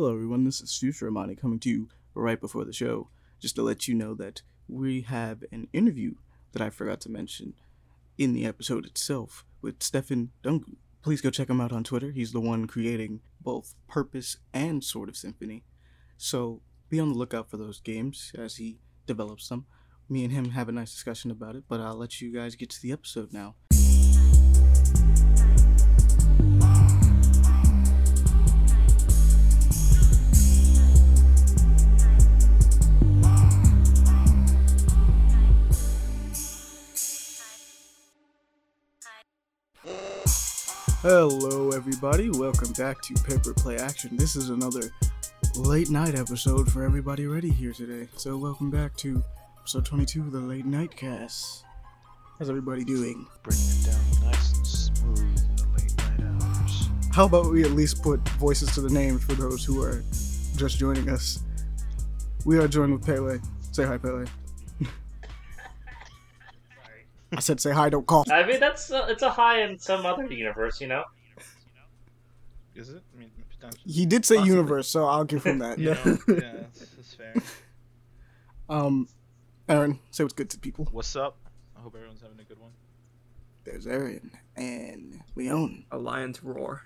Hello, everyone. This is Future Amani coming to you right before the show, just to let you know that we have an interview that I forgot to mention in the episode itself with Stefan Dungu. Please go check him out on Twitter. He's the one creating both Purpose and Sword of Symphony. So be on the lookout for those games as he develops them. Me and him have a nice discussion about it, but I'll let you guys get to the episode now. Hello, everybody. Welcome back to Paper Play Action. This is another late night episode for everybody ready here today. So, welcome back to episode 22 of the Late Night Cast. How's everybody doing? Bringing it down nice and smooth in the late night hours. How about we at least put voices to the names for those who are just joining us? We are joined with Pele. Say hi, Pele. I said say hi, don't call. I mean, that's uh, it's a high in some other universe, you know. Is it? I mean, potentially. He did say Possibly. universe, so I'll give him that. You know, yeah, that's, that's fair. Um, Aaron, say what's good to people. What's up? I hope everyone's having a good one. There's Aaron and Leon. A lion's roar.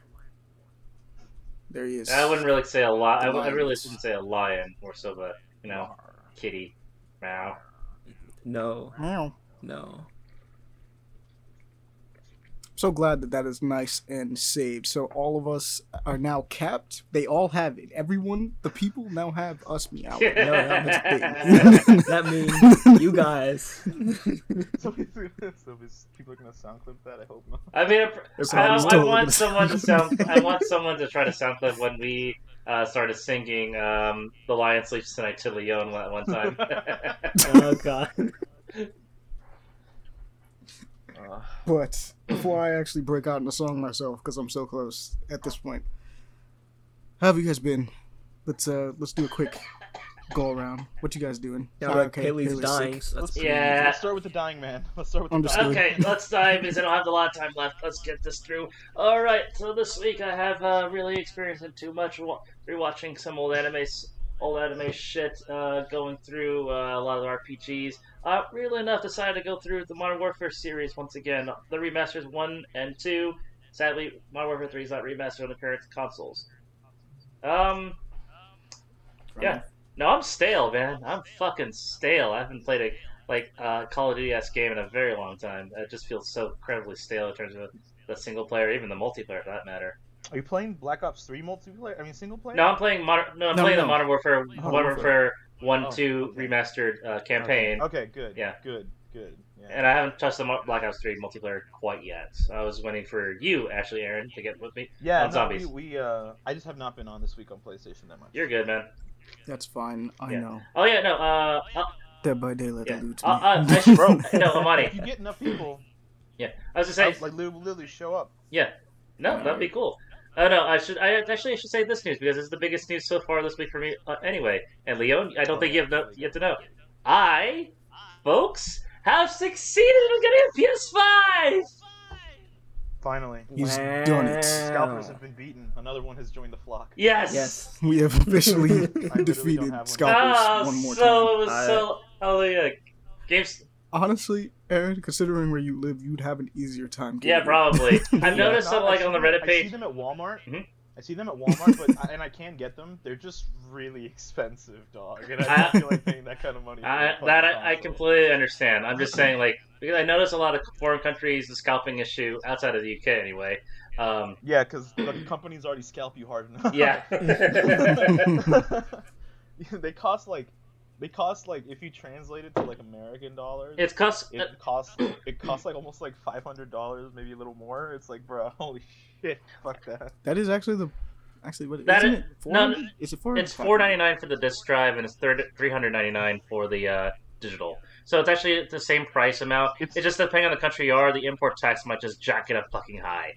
There he is. I wouldn't really say a lot. I, The really lions. wouldn't say a lion, more so, but you know, kitty, meow. No, Meow. no. So glad that that is nice and saved. So all of us are now capped. They all have it. Everyone, the people now have us meow. No, that, That's big. that means you guys. so, so is people are gonna sound clip that? I hope not. I mean, That's I, I totally want someone to sound. I want someone to try to sound clip when we uh, started singing um, "The Lion Sleeps Tonight" to Leon one, one time. oh god. Uh, But before I actually break out in the song myself, because I'm so close at this point, how have you guys been? Let's uh let's do a quick go around. What you guys doing? Yeah, Ah, okay, Haley's Haley's dying. So that's let's, Yeah. let's start with the dying man. Let's start with the Understood. dying Okay, let's dive because I don't have a lot of time left. Let's get this through. All right, so this week I have uh, really experienced too much wa- rewatching some old anime, old anime shit, uh, going through uh, a lot of RPGs. Uh, really enough, decided to go through the Modern Warfare series once again. The remasters one and two. Sadly, Modern Warfare three is not remastered on the current consoles. Um, yeah. No, I'm stale, man. I'm fucking stale. I haven't played a like uh, Call of Duty s game in a very long time. It just feels so incredibly stale in terms of the single player, even the multiplayer for that matter. Are you playing Black Ops 3 multiplayer? I mean, single player? No, I'm playing modern. No, I'm No, playing no. the Modern Warfare, Modern Modern Warfare. Warfare One, Oh, Two okay. remastered uh, campaign, Okay, okay, good. Yeah. Good, good. Yeah. and I haven't touched the Black Ops Three multiplayer quite yet. So I was waiting for you, actually, Aaron, to get with me. yeah, on no, zombies. we, we uh, I just have not been on this week on PlayStation that much. You're good, man. That's fine. I Yeah. know. Oh yeah, no. Uh, uh, Dead by Daylight yeah. alludes Uh, me. uh, I should, Bro. no, Amani. If you get enough people, Yeah, I was just saying. like literally, literally show up. Yeah. No, that'd be cool. Oh no, I should. I actually I should say this news because it's the biggest news so far this week for me. Uh, anyway, and Leon, I don't Oh, think you have no, yet to know. I, folks, have succeeded in getting a PS5. Finally. He's done it. Scalpers have been beaten. Another one has joined the flock. Yes. Yes. We have officially defeated have one. scalpers Oh, one more so time. it was so. Oh yeah, games. Honestly, Aaron, considering where you live, you'd have an easier time. Yeah, getting it. probably. I've Yeah, noticed no, them like on the them- Reddit I see them at Walmart. Mhm. I see them at Walmart, but and I can get them. They're just really expensive, dog. And I I- don't feel like paying that kind of money. for a I, fucking that I, I completely understand. I'm just saying, like, because I notice a lot of foreign countries the scalping issue outside of the UK anyway. Um, Yeah, because the companies already scalp you hard enough. yeah. they cost like, they cost like if you translate it to like American dollars. it's cost. it costs it costs like almost like five hundred dollars, maybe a little more. It's like, bro, holy shit, fuck that. That is actually the actually what That isn't is- it? no, 400? Is it four? It's four ninety nine for the disc drive, and it's three hundred ninety nine for the uh, digital. So it's actually the same price amount. It's, It's- just depending on the country you are, the import tax might just jack it up fucking high.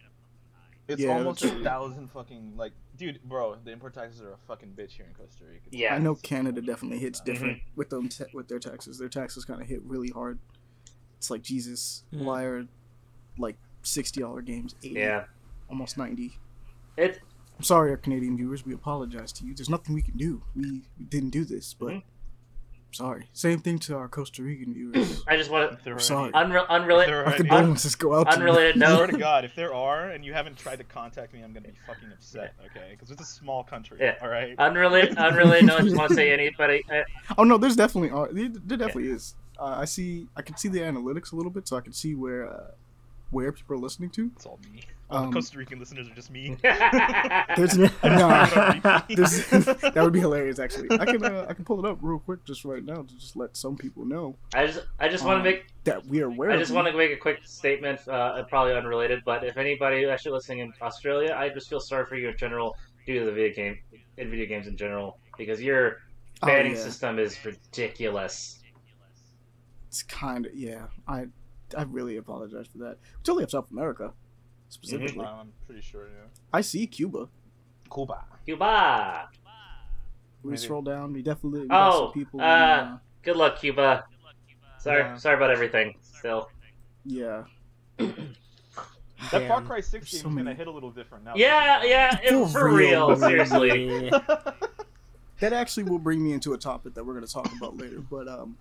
It's Yeah, almost a thousand fucking like, dude, bro. The import taxes are a fucking bitch here in Costa Rica. Yeah. I know Canada definitely hits different Mm-hmm. with them ta- with their taxes. Their taxes kind of hit really hard. It's like Jesus, Mm. liar, like sixty dollar games, eighty, Yeah. almost ninety. It I'm sorry, our Canadian viewers. We apologize to you. There's nothing we can do. We, we didn't do this, but Mhm. Sorry. Same thing to our Costa Rican viewers. I just want to. there I'm are sorry. any- unre- if unrelated. there are Our any- condolences go out to. Unrelated I swear to God, if there are and you haven't tried to contact me, I'm gonna be fucking upset. Okay, because it's a small country. Yeah. All right. Unrelated. Unrelated note. I just want to say anybody. Uh, Oh no, there's definitely are. There, there definitely is. Uh, I see. I can see the analytics a little bit, so I can see where uh, where people are listening to. It's all me. All Um, the Costa Rican listeners are just me. There's no. There's, that would be hilarious. Actually, I can uh, I can pull it up real quick just right now to just let some people know I just I just want Um, to make that we are aware. I just want to make a quick statement, uh, probably unrelated, but if anybody actually listening in Australia, I just feel sorry for you in general due to the video game in video games in general because your Oh, banning yeah. system is ridiculous. It's kind of yeah. I I really apologize for that. It's only of South America, specifically. Well, I'm pretty sure. Yeah. I see Cuba. Cuba. Cuba, We Maybe. scroll down. We definitely we got Oh, some people. uh, in, uh, good luck, Cuba. Sorry, Yeah. sorry about everything. Still, yeah. That Far Cry 6 There's game's so gonna hit a little different now. yeah, yeah, it- For for real, real. seriously. Yeah. That actually will bring me into a topic that we're going to talk about later. But um,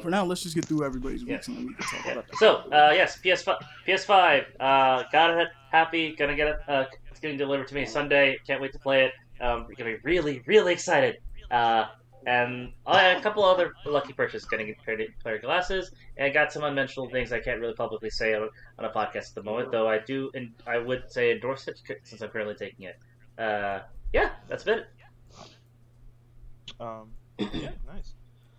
for now, let's just get through everybody's weeks and then we can talk Yeah. about that. So, uh, yes, PS5, PS5, uh, got it, happy, gonna get it, uh, it's getting delivered to me Sunday, can't wait to play it, um, gonna be really, really excited, uh, and I had a couple other lucky purchases, getting pair player glasses, and got some unmentionable things I can't really publicly say on, on a podcast at the moment, though I do, and I would say endorse it since I'm currently taking it. Uh, yeah, that's it. Um, yeah, nice.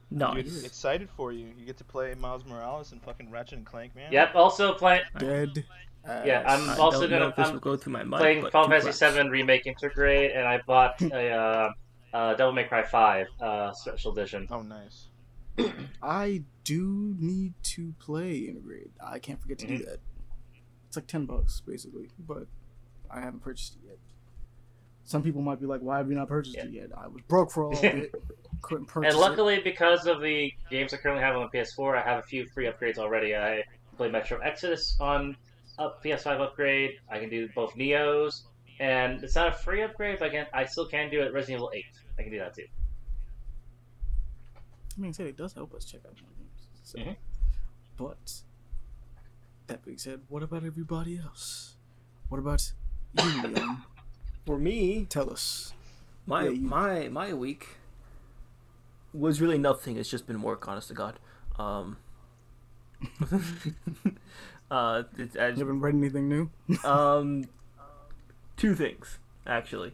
Nice. Excited for you. You get to play Miles Morales and fucking Ratchet and Clank, man. Yep, also playing, Dead. Yeah. I'm I also don't gonna- know if this I'm will go through my mind. playing but Final Fantasy. VII Remake Intergrade, and I bought a, uh, uh, Devil May Cry 5, uh, special edition. Oh, nice. I do need to play Intergrade. I can't forget to do Mhm. that. It's like ten bucks basically, but I haven't purchased it yet. Some people might be like, "Why have you not purchased Yeah. it yet?" I was broke for all of it, couldn't purchase And luckily, because of the games I currently have on PS4, I have a few free upgrades already. I play Metro Exodus on a PS5 upgrade. I can do both Neos, and it's not a free upgrade, but I, can, I still can do it. Resident Evil 8, I can do that too. I mean, it does help us check out more games. So. Mhm. But that being said, what about everybody else? What about you, Leon? For me, Tell us. my Yeah, you- my my week was really nothing. It's just been work, honest to God. Um, uh, it, I, You haven't read anything new? um, two things actually.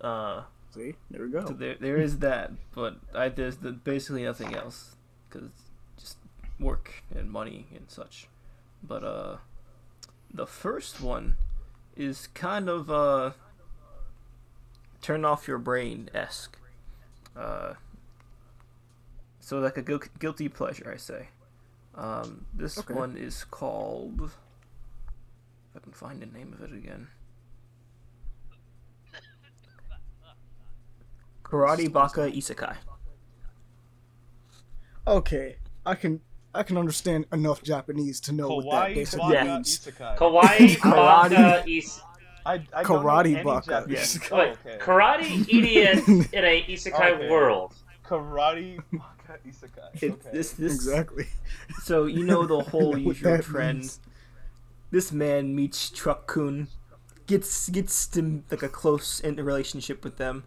Uh, See, there we go. so there there is that, but I there's the, basically nothing else because just work and money and such. But uh, the first one is kind of uh, turn off your brain esque. Uh, so like a guil- guilty pleasure, I say. Um, this Okay. one is called. If I can find the name of it again. Karate Baka Isekai. Okay, I can I can understand enough Japanese to know what that basically means. Isekai. Kawaii Karate. Baka Is- I, I Karate don't know any Baka. Yes. Oh, Wait, okay. Karate Idiot in a Isekai Okay. world. Karate Baka Isekai. It, okay. this this Exactly. so you know the whole What usual trend. means. This man meets Truck Kun, gets gets to like a close in relationship with them,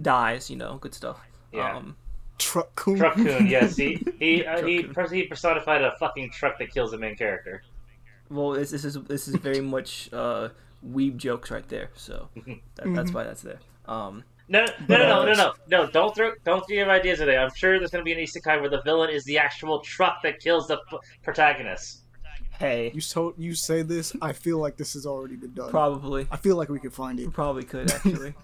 dies. You know, good stuff. Yeah. Um, Truck coon. Truck-kun, yes. He he uh, he, he personified a fucking truck that kills the main character. well, this, this is this is very much uh, weeb jokes right there. So that, that's why that's there. Um, No, no, no, no, no, no, no! Don't throw, don't give ideas away. I'm sure there's going to be an isekai where the villain is the actual truck that kills the p- protagonist. hey, You so you say this, I feel like this has already been done. probably I feel like we could find we it. probably could actually,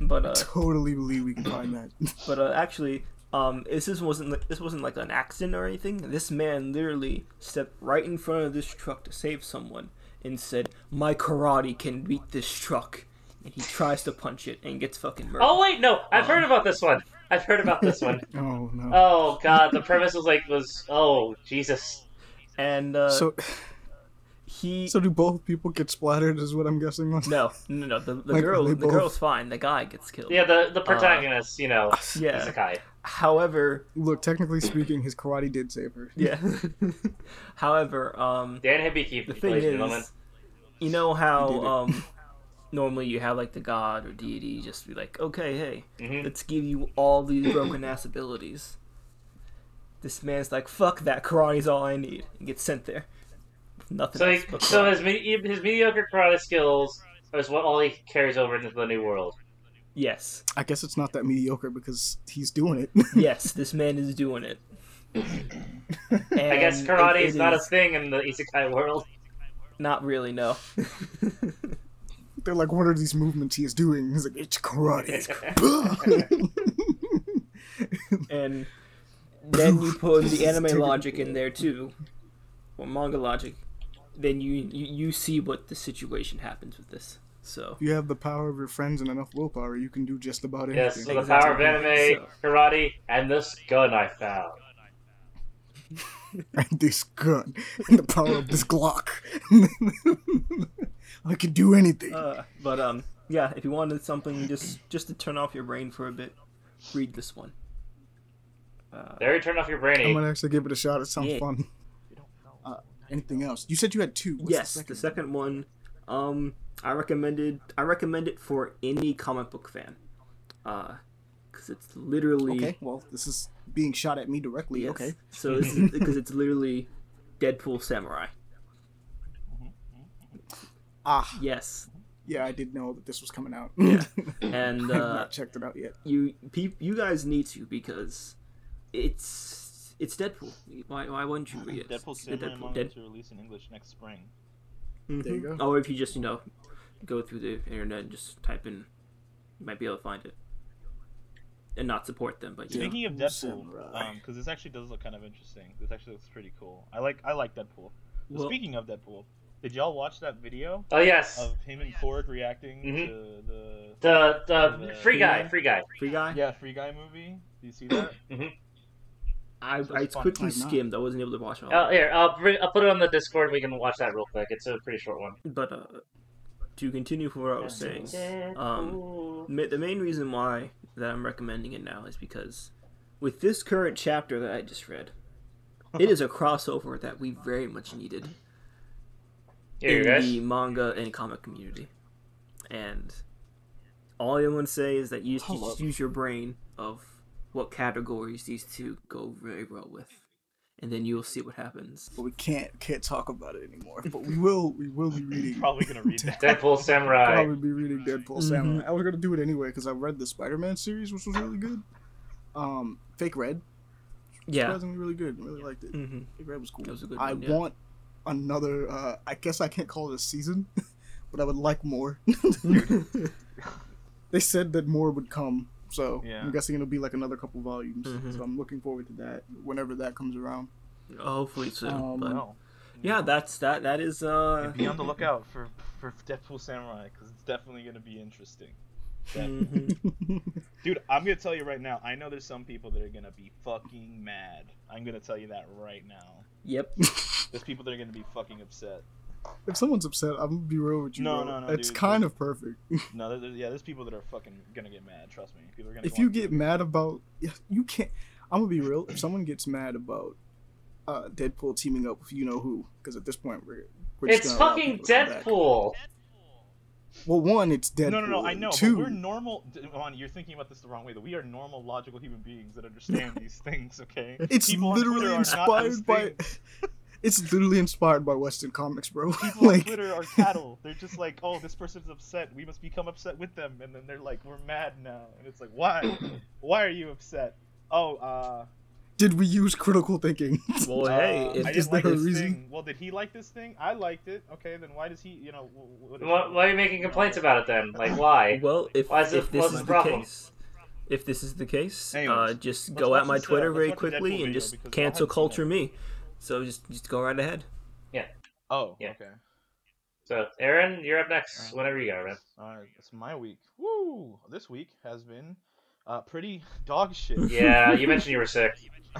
but uh, Totally believe we can find that. But uh, actually, um, this wasn't like- this wasn't like an accident or anything. This man literally stepped right in front of this truck to save someone and said, "My karate can beat this truck." And he tries to punch it and gets fucking murdered. Oh wait, no, I've Um, heard about this one. I've heard about this one. oh no. Oh god, the premise was like was oh Jesus. And uh, so he So do both people get splattered? Is what I'm guessing. On? no no no the, the Like, girl the both- girl's fine. The guy gets killed. Yeah, the the protagonist, you know, yeah. Isekai. However, Look, technically speaking, his karate did save her. yeah. However, um, Dan Hibiki, the thing ladies and gentlemen. is, you know how um, normally you have like the god or deity just be like, okay, hey, Mhm. let's give you all these broken ass abilities. This man's like, fuck that, karate's all I need, and gets sent there. Nothing So, else he, so his his mediocre karate skills is what all he carries over into the new world. Yes, I guess it's not that mediocre because he's doing it. yes, this man is doing it. I guess karate is not a thing in the isekai world. Not really, no. They're like, what are these movements he is doing? He's like, it's karate. and then you put the anime logic in there too, or manga logic. Then you, you you see what the situation happens with this. So if you have the power of your friends and enough willpower, you can do just about anything. Yes, so the power of anime, karate, and this gun I found. and this gun and the power of this Glock. I can do anything. Uh, but um, yeah, if you wanted something just just to turn off your brain for a bit, read this one. Uh, There you turn off your brain. I'm gonna actually give it a shot. It sounds Yeah. fun. Uh, anything else? You said you had two. What's yes, the the second? second one, um, I recommended I recommend it for any comic book fan, uh, because it's literally Okay, well, this is being shot at me directly. yes. Okay. So because it's literally Deadpool Samurai. Ah, Yes, yeah, I did know that this was coming out. Yeah. I and have uh, not checked it out yet. you peop, you guys need to because it's it's Deadpool. Why why wouldn't you read it? Deadpool It's Samurai Deadpool. manga Dead- to release in English next spring. There you mm-hmm. go. Or if you just you know go through the internet and just type in, you might be able to find it, and not support them. But you know. Speaking of Deadpool, Samurai. Um, because this actually does look kind of interesting. This actually looks pretty cool. I like I like Deadpool. But Well- Speaking of Deadpool, did y'all watch that video Oh yes, of him and Korg reacting Mhm. to the the the the- free guy, free guy. Free guy. yeah Free Guy movie? Do you see that? Mm-hmm. I, I was fun. quickly not? skimmed. I wasn't able to watch it all. Oh, here, I'll bring, I'll put it on the Discord. We can watch that real quick. It's a pretty short one. But uh, to continue from what I was saying, um, ma- the main reason why that I'm recommending it now is because with this current chapter that I just read, it is a crossover that we very much needed Here, in guys. the manga and comic community. And all I'm gonna say is that you just, Hold just use your brain of what categories these two go very well with, and then you'll see what happens. But we can't can't talk about it anymore. But we will we will be reading. Probably gonna read that. Deadpool Samurai. Probably be reading Deadpool Mhm. Samurai. I was gonna do it anyway because I read the Spider-Man series, which was really good. Um, Fake Red, Yeah. surprisingly really good. Really liked it. hmm Fake Red was cool. Was a good I one, yeah. want another. Uh, I guess I can't call it a season, but I would like more. they said that more would come, so Yeah. I'm guessing it'll be like another couple volumes. Mhm. So I'm looking forward to that whenever that comes around. Hopefully soon. Um, but No. yeah, that's that. That is uh. Be on the lookout for for Deadpool Samurai because it's definitely gonna be interesting. mhm. Dude, I'm gonna tell you right now. I know there's some people that are gonna be fucking mad. I'm gonna tell you that right now. Yep. There's people that are gonna be fucking upset. If someone's upset, I'm gonna be real with you. No, bro. no, no, It's dude, kind of perfect. No, there, there- yeah, there's people that are fucking gonna get mad. Trust me. People are gonna. if you get Twitter. mad about, you can't. I'm gonna be real. If someone gets mad about uh, Deadpool teaming up with you know who, because at this point we're, we're just It's gonna fucking people to come back. Deadpool. Well, one, it's Deadpool. No, no, no. I know. Two, But we're normal. Amani, you're thinking about this the wrong way. Though we are normal, logical human beings that understand these things. Okay. it's People literally Twitter are not inspired by. things. It's literally inspired by Western comics, bro. People on Twitter are cattle. They're just like, oh, this person's upset. We must become upset with them. And then they're like, we're mad now. And it's like, why? why are you upset? Oh, uh. did we use critical thinking? Well, uh, hey, if, is didn't like there a reason? thing. Well, did he like this thing? I liked it. Okay, then why does he? You know, wh- what is Why, why are you making complaints about it then? Like, why? well, if Why is it- if this what's is the the problem? case, if this is the case, uh, just go at my this, uh, Twitter very watch the Deadpool quickly and just cancel culture me. So just just go right ahead. Yeah. Oh, Yeah. okay. So, Aaron, you're up next. Alright. Whenever you go, man. All right, it's my week. Woo! This week has been uh, pretty dog shit. Yeah, you mentioned you were sick.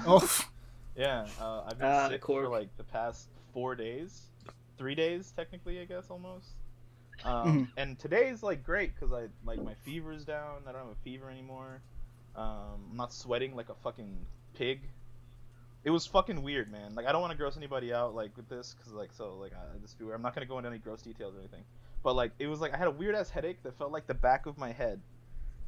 oh, Yeah, uh, I've been Ah, sick Korg. for like the past four days. three days technically, I guess almost. Um, Mhm. And today's like great because I like my fever's down. I don't have a fever anymore. Um, I'm not sweating like a fucking pig. It was fucking weird, man. Like I don't want to gross anybody out like with this because like so like I I just feel I'm not gonna go into any gross details or anything. But like it was like I had a weird ass headache that felt like the back of my head,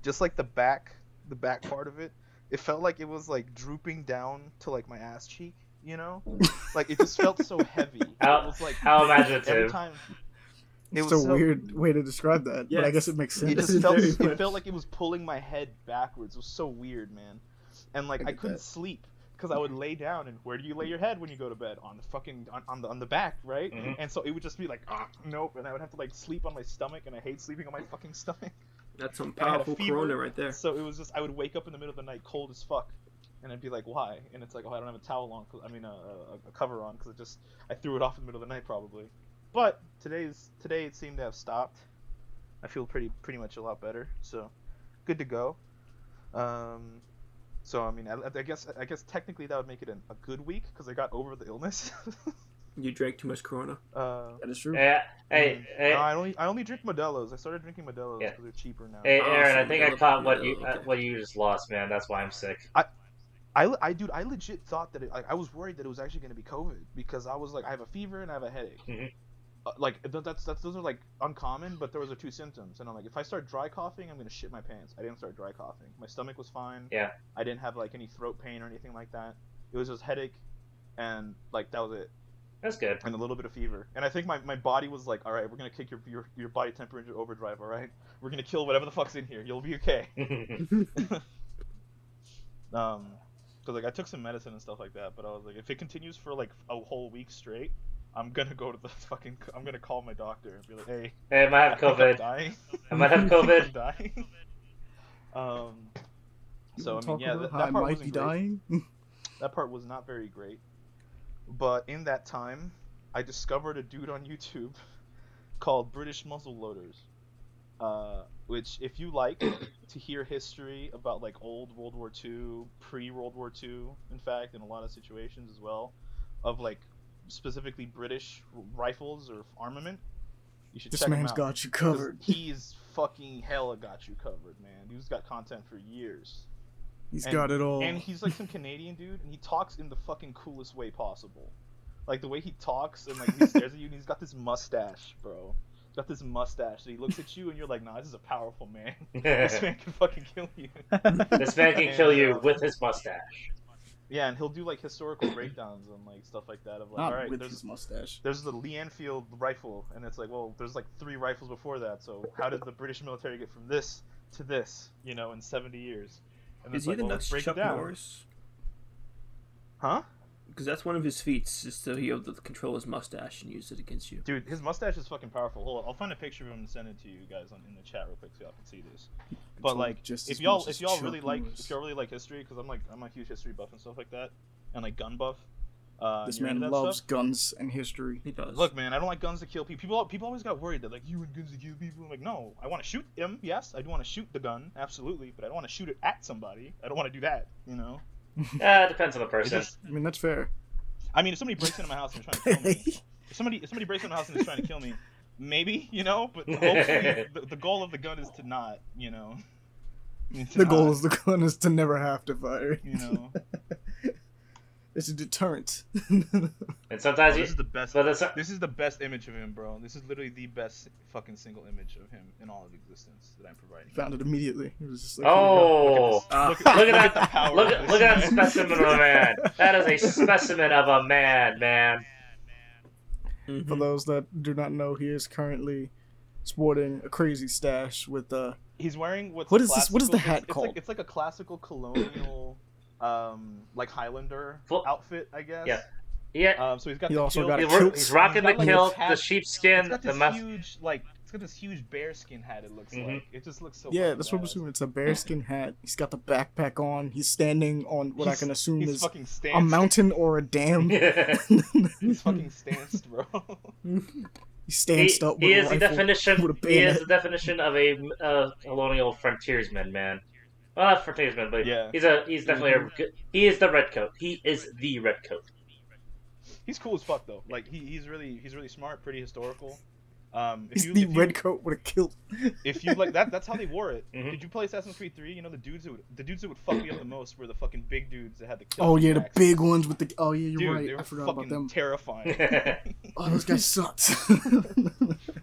just like the back, the back part of it. It felt like it was like drooping down to like my ass cheek, you know? Like it just felt so heavy. How- it was like how every imaginative. time. It It's was a so- weird way to describe that, but I guess it makes sense. It just felt it felt like it was pulling my head backwards. It was so weird, man. And like I I, couldn't that. sleep because I would lay down and where do you lay your head when you go to bed? On the fucking on, on the on the back, right? Mhm. And so it would just be like, ah, nope, and I would have to like sleep on my stomach, and I hate sleeping on my fucking stomach. That's some I had a powerful fever, corona right there. So it was just I would wake up in the middle of the night cold as fuck, and I'd be like, why? And it's like, oh, I don't have a towel on. I mean, a, a, a cover on, because I just I threw it off in the middle of the night probably. But today's today it seemed to have stopped. I feel pretty pretty much a lot better, so good to go. Um, so I mean, I, I guess I guess technically that would make it an, a good week because I got over the illness. You drank too much corona. uh, that is true. Yeah. Hey, mm, hey, no, I only I only drink Modelo's. I started drinking Modelo's Yeah. because they're cheaper now. hey, Oh, Aaron. I so think I caught what you Modelo, uh, okay. what you just lost, man. That's why I'm sick. I, I I dude, I legit thought that it, like I was worried that it was actually going to be COVID because I was like, I have a fever and I have a headache. Mhm. Uh, like that's that's those are like uncommon, but those are two symptoms. And I'm like, if I start dry coughing, I'm gonna shit my pants. I didn't start dry coughing. My stomach was fine. Yeah. I didn't have like any throat pain or anything like that. It was just headache, and like that was it, That's good. and a little bit of fever. And I think my, my body was like, all right, we're gonna kick your your your body temperature overdrive. All right, we're gonna kill whatever the fuck's in here. You'll be okay. Um, because like I took some medicine and stuff like that, but I was like, if it continues for like a whole week straight, I'm gonna go to the fucking. I'm gonna call my doctor and be like, hey, hey, I might have I I'm COVID. dying. I might have I'm COVID. dying. Um. You So I mean, yeah, about that, how that I part might wasn't be great. dying. That part was not very great. But in that time, I discovered a dude on YouTube called British Muzzle Loaders. Uh, which, if you like to hear history about like old World War II, pre World War II, in fact, in a lot of situations as well, of like specifically British rifles or armament, you should this check him man's out. got you covered. He's fucking hella got you covered, man. Dude's got content for years. He's and- got it all. And he's like some Canadian dude, and he talks in the fucking coolest way possible. Like the way he talks and like he stares at you, and he's got this mustache, bro. He's got this mustache that he looks at you, and you're like, nah, this is a powerful man. this man can fucking kill you. this man can kill you uh, with his mustache. Yeah, and he'll do like historical breakdowns and like stuff like that. Of like, Not all right, with there's his mustache. there's the Lee Enfield rifle, and it's like, well, there's like three rifles before that. So how did the British military get from this to this, you know, in 70 years? And Is he like, the well, next Chuck down. Norris? Huh? Because that's one of his feats, is to be able to control his mustache and use it against you. Dude, his mustache is fucking powerful. Hold on, I'll find a picture of him and send it to you guys on, in the chat real quick so y'all can see this. But It's like, just if y'all if y'all really like Norris. if y'all really like history, because I'm like I'm a huge history buff and stuff like that, and like gun buff. Uh, This man loves stuff, guns and history. He does. Look, man, I don't like guns to kill people. People, people always got worried that like you and guns to kill people. I'm like, no, I want to shoot him. Yes, I do want to shoot the gun, absolutely, but I don't want to shoot it at somebody. I don't want to do that. You know. Uh, it depends on the person. just, I mean, that's fair. I mean, if somebody breaks into my house and is trying to kill me, if somebody if somebody breaks into my house and is trying to kill me, maybe you know. But hopefully, the, the goal of the gun is to not, you know. to the goal not, is the gun is to never have to fire. you know. It's a deterrent. And sometimes Oh, you, this is the best. but it's, This is the best image of him, bro. This is literally the best fucking single image of him in all of existence that I'm providing. Found it immediately. It was just like, oh. Look at, look at that! Look at look at that specimen of a man. That is a specimen of a man, man. Mhm. For those that do not know, he is currently sporting a crazy stash with uh He's wearing what's What a is this- what is the hat it's, it's called? Like, it's like a classical colonial, um, like Highlander Full- outfit, I guess. Yeah. Yeah, Um, so he's got He the also kilt. got a he's, kilt. he's rocking the He's got, like, kilt, the sheepskin, the this mus- huge, like, it's got this huge bearskin hat. It looks Mhm. like it just looks so. yeah, fucking that's what I'm assuming. It's a bearskin hat. He's got the backpack on. He's standing on what I can assume is a mountain or a dam. He's fucking stanced, bro. he he, up with he a is the definition. He is the definition of a uh, colonial frontiersman, man. Well, not frontiersman, but Yeah. he's a he's definitely a good. He is the red coat. He is the red coat. he's cool as fuck though. Like he, he's really he's really smart, pretty historical. Um, if He's you, the if you- red coat with a kilt. if you like that, that's how they wore it. Mhm. Did you play Assassin's Creed 3? You know the dudes who would, the dudes that would fuck me up the most were the fucking big dudes that had the. Oh yeah, the pickaxes. big ones with the. Oh yeah, you're Dude, right. they were I forgot fucking about them. terrifying. Oh, those guys sucked.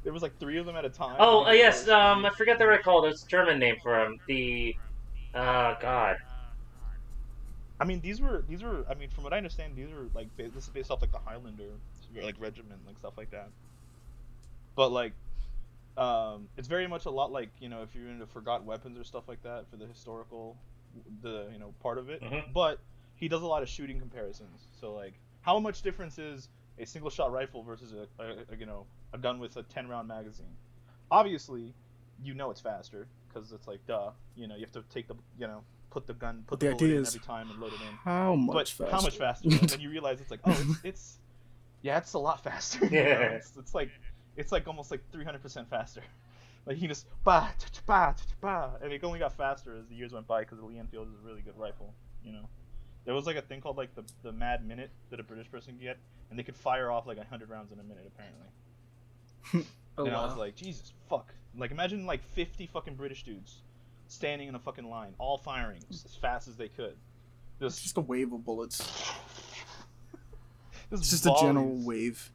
there was like three of them at a time. oh, uh, yes. Um, I forget the right call. There's a German name for him. The, uh, God. I mean, these were these were. I mean, from what I understand, these were like this is based off like the Highlander like regiment, like stuff like that. But like, um, it's very much a lot like you know if you're into forgotten weapons or stuff like that for the historical, the you know part of it. Mhm. But he does a lot of shooting comparisons. So like, how much difference is a single shot rifle versus a, a, a you know a gun with a 10 round magazine? Obviously, you know it's faster because it's like duh. You know you have to take the you know put the gun put the, The bullet idea in every time and load it in how much but faster? how much faster? and then you realize it's like, oh, it's, it's yeah, it's a lot faster. you know? Yeah. it's, it's like it's like almost like 300% faster. Like he just ba ch- ch- ba ch- ch- ba, and it only got faster as the years went by because the Lee Enfield is a really good rifle. You know, there was like a thing called like the the Mad Minute that a British person could get, and they could fire off like 100 rounds in a minute apparently. Oh and I was like, Jesus fuck! Like imagine like 50 fucking British dudes standing in a fucking line, all firing as fast as they could. It's Just just a wave of bullets. It's just a general wave.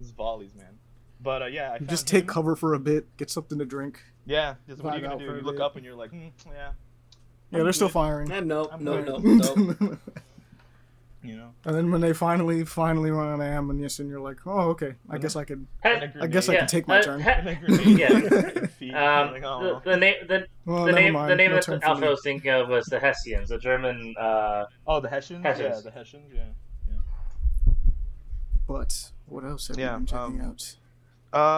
This volleys, man. But uh, yeah, I found just take him- cover for a bit, get something to drink. Yeah, just what are you gonna do? You look bit. up and you're like, hmm, yeah, Yeah, I'm they're still firing. Eh, no, I'm no, good. no, no. you know. and then when they finally, finally run out of ammunition, you're like, oh, okay. I Mhm. guess I could. Hey, I guess I yeah, can take my uh, turn. ha- And then grenade Yeah. your feet. You're Um, like, oh, the, the name, the, Well, the name, the name no that turn Alpha me. was thinking of was the Hessians, the German. Uh, oh, the Hessians. Yeah, the Hessians. Yeah. But what else have Yeah, we been checking um, out?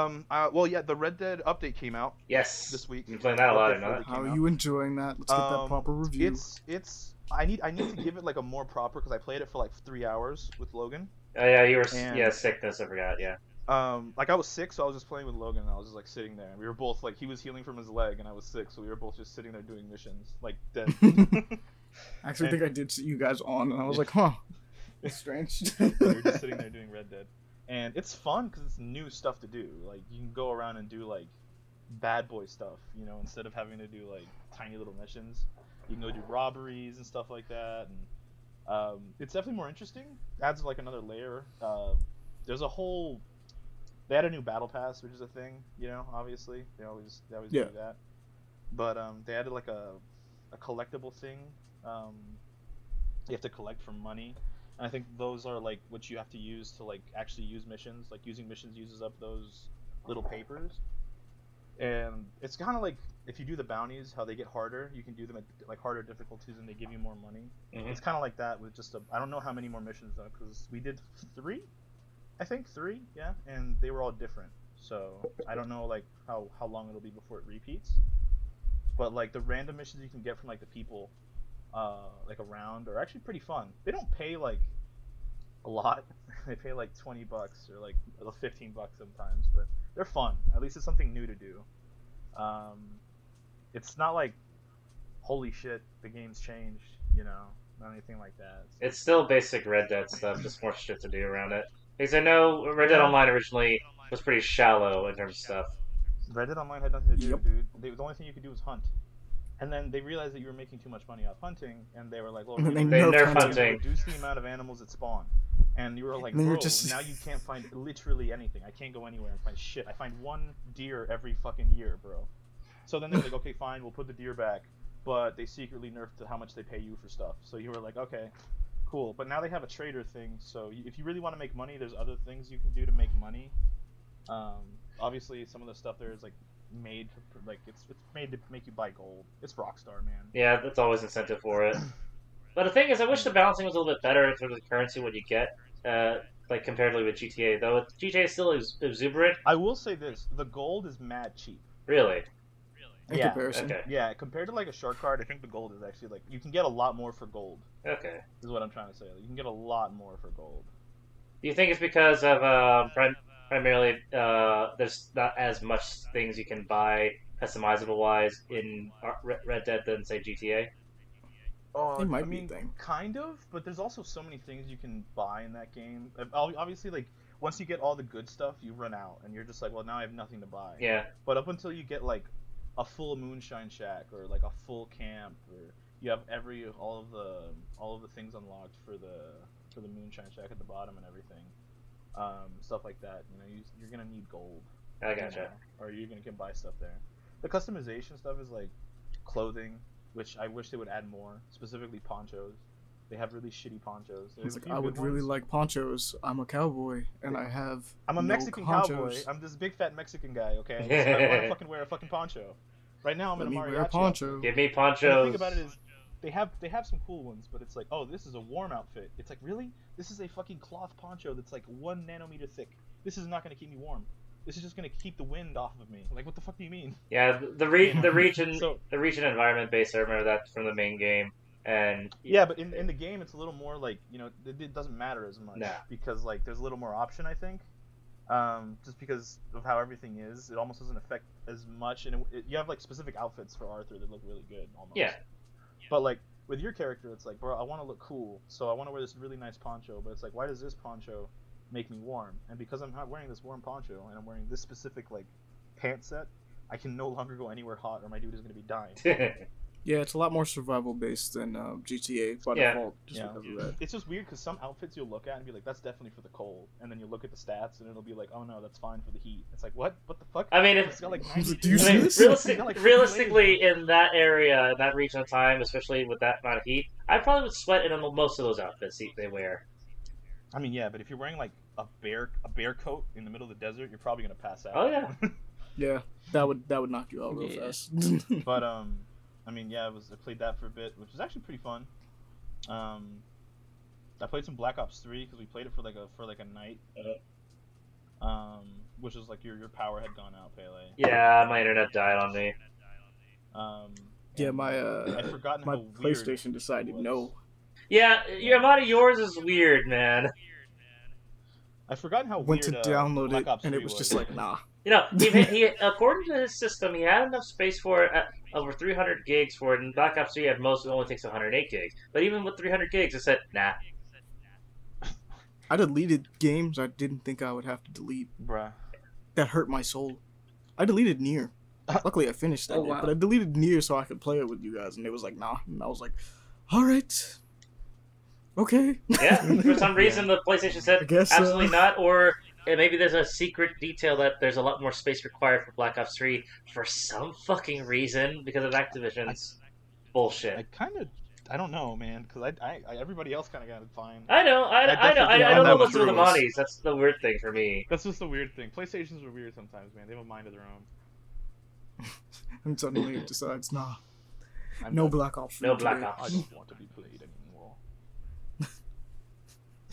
Um. Uh, well, yeah, the Red Dead update came out yes, this week. You've been playing that a lot, Red I know. How are you enjoying that? Let's get that Um, proper review. It's it's. I need I need to give it like a more proper because I played it for like three hours with Logan. Oh yeah, you were s And- yeah sickness. I forgot. Yeah. Um, like I was sick, so I was just playing with Logan, and I was just like sitting there. And we were both like, he was healing from his leg, and I was sick, so we were both just sitting there doing missions, like dead. I actually and- think I did see you guys on, and I was like, huh, it's strange. we were just sitting there doing Red Dead, and it's fun because it's new stuff to do. Like you can go around and do like bad boy stuff, you know, instead of having to do like tiny little missions. You can go do robberies and stuff like that, and um, it's definitely more interesting. Adds like another layer. Uh, there's a whole. They had a new battle pass, which is a thing, you know. Obviously, they always they always Yeah. do that. But um, they added like a a collectible thing. Um, you have to collect for money. And I think those are like what you have to use to like actually use missions. Like using missions uses up those little papers. And it's kind of like if you do the bounties, how they get harder, you can do them at like harder difficulties and they give you more money. Mhm. It's kind of like that with just a. I don't know how many more missions though, because we did three, I think three, yeah, and they were all different. So I don't know like how how long it'll be before it repeats. But like the random missions you can get from like the people, uh, like around are actually pretty fun. They don't pay like a lot. they pay like twenty bucks or like fifteen bucks sometimes, but they're fun. At least it's something new to do. Um, it's not like holy shit, the game's changed, you know, not anything like that. It's- It's still basic Red Dead stuff, just more shit to do around it. Because I know Red Dead Online originally was pretty shallow in terms of stuff. Red Dead Online had nothing to do, Yep. dude. They, the only thing you could do was hunt. And then they realized that you were making too much money off hunting, and they were like, "Well, And then they can nerfed hunting. reduce the amount of animals that spawn." And you were like, "Bro, just- now you can't find literally anything. I can't go anywhere and find shit. I find one deer every fucking year, bro." So then they're like, "Okay, fine, we'll put the deer back," but they secretly nerfed how much they pay you for stuff. So you were like, "Okay, cool." But now they have a trader thing, so if you really want to make money, there's other things you can do to make money. Um, obviously, some of the stuff there is like made for, like it's it's made to make you buy gold. It's Rockstar, man. Yeah, that's always incentive for it. But the thing is, I wish the balancing was a little bit better in terms of the currency, what you get, uh, like comparatively with GTA. Though GTA is still ex- exuberant, I will say this: the gold is mad cheap. really. In Yeah, comparison. Okay. Yeah, compared to like a shark card, I think the gold is actually like you can get a lot more for gold. Okay. Is what I'm trying to say. Like, you can get a lot more for gold. Do you think it's because of uh, prim- primarily uh, there's not as much things you can buy customizable wise in Red Dead than say GTA? Oh, It might I be mean, thing. kind of, but there's also so many things you can buy in that game. Uh, Obviously, like once you get all the good stuff, you run out, and you're just like, well, now I have nothing to buy. Yeah. But up until you get like a full moonshine shack or like a full camp, or you have every all of the all of the things unlocked for the for the moonshine shack at the bottom and everything, um, stuff like that. You know, you, you're gonna need gold. I you gotcha. know, or you're gonna can buy stuff there. The customization stuff is like clothing, which I wish they would add more, specifically ponchos. They have really shitty ponchos. They It's like I would good really like ponchos. I'm a cowboy, and I have. I'm a no Mexican ponchos. cowboy. I'm this big fat Mexican guy. Okay, so I want to fucking wear a fucking poncho. Right now I'm Let in a me mariachi. wear a poncho. Give me But ponchos. the thing about it is, they have they have some cool ones, but it's like, oh, this is a warm outfit. It's like, really? This is a fucking cloth poncho that's like one nanometer thick. This is not gonna keep me warm. This is just gonna keep the wind off of me. Like, what the fuck do you mean? Yeah, the- the re- the region So- the region environment base. I remember that from the main game, and Yeah, but in, in the game, it's a little more like you know, it, it doesn't matter as much Nah. because like there's a little more option, I think. Um, just because of how everything is, it almost doesn't affect as much, and it, it, you have like specific outfits for Arthur that look really good. Almost. Yeah. But like with your character, it's like, bro, I want to look cool, so I want to wear this really nice poncho. But it's like, why does this poncho make me warm? And because I'm not wearing this warm poncho and I'm wearing this specific like pant set, I can no longer go anywhere hot, or my dude is gonna be dying. Yeah, it's a lot more survival based than uh, GTA by Yeah. default. Just Yeah. because of that. It's just weird because some outfits you'll look at and be like, that's definitely for the cold, and then you look at the stats and it'll be like, oh no, that's fine for the heat. It's like, what? What the fuck? I mean, if It's got like Do you I see mean, this? realistic, got, like, realistically, layers. in that area, that region of time, especially with that amount of heat, I probably would sweat in most of those outfits they- they wear. I mean, yeah, but if you're wearing like a bear a bear coat in the middle of the desert, you're probably gonna pass out. Oh, yeah. Yeah, that would that would knock you out real Yeah. fast. but um, I mean, yeah, I was I played that for a bit, which was actually pretty fun. Um, I played some Black Ops Three because we played it for like a for like a night. Um, which is like your your power had gone out, Pele. Yeah, my internet died on me. Um, yeah, my uh, I'd forgotten my how weird PlayStation decided was. no. Yeah, your amount of yours is weird, man. I forgot forgotten how Went weird to uh, download Black it, and 3 it was just like nah. You know, he, he according to his system, he had enough space for it, at over 300 gigs for it, and Black Ops 3 had most, it only takes 108 gigs. But even with 300 gigs, it said, nah. I deleted games I didn't think I would have to delete. bruh. That hurt my soul. I deleted NieR. Luckily, I finished that, Oh, wow. but I deleted NieR so I could play it with you guys, and it was like nah. And I was like, all right, okay. Yeah, for some reason, the PlayStation I said, guess uh, absolutely not, or uh, maybe there's a secret detail that there's a lot more space required for Black Ops 3 for some fucking reason because of Activision's bullshit. I kind of, I don't know, man, because I, I, I, everybody else kind of got it fine. I know, I, I I, know, I, I don't know that what's with the true. Monties. That's the weird thing for me. That's just the weird thing. PlayStations are weird sometimes, man. They have a mind of their own. and suddenly it decides nah. I'm No done. Black Ops. No Black today. I Ops. don't want to be played anymore.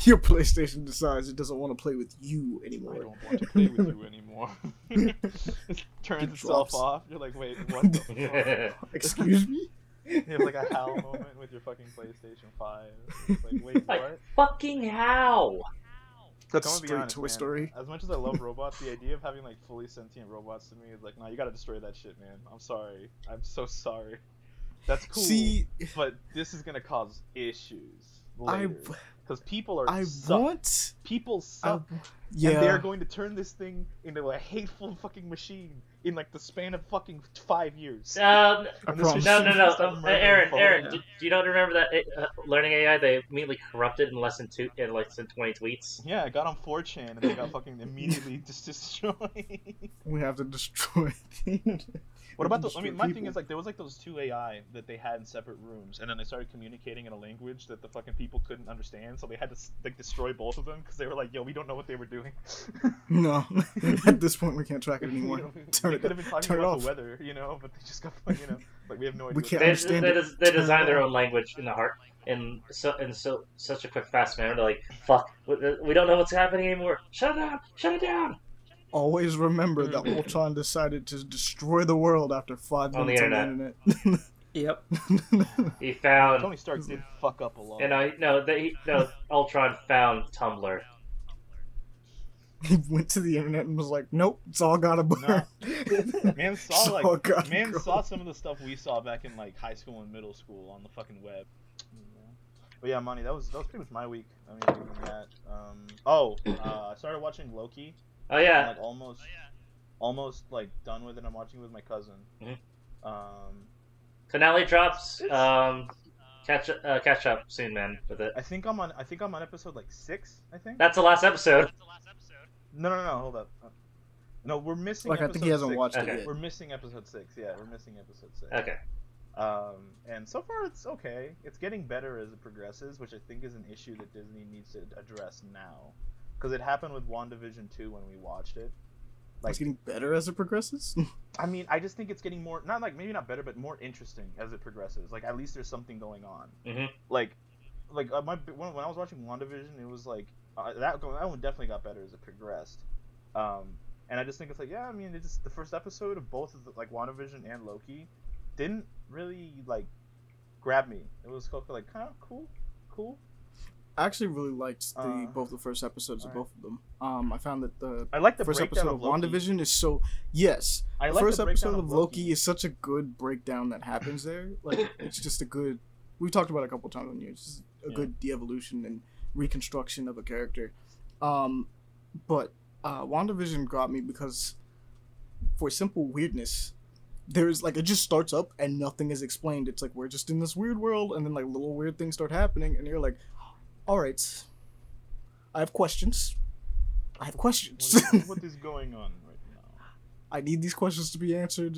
Your PlayStation decides it doesn't want to play with you I anymore. don't want to play with you anymore. it turns It itself off. You're like, wait, what the fuck? Excuse me. You have like a HAL moment with your fucking PlayStation 5. It's like, wait, Like- what? fucking how? Look, That's I'm be straight honest, Toy man. Story. As much as I love robots, the idea of having like fully sentient robots to me is like, nah, you gotta destroy that shit, man. I'm sorry. I'm so sorry. That's cool. See, but this is gonna cause issues I, later because people are I suck. want. people I, suck, yeah. and they're going to turn this thing into a hateful fucking machine in like the span of fucking five years. Um, I And this promise. no, no, no. Um, Aaron. Aaron, do, do you not remember that it, uh, learning AI? They immediately corrupted in less than two, in less than 20 tweets. Yeah, I got on 4chan and they got fucking immediately just destroyed. We have to destroy. What about the? I mean, my thing is like there was like those two AI that they had in separate rooms, and then they started communicating in a language that the fucking people couldn't understand, so they had to like destroy both of them because they were like, "Yo, we don't know what they were doing." No, at this point we can't track it You anymore. know, Turn they it, could have been talking turn about off. the weather, you know, but they just got you know, like we have no idea. We can't They, they're understand they, it. they Turn designed their own language in the heart in so in so such a quick, fast manner. They're like, "Fuck, we we don't know what's happening anymore. Shut it down! Shut it down!" Always remember that Mm-hmm. Ultron decided to destroy the world after five On the minutes on the internet. Yep. He found, Tony Stark did fuck up a lot. and I no, they, no, Ultron found Tumblr. he went to the internet and was like, "Nope, it's all gotta burn." Man saw all like man go. saw some of the stuff we saw back in like high school and middle school on the fucking web. But yeah, money. That was that was pretty much my week. I mean, that. Um, oh, uh, I started watching Loki. Oh I'm, yeah, like almost, almost like done with it. I'm watching it with my cousin. Mhm. Um, finale drops. Um, catch uh, catch up soon, man. With it. I think I'm on. I think I'm on episode like six. I think. That's the last episode. No, no, no. Hold up. Uh, No, we're missing. Like I think he hasn't six. watched Okay. it yet. We're missing episode six. Yeah, we're missing episode six. Okay. Um, and so far it's okay. It's getting better as it progresses, which I think is an issue that Disney needs to address now, because it happened with WandaVision two when we watched it. Like, it's getting better as it progresses. I mean, I just think it's getting more not like maybe not better, but more interesting as it progresses. Like at least there's something going on. Mhm. Like, like uh, my when, when I was watching WandaVision, it was like uh, that that one definitely got better as it progressed. Um, and I just think it's like yeah, I mean, it's just the first episode of both of the, like WandaVision and Loki didn't really like grab me. It was kind like kind of cool, cool. I actually really liked the Uh, both the first episodes of both of them. Um, I found that the I like the first episode of Loki. WandaVision is so yes. I the like first the episode of Loki is such a good breakdown that happens there. Like it's just a good. We talked about it a couple times on here. It's just a Yeah. good de-evolution and reconstruction of a character. Um, but uh, WandaVision got me because for simple weirdness, there's like it just starts up and nothing is explained. It's like we're just in this weird world, and then like little weird things start happening, and you're like, all right, I have questions. I have questions. What is, what is going on right now? I need these questions to be answered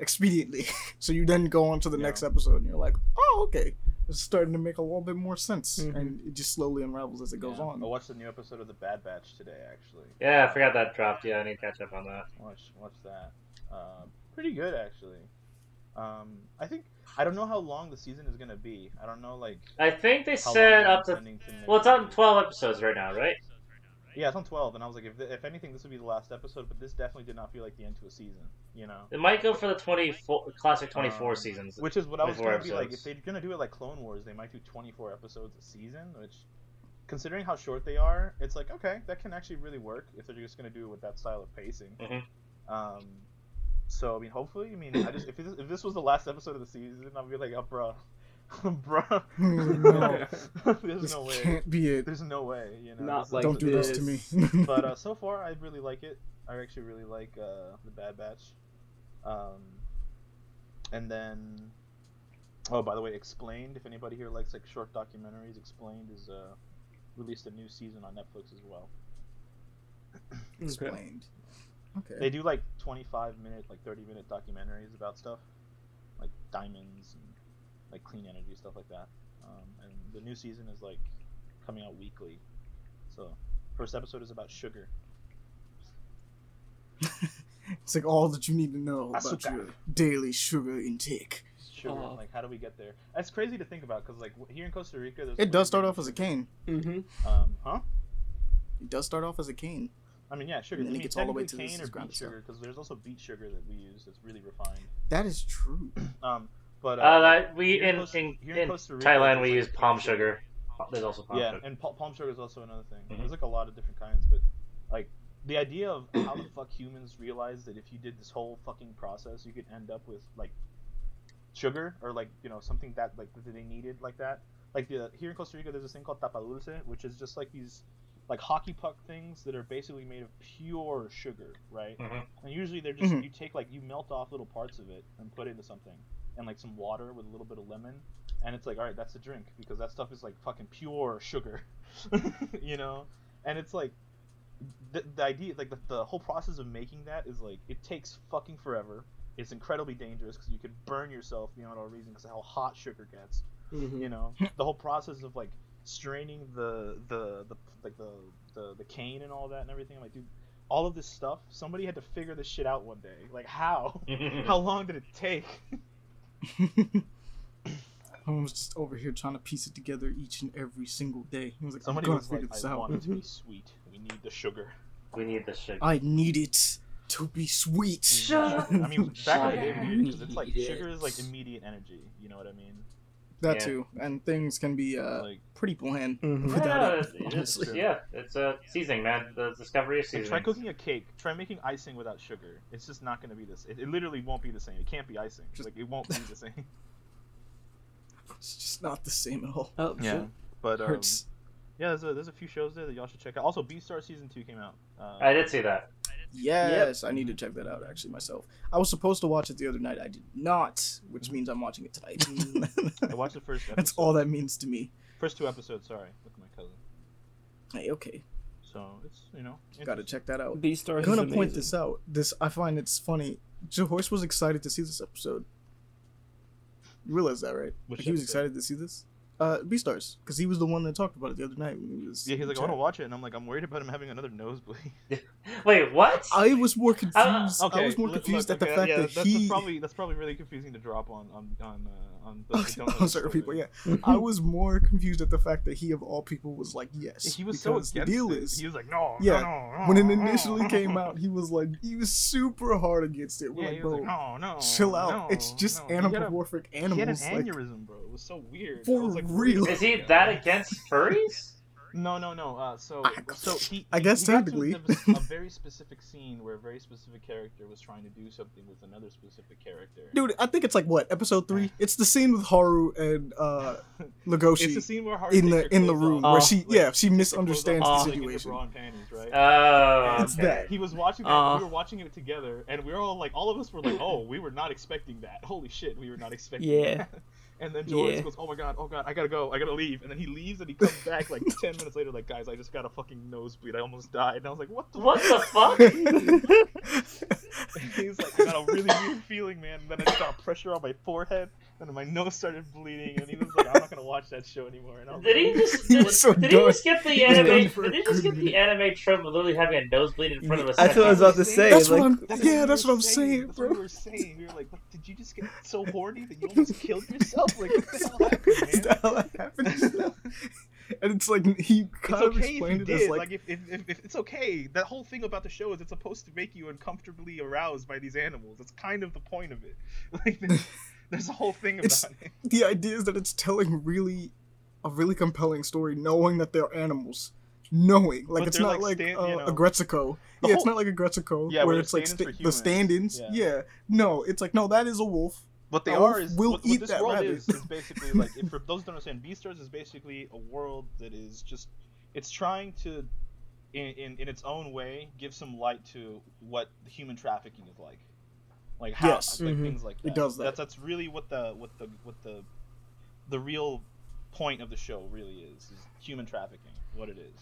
expediently. so you then go on to the Yeah. next episode and you're like, oh, okay. It's starting to make a little bit more sense. Mhm. And it just slowly unravels as it goes Yeah. on. I watched the new episode of The Bad Batch today, actually. Yeah, I forgot that dropped. Yeah, I need to catch up on that. Watch watch that. Uh, pretty good actually. Um, I think I don't know how long the season is gonna be. I don't know like I think they said up to. to Well, it's on twelve episodes right now, right? Yeah, it's on twelve, and I was like, if, if anything, this would be the last episode. But this definitely did not feel like the end to a season. You know. It might go for the twenty-four classic twenty-four Um, seasons. Which is what I was 24 going to be like. If they're going to do it like Clone Wars, they might do 24 episodes a season, which, considering how short they are, it's like, okay, that can actually really work if they're just going to do it with that style of pacing. Mhm. Um, so, I mean, hopefully, I mean, I just if this, if this was the last episode of the season, I'd be like, oh, bro. bro. no, There's this no way. can't be it. There's no way, you know. Not like Don't do this to me. but uh, so far, I really like it. I actually really like uh, the Bad Batch. Um, and then, oh, by the way, Explained. If anybody here likes like short documentaries, Explained is uh, released a new season on Netflix as well. Explained. Okay. They do like 25 minute, like 30 minute documentaries about stuff, like diamonds and like clean energy stuff like that. Um, and the new season is like coming out weekly. So first episode is about sugar. It's like all that you need to know about Asuka. your daily sugar intake. Sugar, Oh. like how do we get there? That's crazy to think about because like here in Costa Rica, there's It does start off as a cane. Mm-hmm. Um, huh? It does start off as a cane. I mean, yeah, sugar. And then I it mean, gets all the way technically to this cane or ground beet sugar because there's also beet sugar that we use that's really refined. That is true. Um, but uh, Uh, that we here in Costa- in, here in Costa Rica, Thailand we like, use palm sugar. There's also palm yeah, sugar. and pal- palm sugar is also another thing. Mhm. There's like a lot of different kinds, but like the idea of how the fuck humans realized that if you did this whole fucking process, you could end up with like sugar or like you know something that like that they needed like that. Like the here in Costa Rica, there's this thing called tapa dulce, which is just like these like hockey puck things that are basically made of pure sugar, right? Mhm. And usually they're just Mhm. you take like you melt off little parts of it and put it into something, and like some water with a little bit of lemon, and it's like all right, that's a drink because that stuff is like fucking pure sugar, you know. And it's like the, the idea, like the, the whole process of making that is like it takes fucking forever. It's incredibly dangerous because you could burn yourself beyond all reason because of how hot sugar gets Mm-hmm. you know the whole process of like straining the the the like the the, the cane and all that and everything i'm like dude all of this stuff somebody had to figure this shit out one day like how how long did it take I was just over here trying to piece it together each and every single day. He was like, somebody I'm gonna was like this i out. want it to be sweet we need the sugar we need the sugar. I need it to be sweet. Shut i mean back in the day we Sugar. needed because it's like sugar is like immediate energy you know what i mean That Yeah. too, and things can be uh, like pretty bland Mhm. without Yeah, it. it's, yeah, it's a seasoning, man. The discovery of seasoning. try cooking a cake try making icing without sugar it's just not going to be this it, it literally won't be the same it can't be icing Just- like it won't be the same It's just not the same at all. Oh, Yeah, shit. but um, Hurts. yeah, there's a, there's a few shows there that y'all should check out. Also, Beastar season two came out. Uh, I did see that. Yes, I need to check that out actually myself. I was supposed to watch it the other night. I did not, which mm. means I'm watching it tonight. I watched the first. Episode, That's all that means to me. First two episodes, sorry, with my cousin. Hey, okay, So it's you know. gotta check that out. Beastars I'm gonna amazing. point this out. This I find it's funny. Joyce was excited to see this episode. You realize that, right? Which he was excited to see this. Uh, Beastars, because he was the one that talked about it the other night he was. Yeah, he's in like, I want to watch it, and I'm like, I'm worried about him having another nosebleed. Wait, what? I was more confused. Uh, I was more confused look, at the okay, fact yeah, that that's, he. that's probably that's probably really confusing to drop on on on uh, on those Okay, that don't know on the certain story. people, yeah. I was more confused at the fact that he, of all people, was like, yes. He was so against the deal it. is, he was like, no, Yeah, no, no, when it initially no, came out, he was like, he was super hard against it. We're Yeah, like, he was bro, like, no, no, chill out. no, it's just no. He a- anamorphic He had an animals. Like, aneurysm, bro. It was so weird. For I was like, real. Is he that against furries? No, no, no. Uh, so, I- so he. I guess he got to technically. a- a very specific scene where a very specific character was trying to do something with another specific character. dude, I think it's like what episode three. It's the scene with Haru and uh it's the scene where Haru in the in the room off, where she like, yeah she misunderstands off, the like, in her situation. bra and panties, right? Oh, It's that. He was watching that. Uh. we were watching it together, and we were all like, all of us were like, "Oh, we were not expecting that. Holy shit, we were not expecting." Yeah. that. And then George Yeah. goes, "Oh my god, oh god, I gotta go, I gotta leave." And then he leaves, and he comes back like ten minutes later, like, "Guys, I just got a fucking nosebleed. I almost died." And I was like, "What the?" What the fuck? He's like, "I got a really weird feeling, man." And then I just got pressure on my forehead, and my nose started bleeding. And he was like, "I'm not gonna watch that show anymore." And I was Did he just did, was so did he just get the anime? Did he just get the anime trope of literally having a nosebleed in front of us? That's what I was about to say. That's like, what I'm. That's yeah, we that's what I'm saying, That's bro. what we were saying. We were like, what, "Did you just get so horny that you almost killed yourself? Like, what the hell happened, man?" Is that how that happened? and it's like he It's kind of okay if you explained it did. as Like, like, if, if, if, if it's okay, that whole thing about the show is it's supposed to make you uncomfortably aroused by these animals. That's kind of the point of it. Like, there's, a whole thing about It's- it. the idea is that it's telling really a really compelling story, knowing that they're animals. Knowing, like But it's not like, stand- uh, you know, a Gretzico. Yeah, it's not like a Gretzico Yeah, where it's like sta- the stand-ins. Yeah. Yeah. no, it's like no, that is a wolf. What they a are is will what, eat what this that world rabbit. is is basically like if, for those who don't understand, Beastars is basically a world that is just it's trying to in, in in its own way give some light to what human trafficking is like. Like how Yes. like Mhm. things like that. It does that. That's that's really what the what the what the the real point of the show really is is human trafficking, what it is.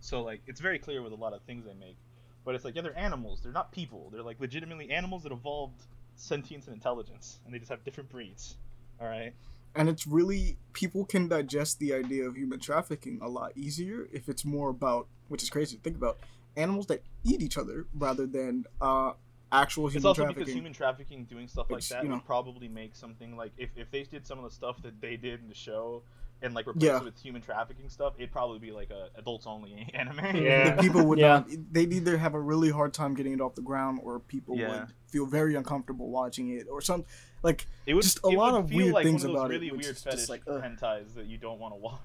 So like it's very clear with a lot of things they make. But it's like, yeah, they're animals. They're not people. They're like legitimately animals that evolved sentience and intelligence, and they just have different breeds. All right. And it's really people can digest the idea of human trafficking a lot easier if it's more about, which is crazy to think about, animals that eat each other rather than uh, actual It's human also trafficking. because human trafficking doing stuff like Which, that you know- would probably make something like if, if they did some of the stuff that they did in the show and like replace Yeah. it with human trafficking stuff, it'd probably be like a adults only anime. Yeah. the people would Yeah. not they'd either have a really hard time getting it off the ground or people Yeah. would feel very uncomfortable watching it or some like It would Just a it lot would of feel weird like things one of those about it, really which weird is fetish like, ugh. hentais that you don't want to watch.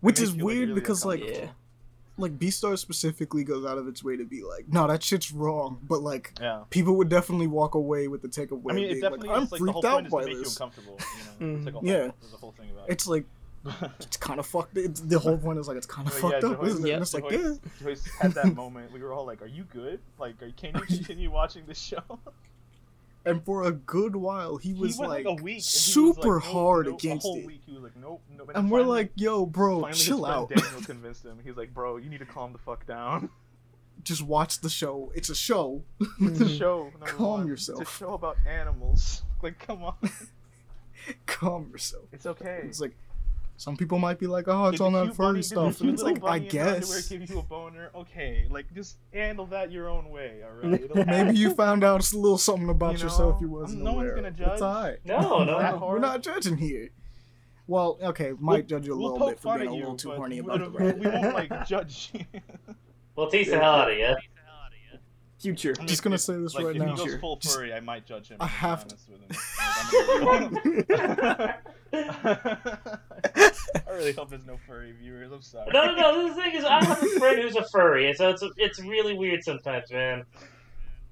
which is makes you, like, weird really because like. Yeah. Like Beastar specifically goes out of its way to be like no that shit's wrong but like Yeah. people would definitely walk away with the takeaway I mean, it definitely like, I'm is like freaked out by make you this uncomfortable. You know, mm-hmm. it's like a whole, Yeah. there's a whole thing about it's like it's kind of fucked it's, the whole point is like it's kind of But fucked up Joyce- isn't it yeah, and it's like Joyce, yeah Joyce had that moment. We were all like, "Are you good? Like, are, can you continue watching this show?" and for a good while he was he like, like, a week. and was super like, hard against it week. He was like, "Nope, nope." and then we're finally- like yo bro chill out Daniel convinced him. He's like, "Bro, you need to calm the fuck down. just watch the show it's a show it's a show. Calm one. yourself. It's a show about animals. Like, come on, calm yourself it's okay." It's like some people might be like, oh, it's Did all that cute bunny- furry stuff, and it's like, I bunny in guess give you a boner. Okay, like just handle that your own way. All right. Maybe you found out a little something about You yourself you wasn't no one's gonna judge. It's alright. No, no. That We're not judging here. Well, okay, might We'll- judge you a we'll little bit for fun being at a you, little too horny we- about the we, we won't like judge you. We'll tease the hell out of you. Future. I mean, Just gonna if- say this like, right if now. he goes Sure. full Just- furry, I might judge him. I to be have honest with him. Like, I'm gonna- I really hope there's no furry viewers. I'm sorry. No, no, no. The thing is, I have a friend who's a furry, and so it's it's really weird sometimes, man.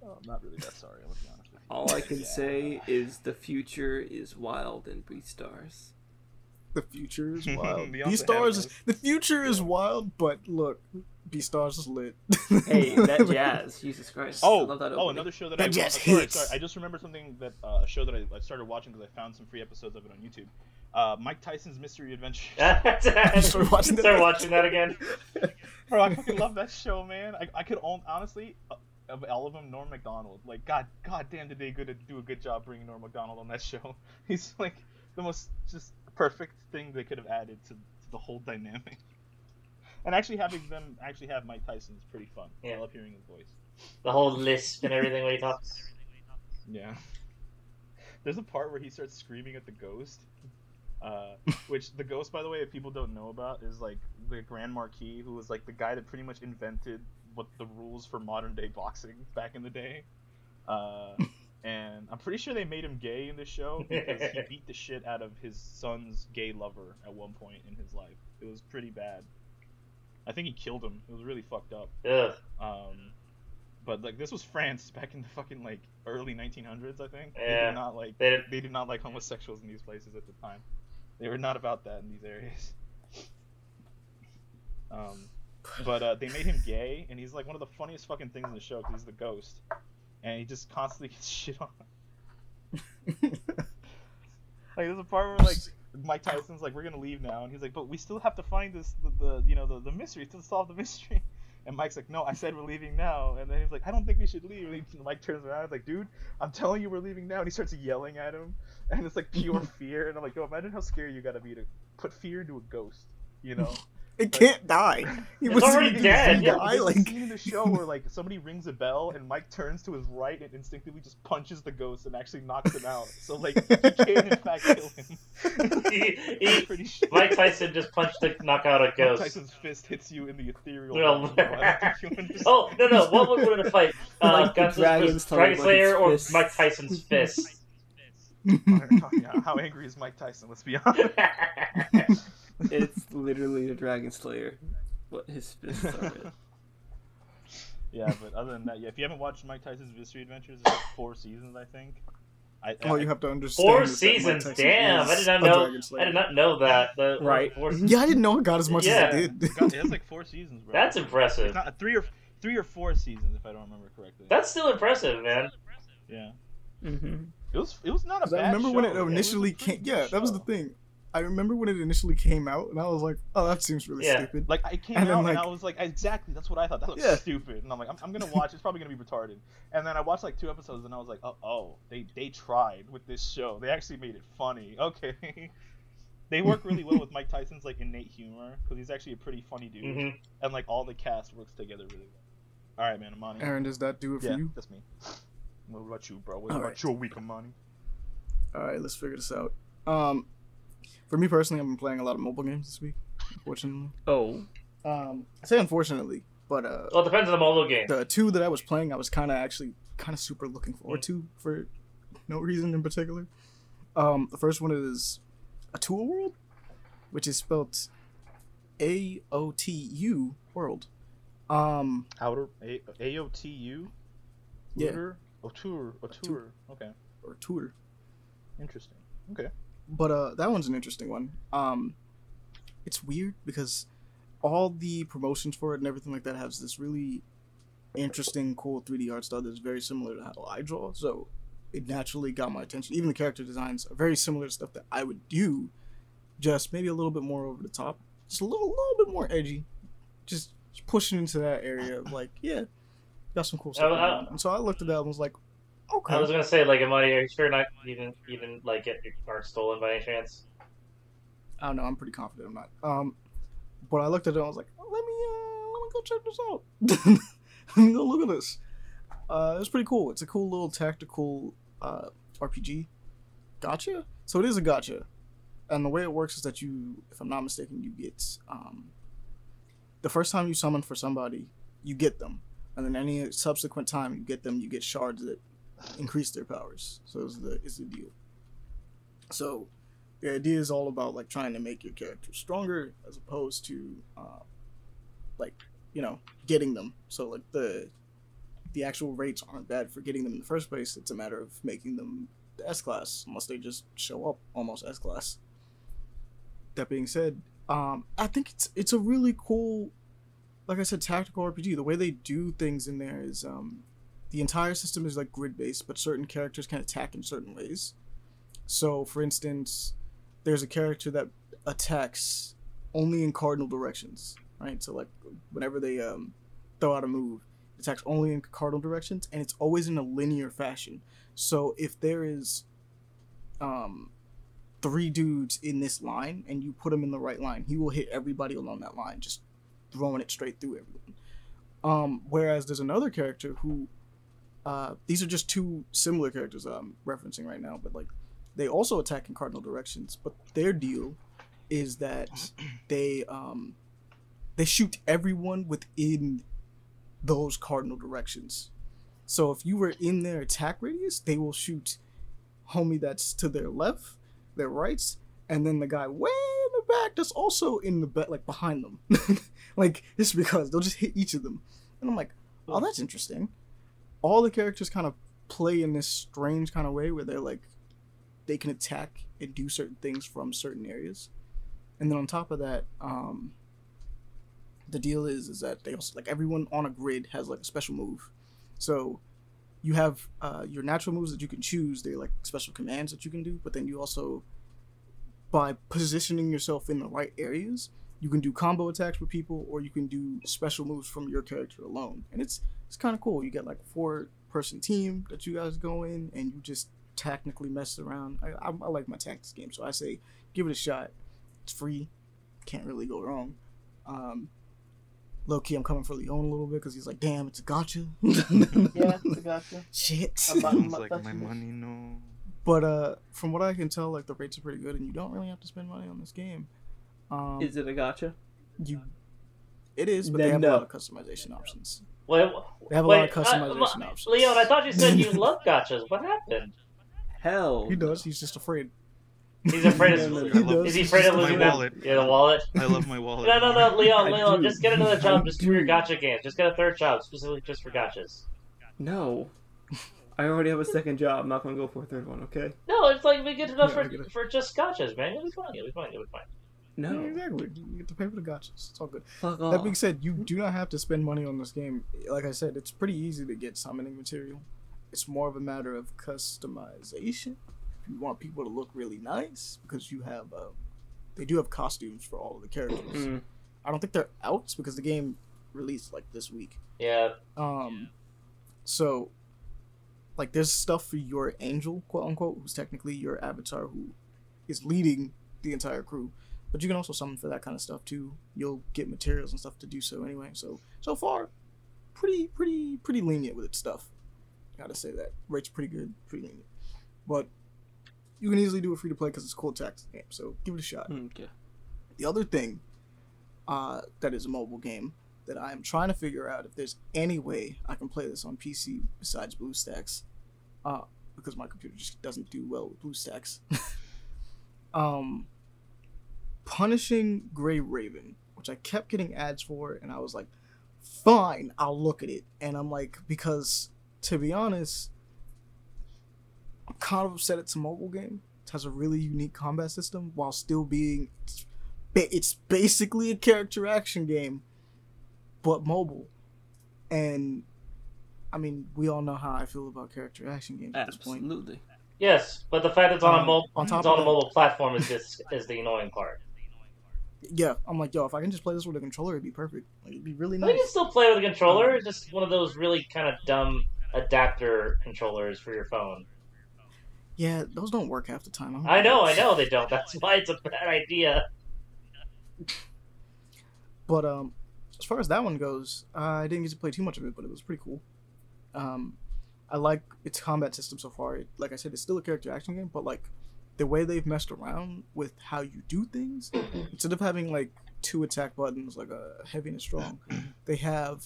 Oh, I'm not really that sorry. I'm gonna be honest with you. All I can say is the future is wild in Beastars. The future is wild. Beyonce Beastars is the future is Yeah. wild, but look, Beastars is lit. Hey, that jazz. Jesus Christ. Oh, I love that oh, another show that That I just sorry, hits. sorry, I just remembered something that uh, a show that I, I started watching because I found some free episodes of it on YouTube. Uh, Mike Tyson's Mystery Adventures. Start watching that. Start watching that again. Bro, I fucking love that show, man. I, I could own, honestly uh, of all of them, Norm Macdonald. Like, god, god damn, did they good do a good job bringing Norm Macdonald on that show? He's like the most just perfect thing they could have added to, to the whole dynamic. And actually having them actually have Mike Tyson is pretty fun. Yeah. I love hearing his voice. The whole lisp and everything when he talks. Yeah. There's a part where he starts screaming at the ghost. Uh, which the ghost, by the way, if people don't know about, is like the Grand Marquis, who was like the guy that pretty much invented what the rules for modern day boxing back in the day. Uh, and I'm pretty sure they made him gay in this show because he beat the shit out of his son's gay lover at one point in his life. It was pretty bad. I think he killed him. It was really fucked up. Ugh. Um, but like this was France back in the fucking like early 1900s, I think. Yeah. They Yeah. did not like They- they did not like homosexuals in these places at the time. They were not about that in these areas. Um, but uh, they made him gay, and he's like one of the funniest fucking things in the show because he's the ghost, and he just constantly gets shit on. Like there's a part where like Mike Tyson's like, "We're gonna leave now," and he's like, "But we still have to find this, the, the you know, the, the mystery to solve the mystery." And Mike's like, "No, I said we're leaving now." And then he's like, "I don't think we should leave." And Mike turns around, he's like, "Dude, I'm telling you, we're leaving now." And he starts yelling at him, and it's like pure fear. And I'm like, "Yo, imagine how scary you gotta be to put fear into a ghost." You know? It can't die. He It's was already dead, yeah, Die, There's like scene in the show where like somebody rings a bell and Mike turns to his right and instinctively just punches the ghost and actually knocks him out. So like he can't in fact kill him. He- he- pretty sure. Mike Tyson just punched to knock out a Mike ghost. Tyson's fist hits you in the ethereal. Well, realm, bro. I don't think you understand. Oh no no! What would win a fight? Uh, Like Guns dragons versus Dragon Slayer or fists. Mike Tyson's fist? How angry is Mike Tyson? Let's be honest. It's literally the Dragon Slayer. What his fists are with. Yeah, but other than that, yeah. If you haven't watched Mike Tyson's Mystery Adventures, it's like four seasons, I think. I, all you have to understand. Four is that Mike seasons. Tyson Damn, I did not know. I did not know that. The, Right. four- Yeah, I didn't know it got as much Yeah. as it did. God, it has like four seasons, bro. That's It's impressive. not three or three or four seasons, if I don't remember correctly. That's still impressive, man. yeah. Mm-hmm. It was it was not a 'Cause bad I remember when it Yeah, was a initially pretty came. good Yeah, that was the thing. I remember when it initially came out, and I was like, "Oh, that seems really Yeah. stupid." Like I came And then, out like- and I was like, exactly, that's what I thought. That looks Yeah. stupid. And I'm like, I'm, I'm gonna watch. It's probably gonna be retarded. And then I watched like two episodes, and I was like, oh, oh, they they tried with this show. They actually made it funny. Okay. they work really well with Mike Tyson's like innate humor because he's actually a pretty funny dude, hmm and like all the cast works together really well. All right, man, Amani. Aaron, does that do it for you? that's me. What about you, bro? What All about right. your week, Amani? All right, let's figure this out. Um, for me personally, I've been playing a lot of mobile games this week. Unfortunately, Oh, um, I say unfortunately, but uh, Well, it depends on the mobile game. the two that I was playing, I was kind of actually kind of super looking forward to for no reason in particular. Um, the first one is AOTU world, which is spelled A O T U world. Um, Outer A A O T U. Yeah. Outer. Otur. Otur. Okay. or tour. Interesting. Okay. But uh that one's an interesting one. Um it's weird because all the promotions for it and everything like that has this really interesting cool 3d art style that's very similar to how i draw. So it naturally got my attention. Even the character designs are very similar to stuff that i would do just maybe a little bit more over the top. Just a little little bit more edgy. Just, pushing into that area of like yeah got some cool stuff Uh, and so i looked at that and was like okay I was gonna say, like, Amadi, are you sure not even even like get your art stolen by any chance? I don't know. I'm pretty confident I'm not. Um, but I looked at it and I was like, let me uh, let me go check this out. let me go look at this. Uh, it's pretty cool. It's a cool little tactical uh, RPG. Gotcha. So it is a gacha, and the way it works is that you, if I'm not mistaken, you get um, the first time you summon for somebody, you get them, and then any subsequent time you get them, you get shards that increase their powers. So it's the is the deal. So the idea is all about like trying to make your character stronger as opposed to uh, like you know getting them so like the the actual rates aren't bad for getting them in the first place it's a matter of making them the s class unless they just show up almost s class that being said, um, I think it's it's a really cool, like I said, tactical RPG. The way they do things in there is um, the entire system is like grid based, but certain characters can attack in certain ways. So, for instance, there's a character that attacks only in cardinal directions, right? So, like whenever they um, throw out a move, it attacks only in cardinal directions, and it's always in a linear fashion. So, if there is um, three dudes in this line and you put him in the right line, he will hit everybody along that line, just throwing it straight through everyone. Um, whereas there's another character who, uh, these are just two similar characters I'm referencing right now, but like they also attack in cardinal directions, but their deal is that they um, they shoot everyone within those cardinal directions. So if you were in their attack radius, they will shoot homie that's to their left, their rights, and then the guy way in the back that's also in the back, like behind them. like just because they'll just hit each of them, and I'm like, oh, that's interesting. All the characters kind of play in this strange kind of way where they're like, they can attack and do certain things from certain areas, and then on top of that, um, the deal is is that they also like everyone on a grid has like a special move, so you have uh, your natural moves that you can choose. They're like special commands that you can do, but then you also, by positioning yourself in the right areas, you can do combo attacks with people, or you can do special moves from your character alone, and it's it's kind of cool. You get like a four person team that you guys go in, and you just technically mess around. I, I, I like my tactics game, so I say give it a shot. It's free, can't really go wrong. Um, low key, I'm coming for Leon a little bit because he's like, damn, it's a gacha. Yeah, it's a gacha. Shit. Sounds like my money, no. But uh, from what I can tell, like the rates are pretty good, and you don't really have to spend money on this game. Um, Is it a gacha? you? It is, but they Then have a lot of customization options. Wait, They have a wait, lot of customization uh, options. Leon, I thought you said you love gachas. What happened? Hell. He does. He's just afraid. He's afraid of. No, no, no. He. Is he afraid of My losing wallet. yeah, the wallet? I love my wallet. No, no, no, Leon, I Leon, just get another job I just for your gacha games. Just get a third job specifically just for gachas. No. I already have a second job. I'm not gonna go for a third one. Okay. No, it's like we get enough Yeah, for, get for just gachas, man. You'll be fine. You'll be fine. You'll be fine. Yeah, No. exactly. You get to pay for the gachas. It's all good. Fuck off. That being said, you do not have to spend money on this game. Like I said, it's pretty easy to get summoning material. It's more of a matter of customization. If you want people to look really nice, because you have, uh, they do have costumes for all of the characters. Mm. I don't think they're out because the game released like this week. Yeah. Um, so, like, there's stuff for your angel, quote unquote, who's technically your avatar who is leading the entire crew. But you can also summon for that kind of stuff too. You'll get materials and stuff to do so anyway. So so far, pretty pretty pretty lenient with its stuff. Gotta say that rate's pretty good, pretty lenient. But you can easily do it free to play because it's a cool tactics game. So give it a shot. Okay. The other thing uh, that is a mobile game that I am trying to figure out if there's any way I can play this on PC besides BlueStacks, uh, because my computer just doesn't do well with BlueStacks. um, punishing Gray Raven, which I kept getting ads for, and I was like, fine, I'll look at it. And I'm like, because to be honest, I'm kind of upset it's a mobile game. It has a really unique combat system while still being it's basically a character action game, but mobile. And I mean, we all know how I feel about character action games at this point. Absolutely. Yes, but the fact that it's on a Um, mobile on top it's of on a mobile platform is just is the annoying part. Yeah, I'm like, yo, if I can just play this with a controller, it'd be perfect. Like, it'd be really nice. you can still play with a controller. It's just one of those really kind of dumb adapter controllers for your phone. Yeah, those don't work half the time. I'm- I know, I know they don't. That's why it's a bad idea. But um, as far as that one goes, uh, I didn't get to play too much of it, but it was pretty cool. Um, I like its combat system so far. It, like I said, it's still a character action game, but like the way they've messed around with how you do things, instead of having like two attack buttons, like a heavy and a strong, they have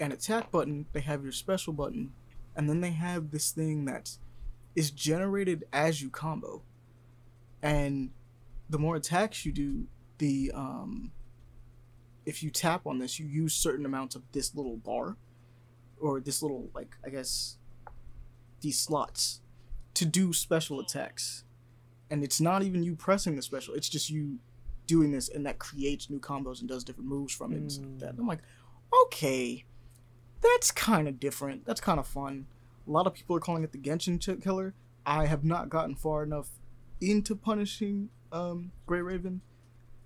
an attack button. They have your special button, and then they have this thing that is generated as you combo. And the more attacks you do, the um, if you tap on this, you use certain amounts of this little bar, or this little like I guess these slots to do special attacks, and it's not even you pressing the special; it's just you doing this and that creates new combos and does different moves from it and stuff like that. I'm like, okay, that's kind of different. That's kind of fun. A lot of people are calling it the Genshin ch- killer. I have not gotten far enough into punishing um, Gray Raven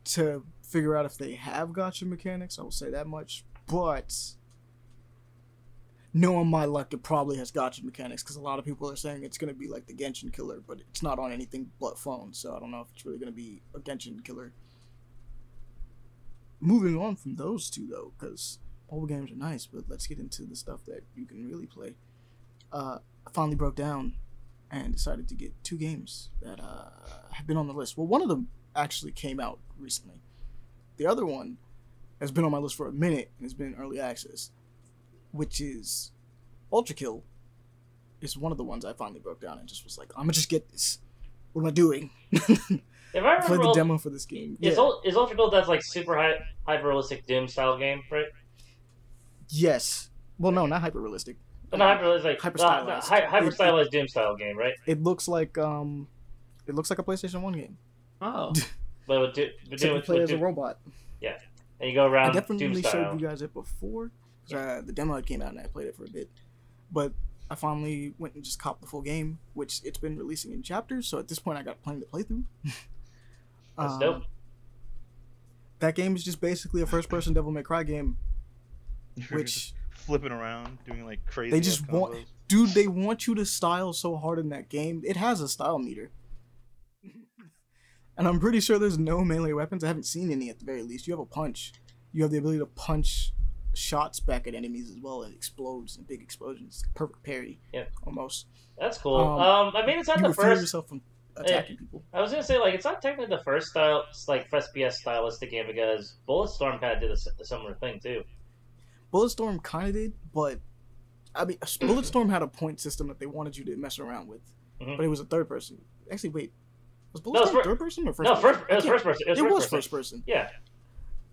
to figure out if they have gacha mechanics. I will say that much, but knowing my luck, it probably has gacha mechanics because a lot of people are saying it's going to be like the Genshin killer, but it's not on anything but phones, so I don't know if it's really going to be a Genshin killer. Moving on from those two though, because mobile games are nice, but let's get into the stuff that you can really play. Uh, I finally broke down and decided to get two games that uh, have been on the list. Well, one of them actually came out recently. The other one has been on my list for a minute and has been in early access, which is Ultrakill. Is one of the ones I finally broke down and just was like, I'm gonna just get this. What am I doing? If I I played the Ul- demo for this game. is, Yeah. Ul- is Ultra Gold that like super high, hyper realistic Doom style game, right? Yes. Well, no, not hyper realistic. But not hyper realistic, Hyper not- not stylized. hy- hyper It- it- stylized Doom style game, right? It looks like um, it looks like a PlayStation One game. Oh. But with, do, but Except Doom, you with, play with as a robot. Yeah, and you go I around Doom definitely style. showed you guys it before. 'Cause, uh, the demo had came out and I played it for a bit, but I finally went and just copped the full game, which it's been releasing in chapters. So at this point, I got plenty to play through. That's Um, dope. That game is just basically a first-person Devil May Cry game, You're which just flipping around, doing like crazy. they just want, combos. dude. They want you to style so hard in that game. It has a style meter, and I'm pretty sure there's no melee weapons. I haven't seen any at the very least. You have a punch. You have the ability to punch shots back at enemies as well. It explodes in big explosions. Perfect parry. Yep. Almost. That's cool. um, Um, I mean, it's not the first. yourself from attacking people. I was gonna say like it's not technically the first style like FPS stylistic game because Bulletstorm kind of did a similar thing too. Bulletstorm kind of did, but I mean, Bulletstorm had a point system that they wanted you to mess around with, Mhm. but it was a third person. Actually, wait, was No, Bulletstorm fir- third person or first? no, person? first it was first person. It was, It first, was person. first person. Yeah,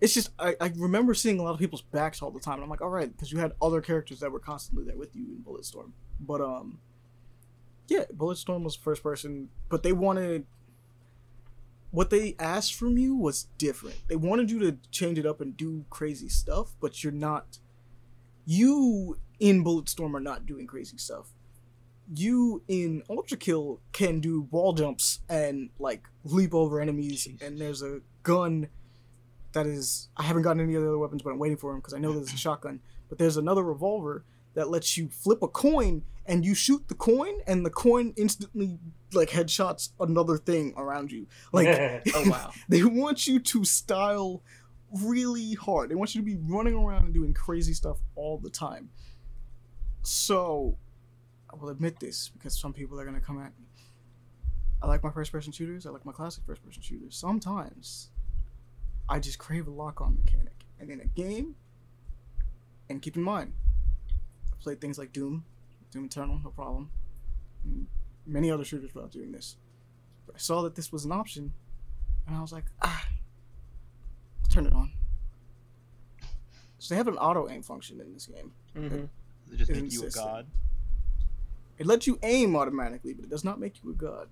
It's just I, I remember seeing a lot of people's backs all the time. And I'm like, all right, because you had other characters that were constantly there with you in Bulletstorm. But um, yeah, Bulletstorm was first person, but they wanted what they asked from you was different. They wanted you to change it up and do crazy stuff, but you're not. You in Bulletstorm are not doing crazy stuff. You in Ultrakill can do wall jumps and like leap over enemies, and there's a gun that is I haven't gotten any of the other weapons, but I'm waiting for them because I know there's a shotgun. But there's another revolver that lets you flip a coin and you shoot the coin, and the coin instantly like headshots another thing around you. Like Oh wow. they want you to style really hard. They want you to be running around and doing crazy stuff all the time. So, I will admit this because some people are gonna come at me. I like my first-person shooters. I like my classic first-person shooters. Sometimes, I just crave a lock-on mechanic, and in a game. And keep in mind, I played things like Doom, Doom Eternal, no problem. and Many other shooters without doing this. But I saw that this was an option, and I was like, ah, I'll turn it on. So they have an auto aim function in this game. hmm Does it just Isn't make you a god? It lets you aim automatically, but it does not make you a god.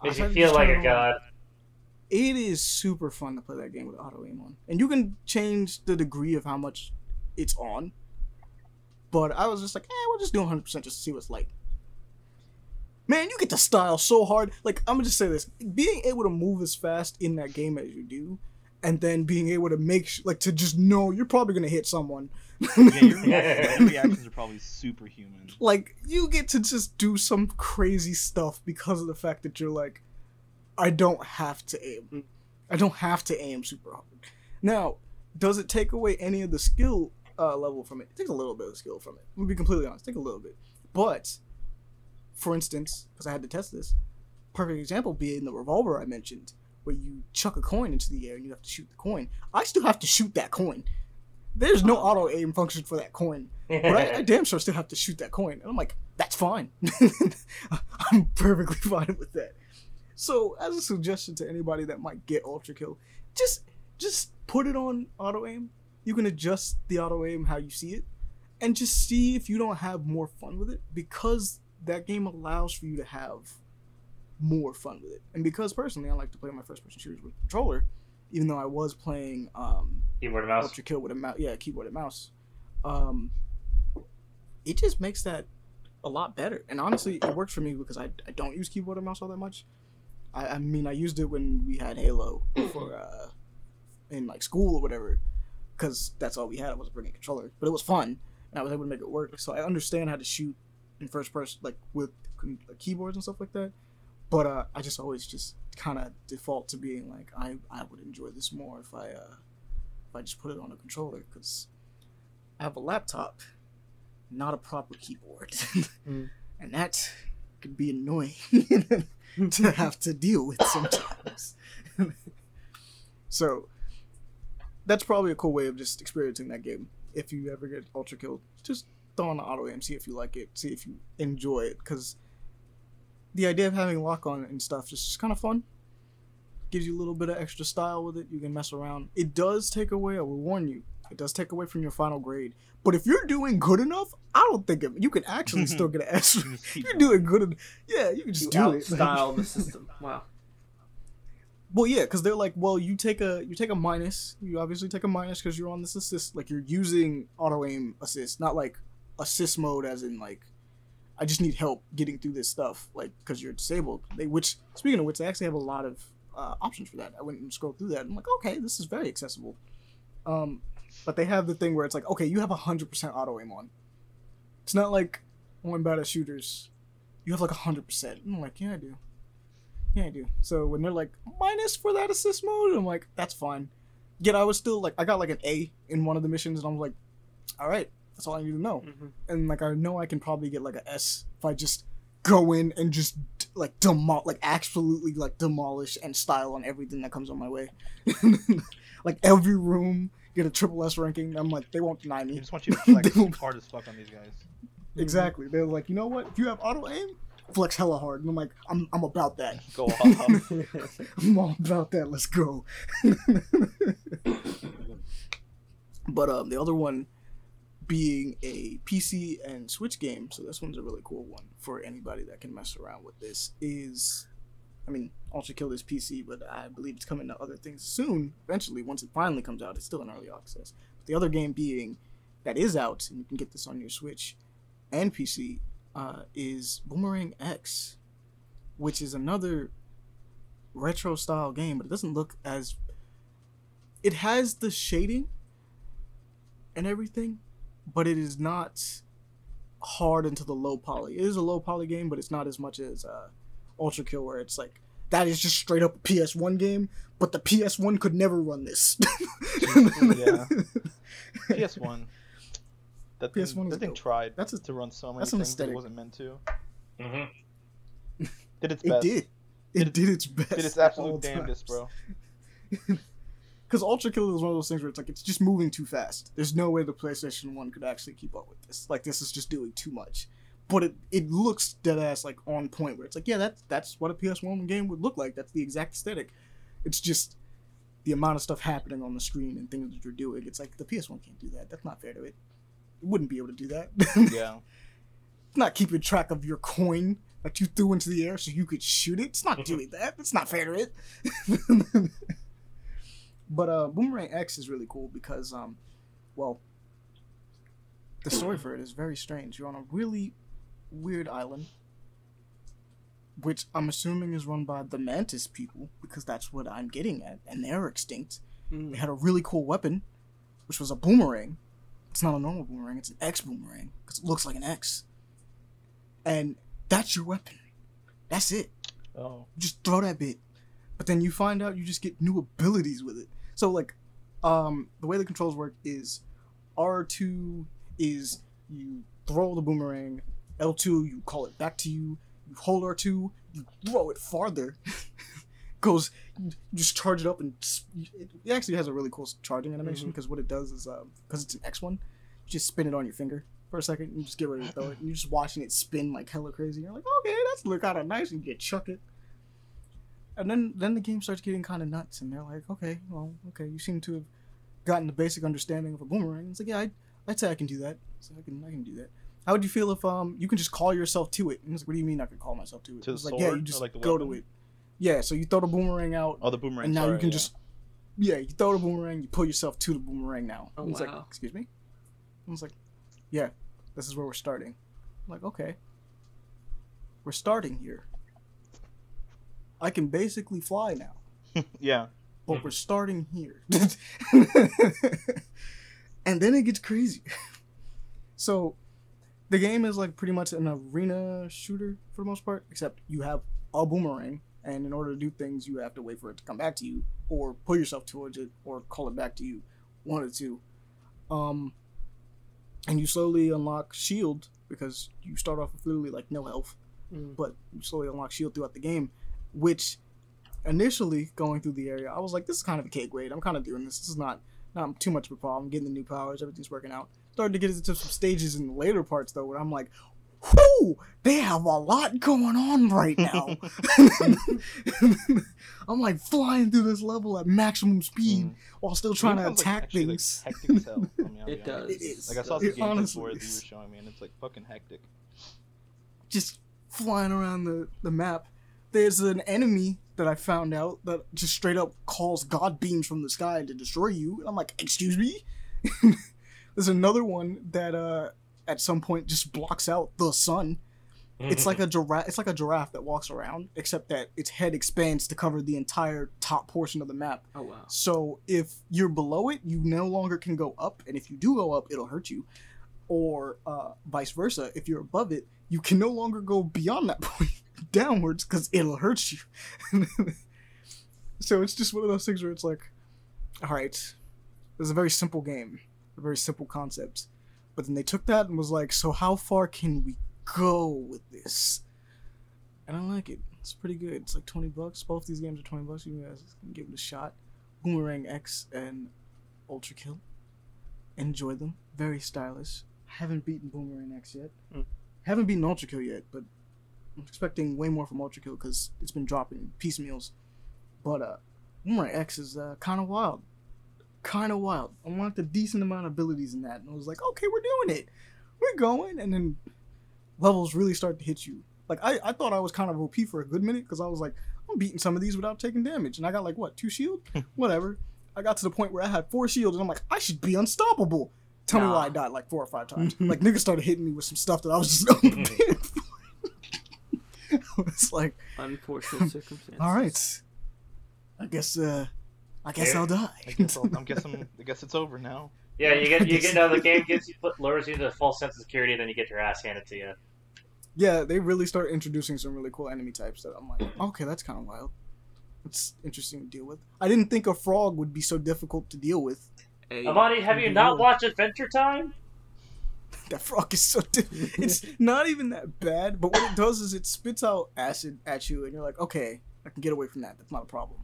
I makes you feel like a it on. god. It is super fun to play that game with auto aim on, and you can change the degree of how much it's on. But I was just like, eh, we'll just do 100 percent just to see what's like. Man, you get to style so hard. Like I'm gonna just say this: being able to move as fast in that game as you do, and then being able to make sh- like to just know you're probably gonna hit someone. Yeah, your reactions are probably superhuman. like you get to just do some crazy stuff because of the fact that you're like i don't have to aim. I don't have to aim super hard. Now does it take away any of the skill uh, level from it? It takes a little bit of skill from it. I'm gonna be completely honest take a little bit. But for instance because i had to test this perfect example being the revolver i mentioned where you chuck a coin into the air and you have to shoot the coin. I still have to shoot that coin. There's no auto aim function for that coin but I, I damn sure still have to shoot that coin. And I'm like, that's fine. I'm perfectly fine with that. So, as a suggestion to anybody that might get Ultrakill, just just put it on auto aim. You can adjust the auto aim how you see it, and just see if you don't have more fun with it because that game allows for you to have more fun with it. And because personally, I like to play my first person shooters with a controller, even though I was playing um, Keyboard and mouse. Ultrakill with a mouse, yeah, keyboard and mouse, um, it just makes that a lot better. And honestly, it works for me because I, I don't use keyboard and mouse all that much. I, I mean, I used it when we had Halo for uh, in like school or whatever, because that's all we had. I wasn't bringing a controller, but it was fun, and I was able to make it work. So I understand how to shoot in first person, like with keyboards and stuff like that. But uh, I just always just kind of default to being like, I, I would enjoy this more if I uh, if I just put it on a controller because I have a laptop, not a proper keyboard, Mm. and that can be annoying to have to deal with sometimes. so that's probably a cool way of just experiencing that game. If you ever get ultra killed, just throw on the auto aim, see if you like it, see if you enjoy it, because the idea of having lock on and stuff is just kind of fun. Gives you a little bit of extra style with it. You can mess around. It does take away. I will warn you. It does take away from your final grade. But if you're doing good enough, I don't think it, you can actually still get an S. You just If keep you're doing good, en- yeah, you can just You do it. outstyle the system. Wow. Well, yeah, because they're like, well, you take a you take a minus. You obviously take a minus because you're on this assist. Like you're using auto aim assist, not like assist mode, as in like, I just need help getting through this stuff, like because you're disabled. They which speaking of which, they actually have a lot of uh, options for that. I went and scrolled through that. I'm like, okay, this is very accessible. Um, but they have the thing where it's like, okay, you have hundred percent auto aim on. It's not like one bad at shooters. You have like hundred percent. I'm like, yeah, I do. Yeah, I do. So when they're like minus for that assist mode, I'm like, that's fine. Yet I was still like, I got like an A in one of the missions, and I'm like, all right, that's all I need to know. Mhm. And like, I know I can probably get like a S if I just go in and just like demol, like absolutely like demolish and style on everything that comes on my way. like every room, get a triple S ranking. I'm like, they won't deny They me. just want you to flex They won't- hard as fuck on these guys. Exactly. They're like, you know what? If you have auto aim, flex hella hard. And I'm like, I'm, I'm about that. Go off. I'm all about that. Let's go. but um, the other one being a PC and Switch game, so this one's a really cool one for anybody that can mess around with this. Is, I mean, Ultrakill is PC, but I believe it's coming to other things soon. Eventually, once it finally comes out, it's still in early access. But the other game being that is out, and you can get this on your Switch and PC, uh, is Boomerang X, which is another retro style game, but it doesn't look as. It has the shading and everything, but it is not hard into the low poly. It is a low poly game, but it's not as much as uh, Ultrakill, where it's like that is just straight up a PS1 game, but the PS1 could never run this. Yeah. PS1. That thing, PS1 is that thing dope. tried That's a, to run so many that's things that it wasn't meant to. Mm-hmm. Did its it did. It did its best. Did its absolute damnedest, times. bro. Because Ultrakill is one of those things where it's like it's just moving too fast. There's no way the PlayStation One could actually keep up with this. Like this is just doing too much. But it, it looks dead ass like on point where it's like yeah that's that's what a PS1 game would look like. That's the exact aesthetic. It's just the amount of stuff happening on the screen and things that you're doing. It's like the PS1 can't do that. That's not fair to it. It wouldn't be able to do that. Yeah. Not keeping track of your coin that you threw into the air so you could shoot it. It's not doing that. It's not fair to it. but uh, Boomerang X is really cool because, um, well, the story for it is very strange. You're on a really weird island, which I'm assuming is run by the Mantis people because that's what I'm getting at, and they're extinct. Mm. They had a really cool weapon, which was a boomerang. It's not a normal boomerang; it's an X boomerang because it looks like an X. And that's your weapon. That's it. Oh. You just throw that bit, but then you find out you just get new abilities with it. So like, um, the way the controls work is R two is you throw the boomerang, L two you call it back to you. You hold R two, you throw it farther. Goes, you just charge it up and it actually has a really cool charging animation Mhm. because what it does is because it's an X one, you just spin it on your finger for a second and you just get ready to throw it. And you're just watching it spin like hella crazy. You're like, okay, that's look kind of nice, and you chuck it. And then then the game starts getting kind of nuts, and they're like, okay, well, okay, you seem to have gotten the basic understanding of a boomerang. It's like, yeah, I, I'd say I can do that. So I can I can do that. How would you feel if um you can just call yourself to it? And it's like, what do you mean I can call myself to it? To the it's like, yeah, you just like go to it. Yeah, so you throw the boomerang out, Oh, the boomerang. and now sorry, you can yeah. just yeah, you throw the boomerang, you pull yourself to the boomerang now. Oh, And it's like, wow. excuse me? I was like, yeah, this is where we're starting. I'm like, okay. We're starting here. I can basically fly now, yeah. but we're starting here. and then it gets crazy. So, the game is like pretty much an arena shooter for the most part, except you have a boomerang, and in order to do things, you have to wait for it to come back to you, or pull yourself towards it, or call it back to you. One the two. Um, and you slowly unlock shield because you start off with literally like no health, Mm. but you slowly unlock shield throughout the game, which initially going through the area, I was like, this is kind of a cake grade. I'm kind of doing this. This is not not too much of a problem. Getting the new powers, everything's working out. Started to get into some stages in the later parts though, where I'm like, whoo, they have a lot going on right now. I'm like flying through this level at maximum speed Mm. while still trying to It becomes, like, attack actually, like, things. hectic as hell. I mean, It does. It is. Like I saw It the gameplay honestly for it that you were showing me, and it's like fucking hectic. just flying around the, the map. There's an enemy that I found out that just straight up calls god beams from the sky to destroy you. And I'm like, excuse me? There's another one that uh at some point just blocks out the sun. It's like a giraffe it's like a giraffe that walks around, except that its head expands to cover the entire top portion of the map. Oh wow. So if you're below it, you no longer can go up, and if you do go up, it'll hurt you. Or uh, vice versa, if you're above it, you can no longer go beyond that point downwards because it'll hurt you. so it's just one of those things where it's like, all right, it's a very simple game, very simple concept, but then they took that and was like, so how far can we go with this? And I like it. It's pretty good. It's like twenty bucks. Both these games are twenty bucks. You guys can give it a shot. Boomerang X and Ultrakill. Enjoy them. Very stylish. Haven't beaten Boomerang X yet. Mm. Haven't beaten Ultrakill yet, but I'm expecting way more from Ultrakill because it's been dropping piecemeals. But uh, Boomerang X is uh, kind of wild. Kind of wild. I unlocked a decent amount of abilities in that, and I was like, okay, we're doing it. We're going, and then levels really start to hit you. Like I, I thought I was kind of OP for a good minute because I was like, I'm beating some of these without taking damage, and I got like what two shield, whatever. I got to the point where I had four shields, and I'm like, I should be unstoppable. Tell me why I died like four or five times. like niggas started hitting me with some stuff that I was just unprepared for. it's like, Unfortunate circumstances. all right, I guess, uh, I guess Yeah. I'll die. I guess I'll, I'm guessing. I guess it's over now. Yeah, you get you get no the game gives you put lowers you to a false sense of security, and then you get your ass handed to you. yeah, they really start introducing some really cool enemy types that I'm like, okay, that's kind of wild. It's interesting to deal with. I didn't think a frog would be so difficult to deal with. Hey, Amani, have you not watched Adventure Time? That frog is so. Di- it's not even that bad, but what it does is it spits out acid at you, and you're like, okay, I can get away from that. That's not a problem.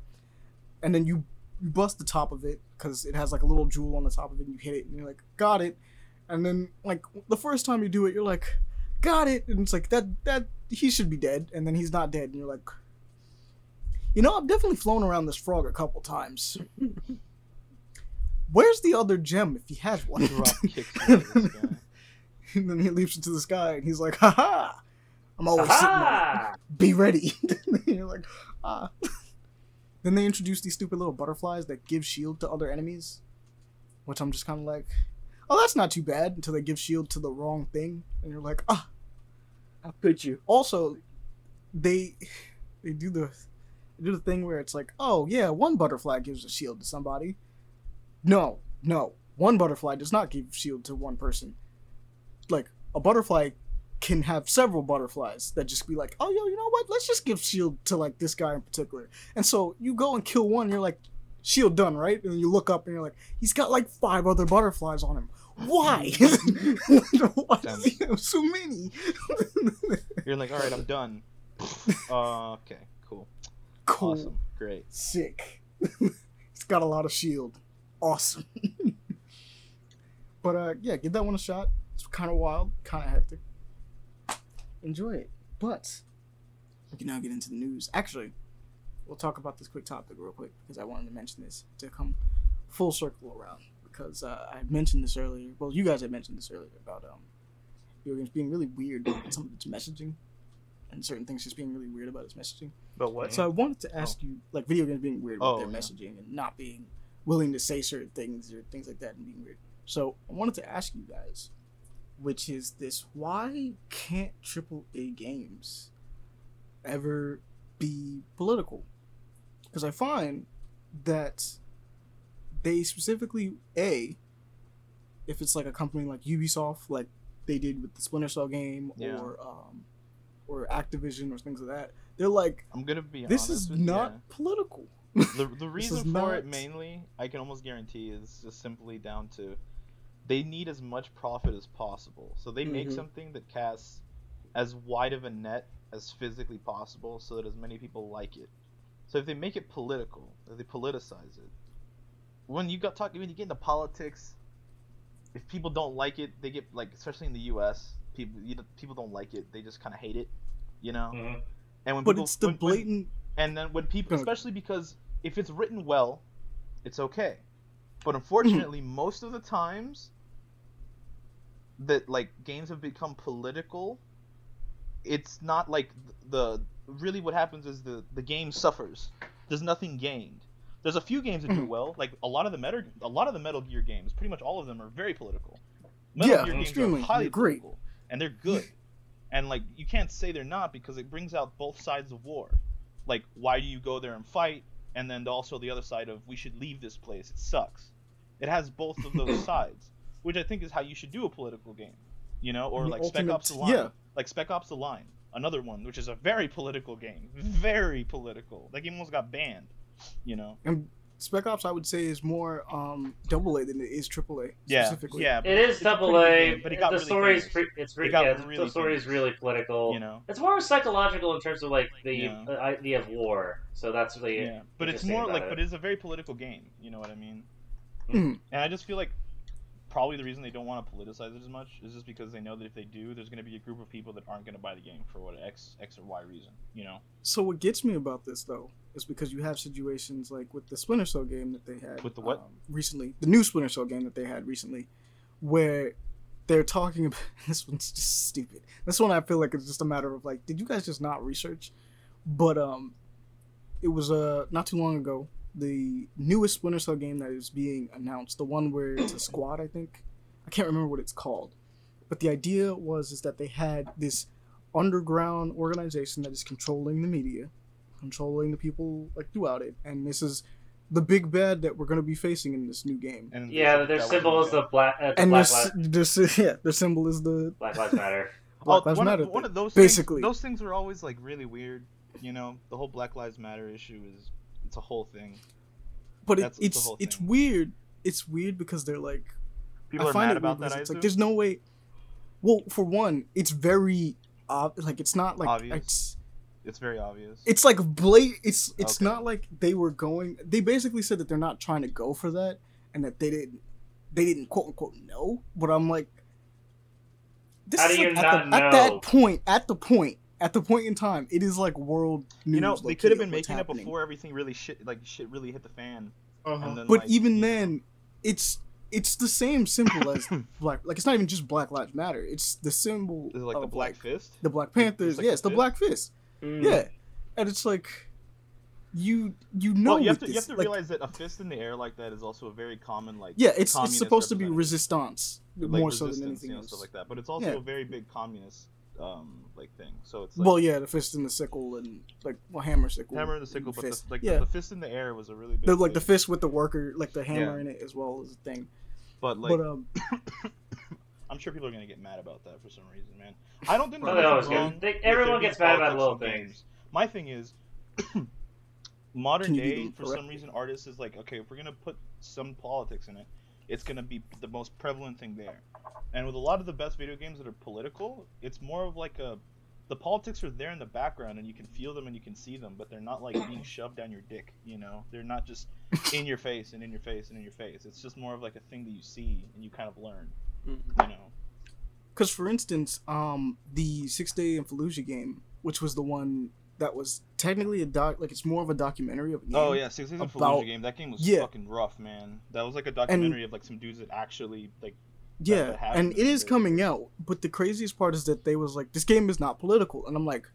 And then you you bust the top of it because it has like a little jewel on the top of it, and you hit it, and you're like, got it. And then like the first time you do it, you're like, got it, and it's like that that he should be dead, and then he's not dead, and you're like, you know, I've definitely flown around this frog a couple times. Where's the other gem if he has one? Drop kicks into this guy. and then he leaps into the sky and he's like, "Ha ha! I'm always sitting on it. Aha! Be ready." and you're like, "Ah." Then they introduce these stupid little butterflies that give shield to other enemies, which I'm just kind of like, "Oh, that's not too bad." Until they give shield to the wrong thing, and you're like, "Ah." How could you? Also, they they do the they do the thing where it's like, "Oh yeah, one butterfly gives a shield to somebody." No, no, one butterfly does not give shield to one person. Like a butterfly can have several butterflies that just be like, oh, yo, you know what? Let's just give shield to like this guy in particular. And so you go and kill one, you're like, shield done, right? And you look up and you're like, he's got like five other butterflies on him. Why? Why does he have so many? You're like, all right, I'm done. Uh, okay, cool, cool, awesome, great. sick. he's got a lot of shield. Awesome. but uh, yeah, give that one a shot. It's kind of wild, kind of hectic. Enjoy it. But we can now get into the news. Actually, we'll talk about this quick topic real quick because I wanted to mention this to come full circle around. Because uh, I mentioned this earlier. Well, you guys had mentioned this earlier about um, video games being really weird with some of its messaging, and certain things just being really weird about its messaging. But what? So I wanted to ask you, like, video games being weird with Oh, their yeah. messaging and not being willing to say certain things or things like that and being weird. So I wanted to ask you guys, which is this: Why can't AAA games ever be political? Because I find that they specifically a if it's like a company like Ubisoft, like they did with the Splinter Cell game, Yeah. or um, or Activision or things like that, they're like, I'm gonna be this is you, not yeah. political. the the reason for it mainly I can almost guarantee is just simply down to they need as much profit as possible. So they make Mhm. something that casts as wide of a net as physically possible so that as many people like it. So if they make it political, if they politicize it, when you got talking when you get into politics, if people don't like it, they get like especially in the U.S. people you, people don't like it. They just kind of hate it, you know. Mhm. And when But people, it's the when- when- blatant. and then when people, especially because if it's written well, it's okay. But Mm-hmm. unfortunately, most of the times that like games have become political, it's not like the really what happens is the the game suffers. There's nothing gained. There's a few games that do Mhm. well, like a lot of the Metal a lot of the Metal Gear games, pretty much all of them are very political. Metal Yeah, Gear games extremely. are highly great. political, and they're good. And like you can't say they're not because it brings out both sides of war. Like why do you go there and fight? And then also the other side of we should leave this place. It sucks. It has both of those sides, which I think is how you should do a political game. You know, or The like Spec Ops: The Line. yeah. Like Spec Ops: The Line, another one which is a very political game, very political. That game almost got banned. You know. And Spec Ops, I would say, is more um, double A than it is triple A. Yeah. Specifically. Yeah. It is it's a double A. but it got the really story's famous, pre- it's re- It got yeah, really the story is really political. You know. It's more psychological in terms of like the Yeah. uh, idea of war. So that's really Yeah, but it's more like, it. but it's a very political game. You know what I mean? Mhm. And I just feel like probably the reason they don't want to politicize it as much is just because they know that if they do, there's going to be a group of people that aren't going to buy the game for what X, X or Y reason. You know? So what gets me about this though is because you have situations like with the Splinter Cell game that they had With the what? um, recently, the new Splinter Cell game that they had recently, where they're talking about this one's just stupid. This one I feel like it's just a matter of like, did you guys just not research? But um, it was uh not too long ago the newest Splinter Cell game that is being announced, the one where it's a squad, I think. I can't remember what it's called, but the idea was is that they had this underground organization that is controlling the media, controlling the people like throughout it, and this is the big bad that we're going to be facing in this new game. And yeah, that their symbol is the black. Uh, the And black, this, li- this, yeah, their symbol is the black Lives Matter. Black Oh, Lives one Matter Of, one thing. of those Basically. things, those things are always like really weird. You know, the whole Black Lives Matter issue is it's a whole thing. but it, it's it's it's thing. weird. It's weird because they're like People I are find mad it about weird that. because I It's like there's no way. Well, for one, it's very ob- like it's not like Obvious. it's It's very obvious. it's like blate. It's it's Okay. not like they were going. They basically said that they're not trying to go for that, and that they didn't they didn't quote unquote know. But I'm like, this How is do you like at, not the, at that point. At the point. At the point in time, it is like world news. you know, they low-key could have been making happening. it before everything really shit like shit really hit the fan. Uh-huh. And then, But like, even you know. then, it's it's the same symbol as black. Like it's not even just Black Lives Matter. It's the symbol is it like of the Black like Fist? the Black It's Panthers. like yeah, the it's the fist? Black Fist. Mm. Yeah, and it's like you you know well, you have with to you have to like, realize that a fist in the air like that is also a very common like yeah, it's it's supposed to be resistance like more so than resistance, anything you know, else. stuff like that. But it's also Yeah. a very big communist um like thing. So it's like well, yeah, the fist and the sickle and like well, hammer sickle, hammer and the sickle, but the, fist. like yeah, the, the fist in the air was a really big the, like the fist with the worker, like the hammer Yeah. in it as well as the thing. But like but um, I'm sure people are gonna get mad about that for some reason, man. I don't think there's they nothing always wrong they- everyone gets mad about little in things. games. My thing is, modern Can you do day them for some reason artists is like, okay, if we're gonna put some politics in it, it's gonna be the most prevalent thing there. And with a lot of the best video games that are political, it's more of like a the politics are there in the background and you can feel them and you can see them, but they're not like being shoved down your dick, you know? They're not just in your face and in your face and in your face. It's just more of like a thing that you see and you kind of learn, Mhm. you know. Because, for instance, um, the Six Day in Fallujah game, which was the one that was technically a doc, like it's more of a documentary of a oh, game. Oh yeah, Six Days in about- Fallujah game. That game was Yeah. fucking rough, man. That was like a documentary of like some dudes that actually like. yeah, that and it is coming out. But the craziest part is that they was like, this game is not political, and I'm like,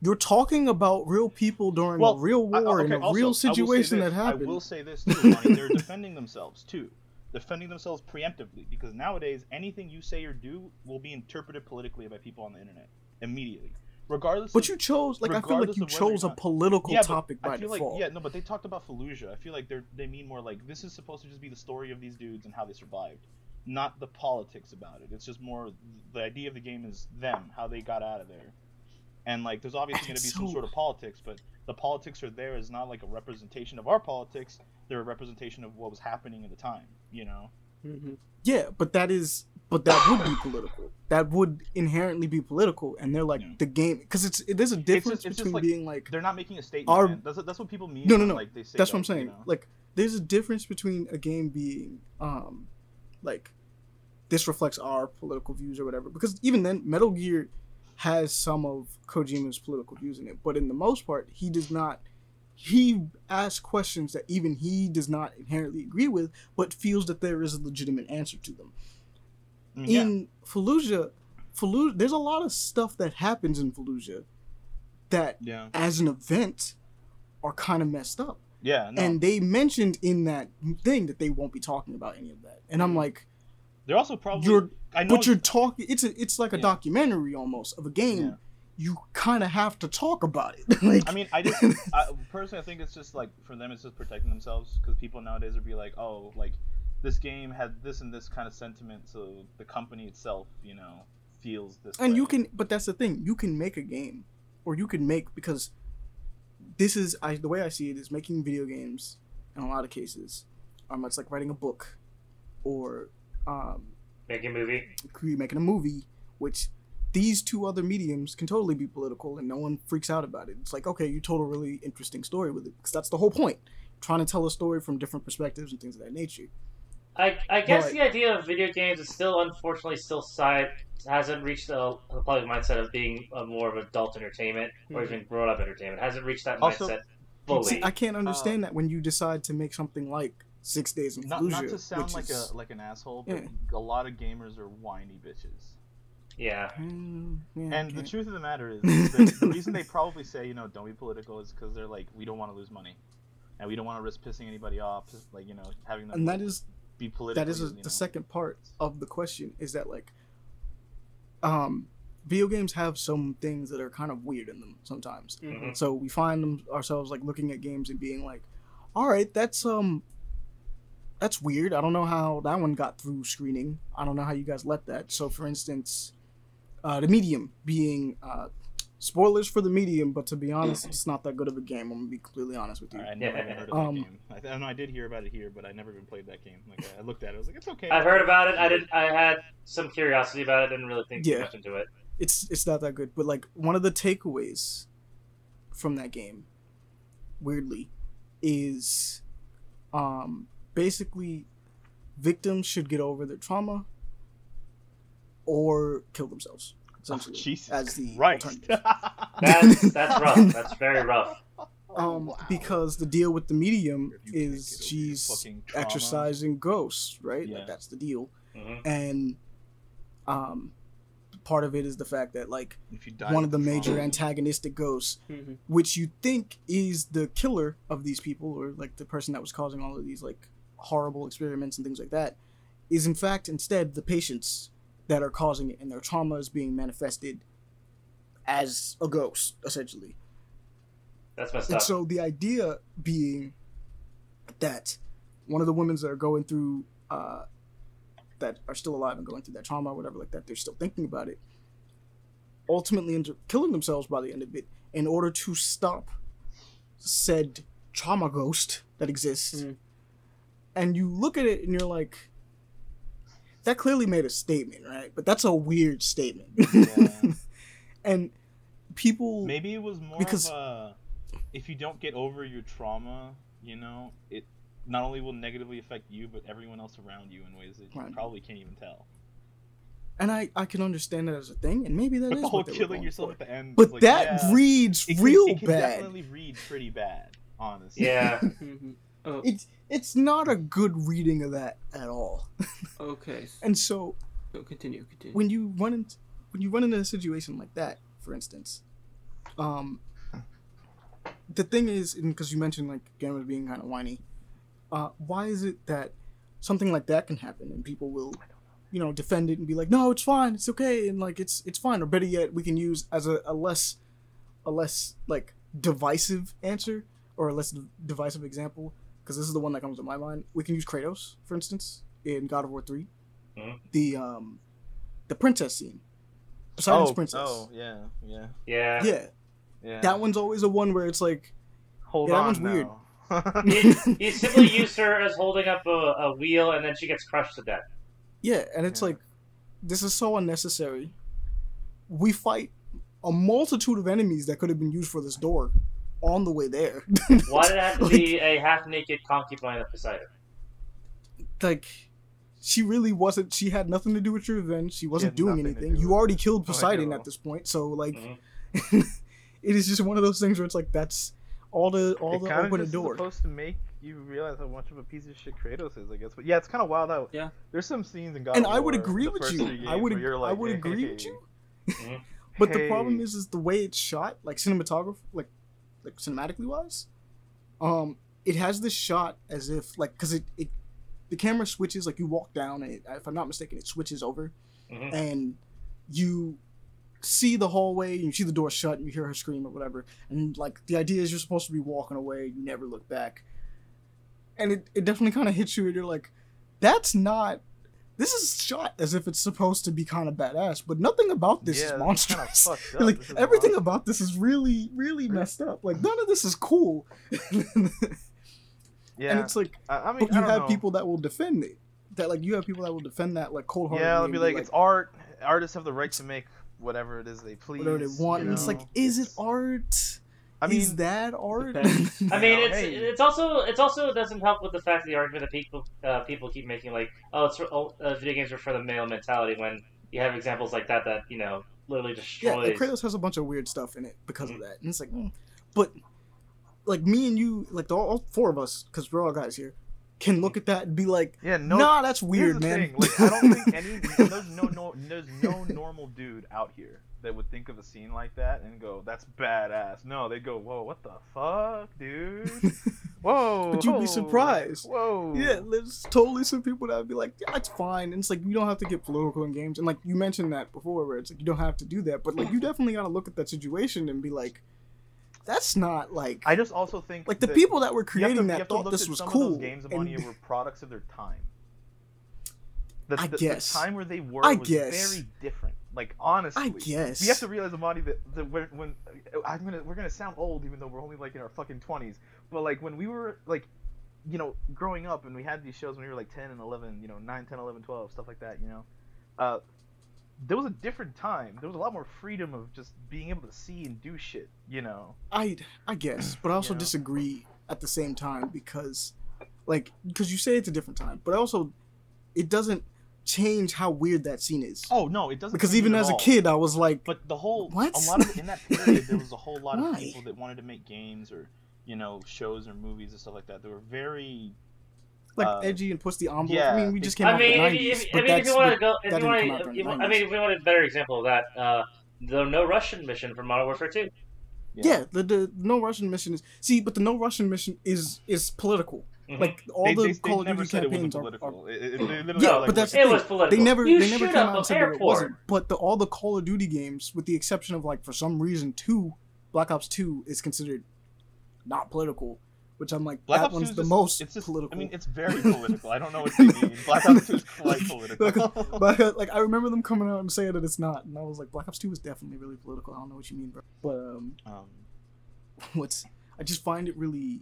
You're talking about real people during Well, a real I- war okay, in a also, real situation this, that happened. I will say this too, Lonnie, they're defending themselves too. Defending themselves preemptively because nowadays anything you say or do will be interpreted politically by people on the internet immediately, regardless. But of, you chose, like, I feel like you of whether or chose a political yeah, topic by I feel default. like yeah, no, but they talked about Fallujah. I feel like they're they mean more like this is supposed to just be the story of these dudes and how they survived, not the politics about it. It's just more the idea of the game is them, how they got out of there, and like there's obviously going to be It's some sort of politics, but the politics are there is not like a representation of our politics. They're a representation of what was happening at the time. You know. Mhm. Yeah, but that is, but that would be political. That would inherently be political, and they're like Yeah. the game because it's there's a difference it's just between like- being like They're not making a statement. Our- That's that's what people mean. No, no, no. Like they say that's what I'm saying. You know? Like there's a difference between a game being um like this reflects our political views or whatever. Because even then, Metal Gear has some of Kojima's political views in it, but in the most part, he does not. He asks questions that even he does not inherently agree with, but feels that there is a legitimate answer to them. Mm, yeah. in Fallujah, Fallujah, there's a lot of stuff that happens in Fallujah that, yeah. as an event, are kind of messed up. Yeah. No. And they mentioned in that thing that they won't be talking about any of that. And I'm like, they're also probably. you're, I know. but you're talking. It's a, it's like a Yeah. documentary almost of a game. Yeah. You kind of have to talk about it. like, I mean, I just I, personally, I think it's just like for them, it's just protecting themselves because people nowadays would be like, oh, like this game had this and this kind of sentiment, so the company itself, you know, feels this. and way. you can but that's the thing you can make a game or you can make because this is I, the way i see it is making video games in a lot of cases um, it's like writing a book or um, Make a movie. cre- making a movie which these two other mediums can totally be political and no one freaks out about it it's like okay you told a really interesting story with it because that's the whole point trying to tell a story from different perspectives and things of that nature I, I guess But- the idea of video games is still, unfortunately, still side hasn't reached the, the public mindset of being a more of adult entertainment or hmm. even grown up entertainment. hasn't reached that Also- mindset fully. See, i can't uh, understand that when you decide to make something like six days in not, Fallujah, not to sound like is- a like an asshole, but Yeah. a lot of gamers are whiny bitches. Yeah. Yeah, And the truth of the matter is, the reason they probably say, you know, don't be political is because they're like, we don't want to lose money, and we don't want to risk pissing anybody off, like you know, having them and that is be political. that is a, you know. the second part of the question is that like um video games have some things that are kind of weird in them sometimes Mhm. so we find them ourselves like looking at games and being like all right that's um that's weird i don't know how that one got through screening i don't know how you guys let that so for instance uh the medium being uh spoilers for the medium but to be honest it's not that good of a game i'm gonna be completely honest with you I never even heard of Um, that game. I, th- I know I did hear about it here, but I never even played that game. Like I looked at it, I was like, it's okay. I've heard about it. I didn't. I had some curiosity about it. Didn't really think Yeah. too much into it. it's it's not that good. But like one of the takeaways from that game, weirdly, is um basically victims should get over their trauma or kill themselves. Oh, Essentially, Jesus as the Christ. alternative. That's that's rough. That's very rough. Um, Wow. because the deal with the medium If you can't is get over your she's exercising ghosts, right? Yeah. Like that's the deal, hmm and um, part of it is the fact that like If you one of the major trauma- antagonistic ghosts Mhm. which you think is the killer of these people or like the person that was causing all of these like horrible experiments and things like that is in fact instead the patients that are causing it and their trauma is being manifested as a ghost essentially That's messed and up. so the idea being that one of the women that are going through uh, that are still alive and going through that trauma or whatever like that, they're still thinking about it. Ultimately, end up killing themselves by the end of it in order to stop said trauma ghost that exists. Mhm. And you look at it and you're like, that clearly made a statement, right? But that's a weird statement. Yeah. and people Maybe it was more Because- of a if you don't get over your trauma, you know, it not only will negatively affect you, but everyone else around you in ways that you Right. probably can't even tell. and I, I can understand that as a thing, and maybe that But is the whole what they were killing going yourself for. at the end. But like, that yeah, reads it can- real it can bad. definitely read pretty bad, honestly. yeah. Mm-hmm. Oh, It's it's not a good reading of that at all. okay. And so So continue, continue. when you run into when you run into a situation like that, for instance, Um, the thing is, because you mentioned like gamers being kind of whiny, uh, why is it that something like that can happen and people will, you know, defend it and be like, no, it's fine, it's okay, and like it's it's fine, or better yet, we can use as a, a less, a less like divisive answer or a less divisive example, because this is the one that comes to my mind. We can use Kratos, for instance, in God of War 3 Mhm. the um, the princess scene, Poseidon's oh, princess. oh, yeah, yeah, Yeah. Yeah, yeah. that one's always a one where it's like, Hold yeah, that on one's weird. now. He, he simply used her as holding up a, a wheel, and then she gets crushed to death. yeah, and it's Yeah. like, this is so unnecessary. We fight a multitude of enemies that could have been used for this door on the way there. Why did it have to Like- be a half-naked concubine of Poseidon? like she really wasn't she had nothing to do with your revenge she wasn't had doing anything do you already it. killed Oh, poseidon know. at this point so like Mhm. it is just one of those things where it's like that's all the all it the kind open of a just door supposed to make you realize how much of a piece of shit Kratos is, I guess. But yeah, it's kind of wild out. Yeah. There's some scenes in God and of i would agree with you i would where like, i would hey, agree hey, with you Mhm. but the problem is is the way it's shot like cinematography like like cinematically wise um it has this shot as if like because it, it the camera switches like you walk down and it, if i'm not mistaken it switches over Mhm. and you see the hallway and you see the door shut and you hear her scream or whatever and like the idea is you're supposed to be walking away you never look back and it, it definitely kind of hits you and you're like that's not this is shot as if it's supposed to be kind of badass but nothing about this Yeah, is kinda monstrous up. like is everything about this is really really messed up like none of this is cool Yeah, and it's like I, I mean, but you I have know. people that will defend it that like you have people that will defend that like cold heartedly Yeah, they'll and be like, it's art. Artists have the right to make whatever it is they please. whatever they want you and it's like is it art I mean, is that art? I mean, know, it's hey. it's also it's also it doesn't help with the fact that the argument that people uh, people keep making like oh it's for, oh, uh, video games are for the male mentality when you have examples like that that you know literally yeah, destroys. and Kratos has a bunch of weird stuff in it because of that, and it's like, mm. but like me and you, like the, all four of us, because we're all guys here, can look at that and be like, yeah, no. nah, that's weird, man. Like, I don't think any there's no, no there's no normal dude out here that would think of a scene like that and go, "That's badass." No, they go, "Whoa, what the fuck, dude? Whoa!" But you'd be surprised. Whoa! Yeah, there's totally some people that would be like, yeah, it's fine. And it's like, you don't have to get political in games. And like, you mentioned that before, where it's like, you don't have to do that. But like, you definitely got to look at that situation and be like, that's not like. I just also think like the people that were creating to- that thought this was cool. Games of and- money were products of their time. The, I the, guess. the time where they were I was guess. very different. Like honestly, I guess. we have to realize, Amadi, that, that when, when I'm gonna we're gonna sound old, even though we're only like in our fucking twenties. But like when we were like, you know, growing up and we had these shows when we were like 10 and 11, you know, 9, 10, 11, 12, stuff like that. You know, uh, there was a different time. There was a lot more freedom of just being able to see and do shit. You know. I I guess, but I also know? disagree at the same time because, like, because you say it's a different time, but I also, it doesn't change how weird that scene is. Oh no, it doesn't. because even as a kid, I was like, But the whole What? a lot of in that period there was a whole lot of people that wanted to make games or you know shows or movies and stuff like that. They were very like uh, edgy and puts the envelope. I mean, we just came I out mean, in the if, nineties, if, but I mean, if that's you want to go, if you want didn't come out to, during if, I mean, if we wanted a better example of that, uh, the No Russian mission from Modern Warfare Two. yeah. the, the no Russian mission is see, but the no Russian mission is is political. Mhm. Like all they, the they, they Call of Duty campaigns are, are political. It- it- Yeah, like, but that's the it thing. was political. They never you they never came out an and said that it wasn't. But the all the Call of Duty games, with the exception of like for some reason two, Black Ops Two is considered not political, which I'm like Black that Ops 2 one's the just- most it's just, political. I mean, it's very political. I don't know what they mean. Black Ops 2 is quite political. but like I remember them coming out and saying that it's not, and I was like, Black Ops Two is definitely really political. I don't know what you mean, bro. But um, um, what's I just find it really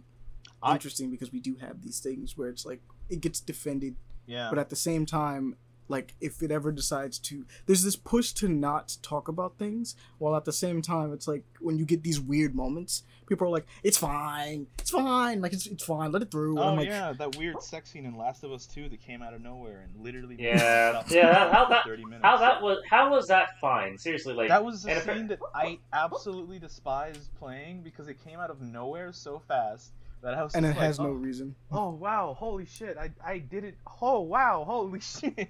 I- interesting because we do have these things where it's like it gets defended, yeah. but at the same time, like if it ever decides to, there's this push to not talk about things, while at the same time, it's like when you get these weird moments, people are like, "It's fine, it's fine, like it's it's fine, let it through." Oh I'm like, yeah, that weird sex scene in Last of Us 2 that came out of nowhere and literally Yeah. Yeah, playing how that- 30 minutes. How that was? How was that fine? Seriously, like That was a and if it- scene that I absolutely despised playing because it came out of nowhere so fast that I was and it like, has no oh, reason. oh wow, holy shit, I, I did it. Oh wow, holy shit. and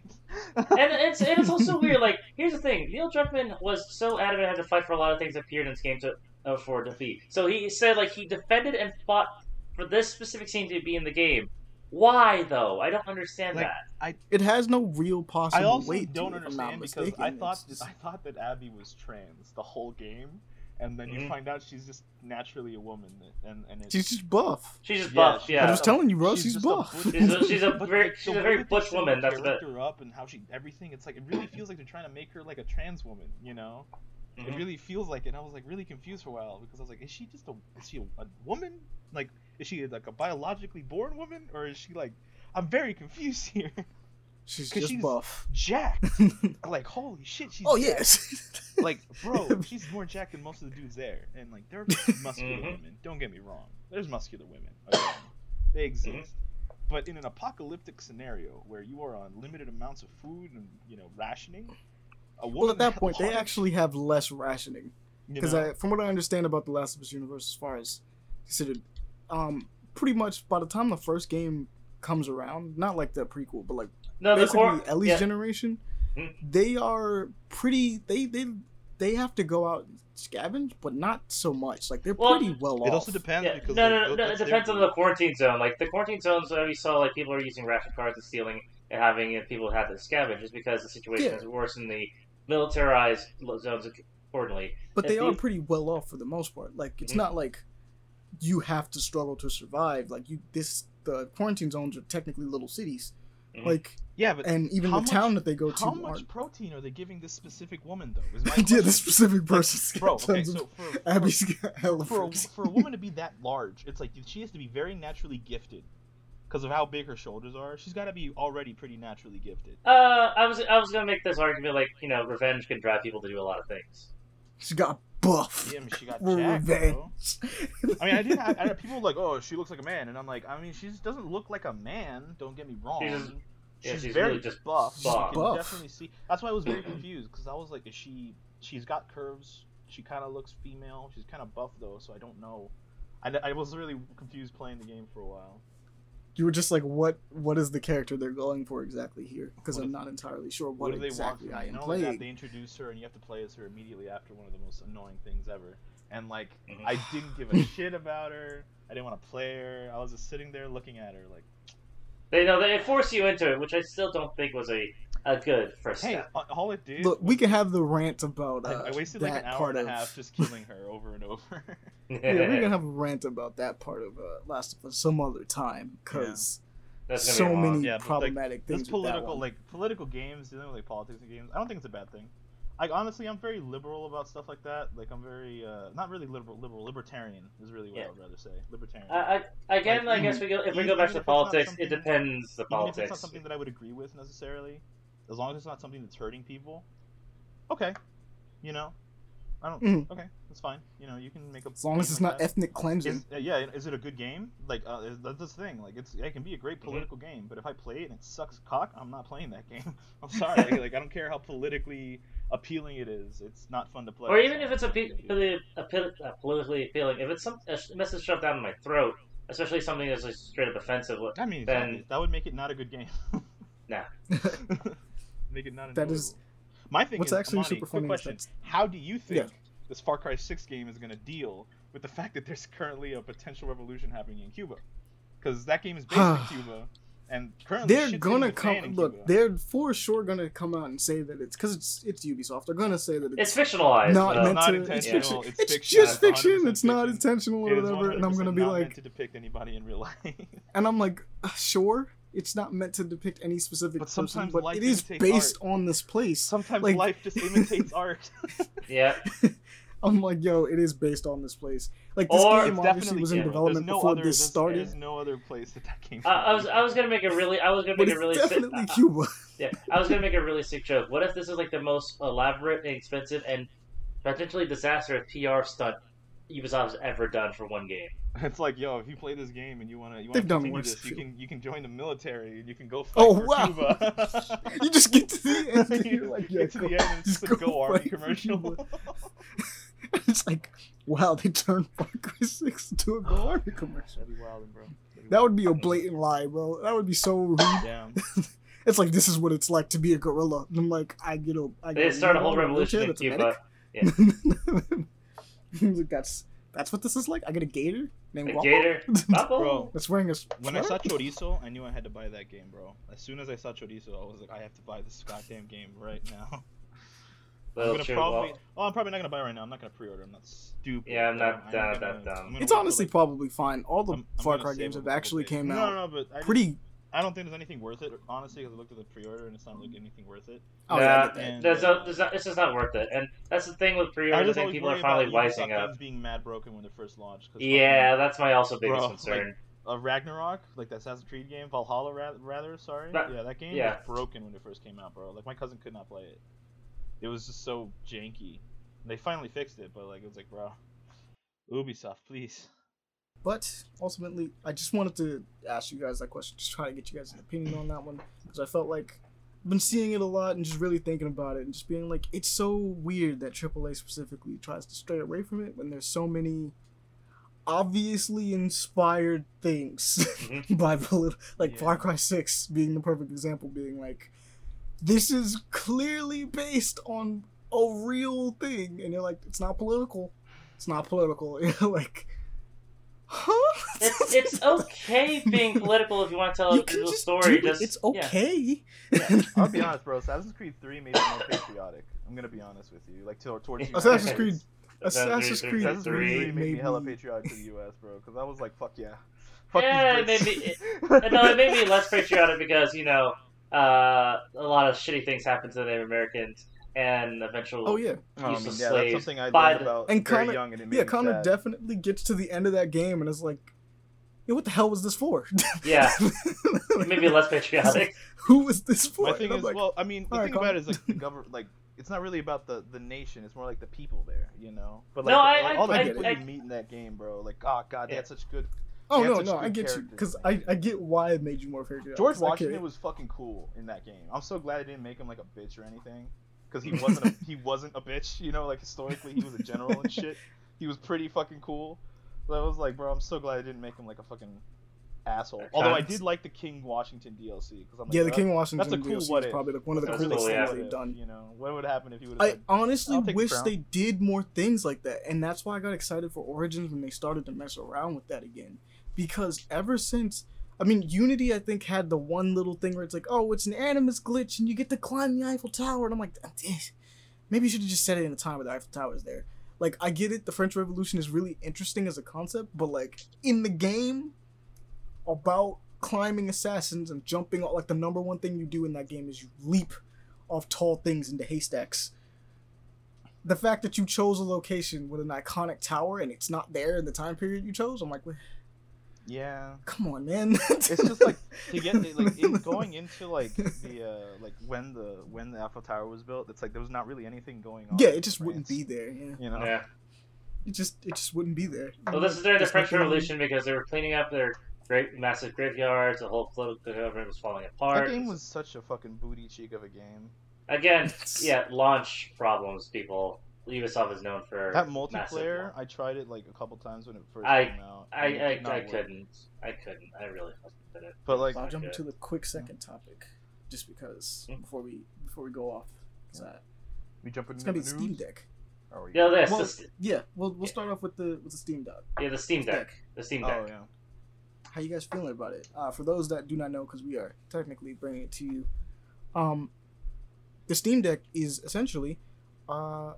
it's and it's also weird. Like, here's the thing: Neil Druckmann was so adamant had to fight for a lot of things that appeared in this game. So uh, for defeat. So he said like he defended and fought for this specific scene to be in the game. Why though? I don't understand Like, that. It has no real possible I also weight. don't to it, if I'm not understand because I thought just- I thought that Abby was trans the whole game, and then you Mhm. find out she's just naturally a woman, and and it's, she's just buff. She's just buff. she- Yeah. I was telling you, bro, she's, just a buff. butch She's a- she's a very- she's a very that butch woman, that's about- character up and how she everything. It's like it really feels like they're trying to make her like a trans woman. You know, Mhm. it really feels like it. And I was like really confused for a while because I was like, is she just a is she a, a woman? Like, is she like a biologically born woman or is she like? I'm very confused here. She's 'Cause just she's- buff. Jacked. like holy shit, she's oh jacked. yes. like bro she's more jacked than most of the dudes there and like there are muscular Mhm. women don't get me wrong there's muscular women okay? they exist but in an apocalyptic scenario where you are on limited amounts of food and you know rationing a woman well, at that point, they large, actually have less rationing. you Because know, I, from what I understand about the Last of Us universe, as far as considered, um, pretty much by the time the first game comes around, not like the prequel, but like no, the basically core. Ellie's yeah. generation, Mhm. they are pretty. They they they have to go out and scavenge, but not so much. Like they're Well, pretty well it off. It also depends Yeah, because no, no, no, no. It depends on the quarantine zone. Like the quarantine zones where we saw, like people are using ration cards and stealing and having and people had to scavenge just because the situation Yeah. is worse in the militarized zones accordingly. but they if are you- pretty well off for the most part. Like it's Mhm. not like you have to struggle to survive. Like you, this the quarantine zones are technically little cities. Mhm. Like yeah but and even the much- town that they go to how much aren't. protein are they giving this specific woman though is my yeah, this specific person's bro okay tons so of for, for, Abby's for a, for a woman to be that large, it's like she has to be very naturally gifted because of how big her shoulders are. She's got to be already pretty naturally gifted. Uh, I was I was gonna make this argument like you know revenge can drive people to do a lot of things. She got buff. Yeah, I mean, she got for jacked, bro. I mean, I did. Have, I had people like, "Oh, she looks like a man," and I'm like, I mean, she just doesn't look like a man. Don't get me wrong. She's just- She's, yeah, she's very really just buff. She's You can buff. definitely see. That's why I was very confused because I was like, is she? She's got curves. She kind of looks female. She's kind of buff though, so I don't know. I, I was really confused playing the game for a while. You were just like, what? What is the character they're going for exactly here? Because I'm not entirely sure what, what, they exactly want I from am Not only that, playing. they introduce her and you have to play as her immediately after one of the most annoying things ever. And like, Mhm. I didn't give a shit about her. I didn't want to play her. I was just sitting there looking at her like, They know they force you into it, which I still don't think was a a good first hey, step. a- all it did. Look, we can have the rant about I, uh, I wasted that like an hour part and a of. half just killing her over and over. yeah, we're gonna have a rant about that part of uh, Last of Us some other time because That's so be many Yeah, but, like, problematic this things. with that political one. like political games dealing with like politics and games. I don't think it's a bad thing. Like honestly, I'm very liberal about stuff like that. Like I'm very uh, not really liberal, liberal, libertarian is really what Yeah. I would rather say. Libertarian. I, I, again, Like, I guess we go if we go back to if politics. It depends the Even if it's politics. not something that I would agree with necessarily, as long as it's not something that's hurting people. Okay, you know, I don't. Mhm. Okay, that's fine. You know, you can make a. as long as it's like not that. ethnic cleansing. Is, uh, yeah, is it a good game? Like uh, is- that's the thing. Like it's it can be a great Mhm. political game, but if I play it and it sucks cock, I'm not playing that game. I'm sorry. like I don't care how politically appealing it is. It's not fun to play. or even if it's a, I'm pe- a, a politically appealing, if it's some a message shoved down my throat, especially something that's like straight up offensive. I mean, then- exactly. that would make it not a good game. Nah. Make it not. That is- my thing. what's is, actually Amani, super quick funny is question: that's- How do you think Yeah. this Far Cry Six game is going to deal with the fact that there's currently a potential revolution happening in Cuba? Because that game is based in Cuba, and currently they're gonna hitting the fan come. Look, Cuba. they're for sure gonna come out and say that it's because it's it's Ubisoft. They're gonna say that It's it's, fictionalized. not though. meant not to. It's intentional, fiction. it's It's, fiction, just it's fiction. It's not intentional or whatever. And I'm gonna be not like, meant to depict anybody in real life. and I'm like, uh, sure, it's not meant to depict any specific But person, but life it is based art. on this place. Sometimes Like- life just imitates art. Yeah. I'm like, yo, it is based on this place. Like this Or- game obviously was in yeah, development no before other, this started, There's no other place that that came I, from. I was I was gonna make a really I was gonna make it's a really sick, definitely uh, Cuba. yeah I was gonna make a really sick joke. What if this is like the most elaborate and expensive and potentially disastrous PR stunt Ubisoft's ever done for one game? It's like, yo, if you play this game and you wanna you wanna They've continue this, you can you can join the military and you can go fight Oh, for wow. Cuba. you just get to the end, and You you're like, get to go, the end and it's just just a go Go Army fight commercial. It's like, wow, they turned Far Cry Six into a Go Army commercial. That'd be wild, bro. That'd be That would be a blatant lie, bro. That would be so rude. Damn. It's like this is what it's like to be a guerrilla. And I'm like, I get a. I They get start a you whole revolution in wheelchair Cuba. that's a medic. that's that's what this is like. I get a gator named A Guapo? gator? Bro, that's wearing a. s- when I saw sweater? Chorizo, I knew I had to buy that game, bro. As soon as I saw Chorizo, I was like, I have to buy this goddamn game right now. I'm gonna probably. well, Oh, I'm probably not gonna buy it right now. I'm not gonna pre-order. I'm not stupid. Yeah, I'm not I'm uh, that- gonna- that dumb. It's honestly probably fine. All the I'm- I'm Far Cry games have actually came no, out No, no, but I just- pretty. I don't think there's anything worth it, honestly, because I looked at the pre-order and it's not really anything worth it. Oh, yeah, I Nah. And, There's uh, no, there's not, it's just not worth it, and that's the thing with pre-orders. I just think people are worry finally about wising up. being mad broken when they're first launched. 'cause Yeah, that's my also biggest Bro, concern. fucking, uh, Ragnarok, like that Assassin's Creed game, Valhalla ra- rather, sorry. Ra- yeah, that game yeah. was broken when it first came out, bro. Like my cousin could not play it. It was just so janky. They finally fixed it, but like it was like, bro, Ubisoft, please. But ultimately, I just wanted to ask you guys that question, just try to get you guys an opinion on that one, because I felt like I've been seeing it a lot and just really thinking about it and just being like, it's so weird that AAA specifically tries to stray away from it when there's so many obviously inspired things Mhm. by polit- like Yeah. Far Cry Six being the perfect example, being like, this is clearly based on a real thing, and you're like, it's not political, it's not political, like. Huh? It's it's okay being political if you want to tell you a can real just story. do it. Just It's yeah. okay. I'll be honest, bro. Assassin's Creed 3 made me more patriotic. I'm gonna be honest with you, like to, towards you. Assassin's Creed. Assassin's Assassin's Creed Creed Assassin's Creed 3 3 made me hella patriotic to the U.S., bro, because I was like, fuck yeah. Fuck Yeah, it made Brits. me- no, it made me less patriotic because you know uh, a lot of shitty things happen to the Native Americans and eventual. Oh yeah, um, Oh, I mean, useless yeah, that's something I by learned about And very Connor- young, and it made yeah. me Connor sad. definitely gets to the end of that game and is like, "Yeah, what the hell was this for? Yeah, maybe less patriotic. Who was this for?" My thing I'm is, like, well, I mean, the alright, thing about Connor. it is like the government, like it's not really about the the nation. It's more like the people there, you know. But like No, the- I- like, all the I- people I- you meet in that game, bro. Like, oh god, they Yeah. had such good. "Oh no, no, I get you because I I get why it made you more patriotic." George Washington can't- was fucking cool in that game. I'm so glad I didn't make him like a bitch or anything, because he wasn't a, he wasn't a bitch. You know, like historically he was a general and shit. He was pretty fucking cool. So I was like, bro, I'm so glad I didn't make him like a fucking asshole. Although I did like the King Washington DLC because I'm like, Yeah, the King Washington that's a cool DLC what is probably like one of the That's coolest cool, things yeah. they've done. You know, what would happen if he would have I said, honestly I'll the wish they did more things like that, and that's why I got excited for Origins when they started to mess around with that again. Because ever since, I mean, Unity, I think had the one little thing where it's like, oh, it's an animus glitch, and you get to climb the Eiffel Tower, and I'm like, "Eh, maybe you should have just set it in a time where the Eiffel Tower is there. Like, I get it, the French Revolution is really interesting as a concept, but like in the game about climbing assassins and jumping, like the number one thing you do in that game is you leap off tall things into haystacks the fact that you chose a location with an iconic tower and it's not there in the time period you chose, I'm like, "Well, yeah. come on, man. It's just like to get like in, going into like the uh like when the when the Eiffel Tower was built. It's like there was not really anything going on. yeah, it just wouldn't be there. Yeah, You know. Yeah. it just it just wouldn't be there. Well, this is during the French Revolution because they were cleaning up their great massive graveyards. The whole political government was falling apart. That game was such a fucking booty cheek of a game. again, yeah, launch problems. People, Ubisoft is known for That multiplayer. I tried it like a couple times when it first I- came out. I and it I, I couldn't. I couldn't. I really couldn't. But like, I'll jump Okay. into the quick second topic, just because Mm. before we before we go off. Is that we jump into it's gonna be the the news. Steam Deck. Are we? Yeah, this, Well, this Yeah, we'll we'll start off with the with the Steam Deck. yeah, the Steam Deck. The Steam Deck. Oh yeah. How you guys feeling about it? Uh, for those that do not know, because we are technically bringing it to you, um, the Steam Deck is essentially uh,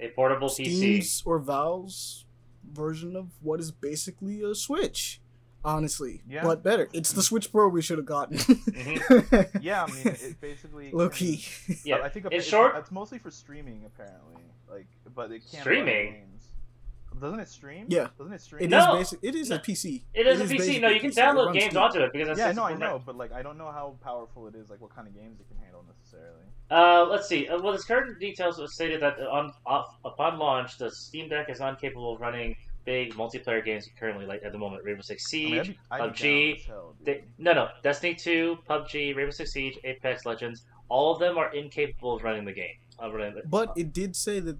A portable PC. Or Valve's version of what is basically a Switch. Honestly, Yeah. but better. It's the Switch Pro we should have gotten. Mhm. Yeah, I mean, it, it basically Low key. Yeah, I think in it's, short- it's mostly for streaming apparently. Like, but it can't Streaming? games. Doesn't it stream? Yeah. Doesn't it It stream? is No. basic. It is No. a PC. It is a PC. basically No, you can PC. Download games Steam. onto it because that's yeah, just no, I a program. know, but like, I don't know how powerful it is. Like, what kind of games it can handle necessarily. Uh, let's see. Uh, well, this current details was stated that on off, upon launch, the Steam Deck is incapable of running big multiplayer games currently, like at the moment, Rainbow Six I Siege. mean, I'd be, I'd PUBG, hell, dude. They, no, no, Destiny 2, PUBG, Rainbow Six Siege, Apex Legends, all of them are incapable of running the game. Of running the, But it did say that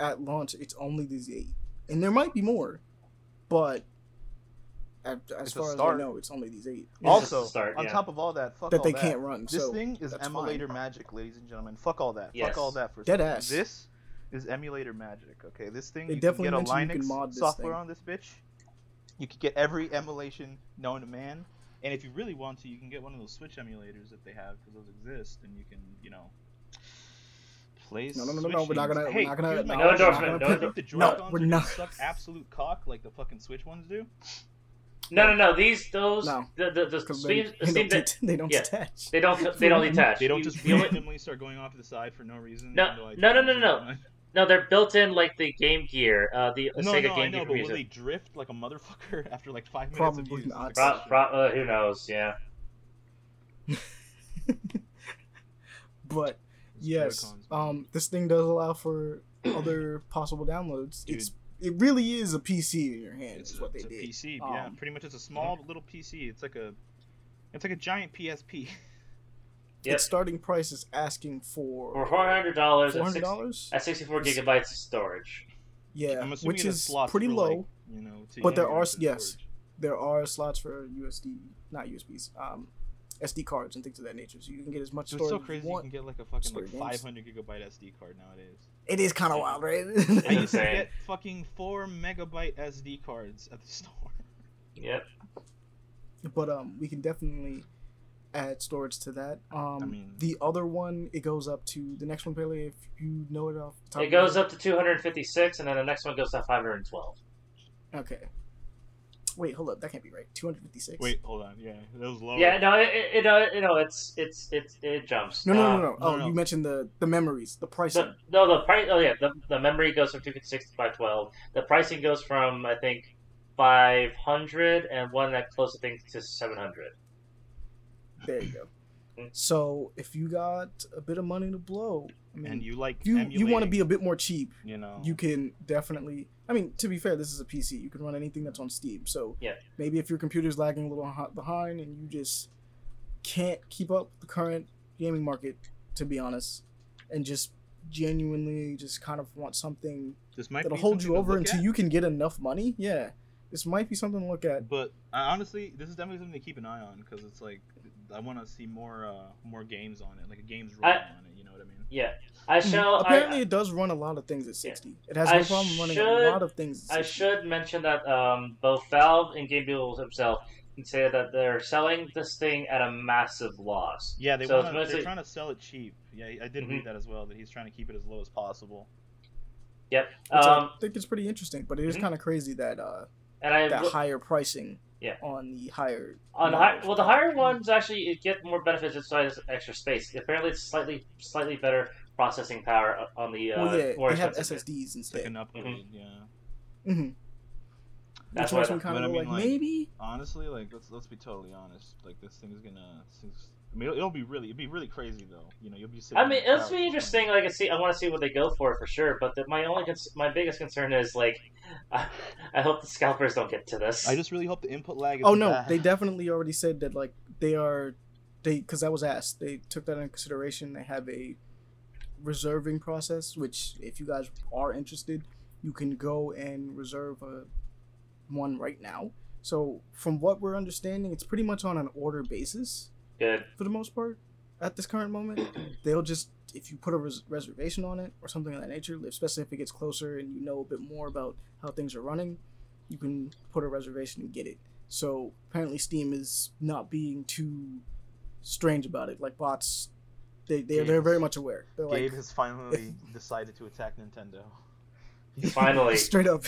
at launch it's only these eight, and there might be more, but at, as It's a far as I start. know, it's only these eight It's also, start, on yeah. top of all that, fuck that all they that. can't run. This so thing is emulator fine. magic, ladies and gentlemen. Fuck all that. Yes. Fuck all that for Dead second. ass. This is emulator magic. Okay, this thing They you definitely can get a Linux can mod software thing. on this bitch. You could get every emulation known to man, and if you really want to, you can get one of those Switch emulators that they have because those exist, and you can, you know, play. No, no, no, no, no, we're not gonna- Hey, we're not gonna- here's my no question. endorsement, Do no you think the No, Joy-Cons we're are gonna not. suck absolute cock like the fucking Switch ones do. No, no, no. These those No. the the, the Steam, they, the they, Steam don't, Deck- they don't yeah. detach. they don't they don't detach. They don't just randomly start going off to the side for no reason. No, even though I no, no, no, no. no, they're built in like the Game Gear, uh, the No, Sega no, I Game know, Gear but will they drift like a motherfucker after like five minutes Probably of use? is the not. Pro, pro, uh, who knows? Yeah. but yes, um, this thing does allow for other possible downloads. Dude. It's it really is a PC in your hand. It's, is what they it's a did. PC, yeah. Um, Pretty much, it's a small little PC. It's like a, it's like a giant PSP. Yep. Its starting price is asking For for four hundred dollars four at, hundred six, dollars. at sixty-four gigabytes of storage. Yeah, I'm assuming which is pretty for, low. like, you know, to But there are- yes. storage. There are slots for USD, not USBs, um, SD cards and things of that nature. So you can get as much So it's storage so as crazy you you want. can get like a fucking like 500 gigabyte SD card nowadays. It is kind of wild, right? I used to get fucking four megabyte SD cards at the store. Yep. but um, we can definitely add storage to that. Um, mean- the other one it goes up to the next one, Pele. If you know it off the top, It goes head. up to two hundred fifty-six, and then the next one goes to five hundred twelve. Okay. Wait, hold up. That can't be right. Two hundred fifty-six. Wait, hold on. Yeah, that was low. Yeah, no, it, it, it, uh, you know, it's it's it's it jumps. No, no, Uh, no, no. Oh, no, no. you mentioned the the memories, the pricing. The, no, the price. Oh yeah, the, the memory goes from two fifty six to five twelve. The pricing goes from I think five hundred and one that close I think to seven hundred. There you go. Mm. So if you got a bit of money to blow, I mean, and you like you you want to be a bit more cheap. you know, You can definitely. I mean, to be fair, this is a PC. You can run anything that's on Steam. So Yeah. maybe if your computer's lagging a little behind and you just can't keep up with the current gaming market, to be honest, and just genuinely just kind of want something this might that'll hold you over until at, you can get enough money. Yeah, this might be something to look at. But I honestly, this is definitely something to keep an eye on because it's like I want to see more uh more games on it, like a games I- on it. You know what I mean? Yeah, I shall. Apparently, I, it does run a lot of things at 60. It has I no problem running should- a lot of things. At I should mention that um, both Valve and Game Builder himself can say that they're selling this thing at a massive loss. Yeah, they so wanna, mostly... they're trying to sell it cheap. Yeah, I did Mhm. read that as well. That he's trying to keep it as low as possible. Yep. Um, I think it's pretty interesting, but it is Mhm. kind of crazy that uh, and I that higher pricing Yeah. on the higher On high, well, the higher ones actually you get more benefits inside this extra space. Apparently, it's slightly slightly better processing power on the uh, well, yeah, more they have expensive. SSDs It's like instead. an upgrade. Yeah. Mm-hmm. That's Which makes why me the- kind of like, like- maybe. Honestly, like let's let's be totally honest. Like this thing is gonna. this thing's- I mean, it'll, it'll be really, it'll be really crazy though. You know, you'll be. sitting I mean, it'll be interesting. Like, I see, I want to see what they go for for sure. But the, my only, cons- my biggest concern is like, I, I hope the scalpers don't get to this. I just really hope the input lag is. Oh no, bad. they definitely already said that like they are, they because that was asked. They took that into consideration. They have a reserving process, which if you guys are interested, you can go and reserve a one right now. So from what we're understanding, it's pretty much on an order basis. Good. for the most part at this current moment. They'll just if you put a res- reservation on it or something of that nature, especially if it gets closer and you know a bit more about how things are running, you can put a reservation and get it. So apparently Steam is not being too strange about it. Like bots, they they they're very much aware. They're like Gabe has finally decided to attack Nintendo. Finally. straight up.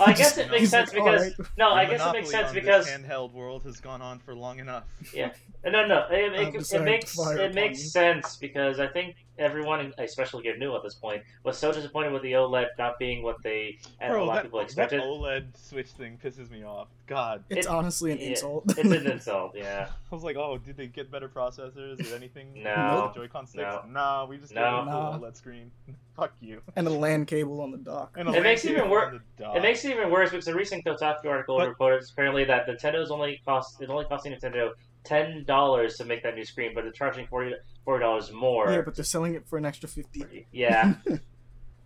I guess it makes sense like, because "Alright." no, I The guess it makes sense because this handheld world has gone on for long enough. Yeah. no, no, it, I've it, it makes it makes sense because I think everyone, especially Gabe Newell at this point, was so disappointed with the OLED not being what they and a lot that, of people expected. that. OLED Switch thing pisses me off. God. It's It- honestly an yeah, insult. it's an insult, yeah. I was like, oh, did they get better processors or anything? No. Joy-Con sticks? No. Nah, we just No. got a OLED screen. Fuck you. and a LAN cable on the dock. And It makes it even cable wor- on the dock. It makes it even worse because a recent Kotaku article But- reported apparently that Nintendo's only cost it's only costing Nintendo ten dollars to make that new screen, but they're charging forty dollars more. Yeah, but they're selling it for an extra fifty. Yeah.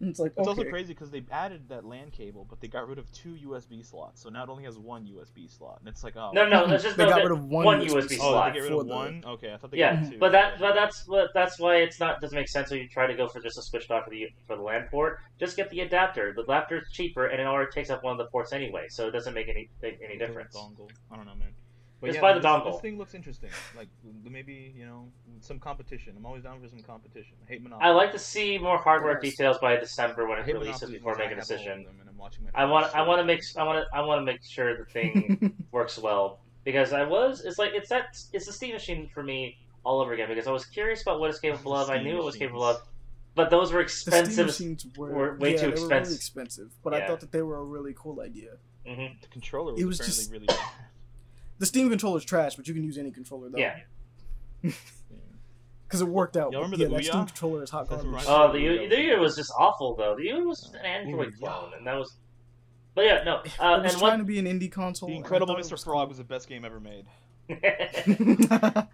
It's like It's okay. also crazy because they added that LAN cable, but they got rid of two USB slots, so now it only has one USB slot, and it's like, oh, No, no, that's just They no, got rid of one one USB USB oh, slot. they get rid for of the- one. Okay, I thought they Yeah, got rid of two. but that but that's what that's why it's not doesn't make sense when you try to go for just a switch dock for the for the LAN port. Just get the adapter. The adapter is cheaper, and it already takes up one of the ports anyway, so it doesn't make any make any difference. Dongle. I don't know, man. But Just yeah, buy the this, dongle. This thing looks interesting. Like maybe you know some competition. I'm always down for some competition. I hate Monopoly. I like to see more hardware Yes. details by December when it hate releases Monopoly before I making a have all of decision. I'm watching my I want friends I want to make I want to I want to make sure the thing works well because I was it's like it's that it's the Steam machine for me all over again because I was curious about what it's capable of. I Steam knew it was capable of, but those were the Steam expensive. were, were way yeah, too they Were really expensive. expensive, but I thought that they were a really cool idea. hmm The controller was, It was apparently just- really bad. The Steam controller's trash, but you can use any controller though. Yeah. because it worked out. Y'all remember yeah, the that Steam controller is hot garbage. right. Oh, the Ouya, the Ouya was just awful though. The Ouya was just an Android Ouya. phone, and that was. But yeah, no. Uh, it was and trying one. to be an indie console. The Incredible Mr. was Frog was the best game ever made.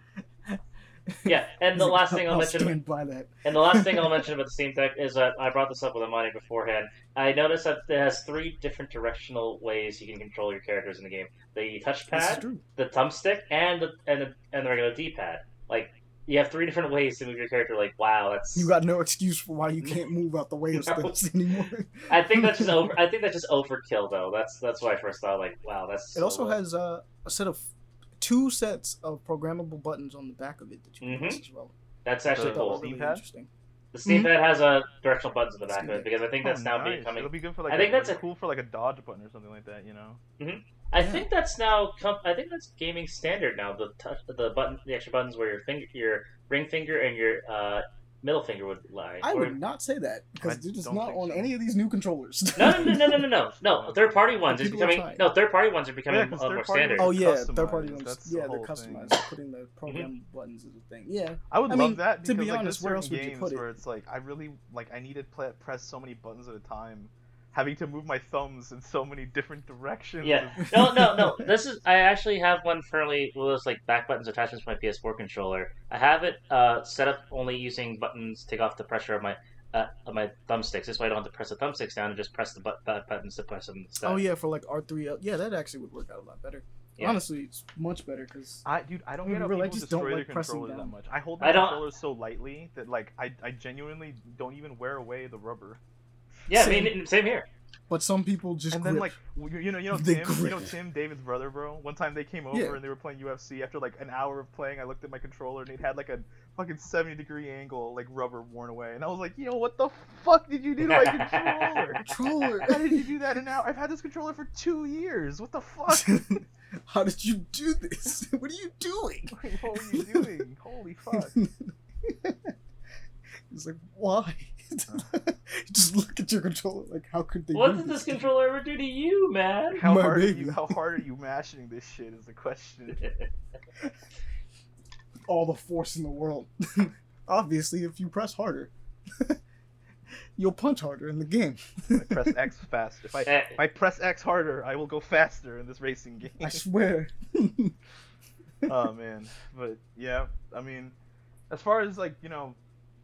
yeah, and the last thing I'll mention. stand by that. And the last thing I'll mention about the Steam Deck is that I brought this up with Amani beforehand. I noticed that it has three different directional ways you can control your characters in the game: the touchpad, the thumbstick, and the and the, and the regular D-pad. Like you have three different ways to move your character. Like wow, that's You got no excuse for why you can't move out the way of steps anymore. I think that's just over. I think that's just overkill though. That's that's why I first thought like wow, that's. It also so- has uh, a set of two sets of programmable buttons on the back of it that you can Mhm. press as well. That's I actually thought that cool. really interesting. The Steam pad has a directional buttons in the back Steam of it because I think that's Oh, now nice. becoming It'll be good for like. I think a, that's like, a- cool for like a dodge button or something like that. You know. I Yeah. think that's now. Com- I think that's gaming standard now. The touch, the button, the extra buttons where your finger, your ring finger, and your uh, middle finger would lie. I Or- would not say that because it is don't on so. any of these new controllers. No, no, no, no, no, no, no, no. Third party ones is are becoming trying. no. Third party ones are becoming Yeah, 'cause uh, more standard. oh yeah, third party ones. That's the Yeah, they're whole customized. thing. Putting the programmable buttons is a thing. Yeah, I would I love mean, that to be like, honest, where else would you put it? where it's like I really like I need to play, press so many buttons at a time, having to move my thumbs in so many different directions. Yeah. No, no, no. This is. I actually have one currently with those like back buttons attachments to my PS4 controller. I have it uh, set up only using buttons to take off the pressure of my uh, of my thumbsticks. This way, I don't have to press the thumbsticks down and just press the but- but- buttons to press them instead. Oh yeah, for like R three. Yeah, that actually would work out a lot better. Yeah. Honestly, it's much better because I dude, I don't I get how really- I people just don't like their pressing controllers that down. much. I hold I my don't- so lightly that like I, I genuinely don't even wear away the rubber. Yeah, I Same. mean, same here. but some people just and grip. then like you know you know They Tim you know. Tim David's brother bro. One time they came over Yeah. and they were playing UFC. After like an hour of playing, I looked at my controller and it had like a fucking seventy degree angle like rubber worn away, and I was like, yo, what the fuck did you do to my controller? controller. How did you do that in an hour? I've had this controller for two years. What the fuck? How did you do this? What are you doing? what were you doing? Holy fuck! He's like, why? just look at your controller. Like, how could they? What did this to controller ever do to you, man? How My hard are you? How hard are you mashing this shit? Is the question. All the force in the world. Obviously, if you press harder, you'll punch harder in the game. I press X faster. If I Eh, if I press X harder, I will go faster in this racing game. I swear. oh man, but yeah, I mean, as far as like you know,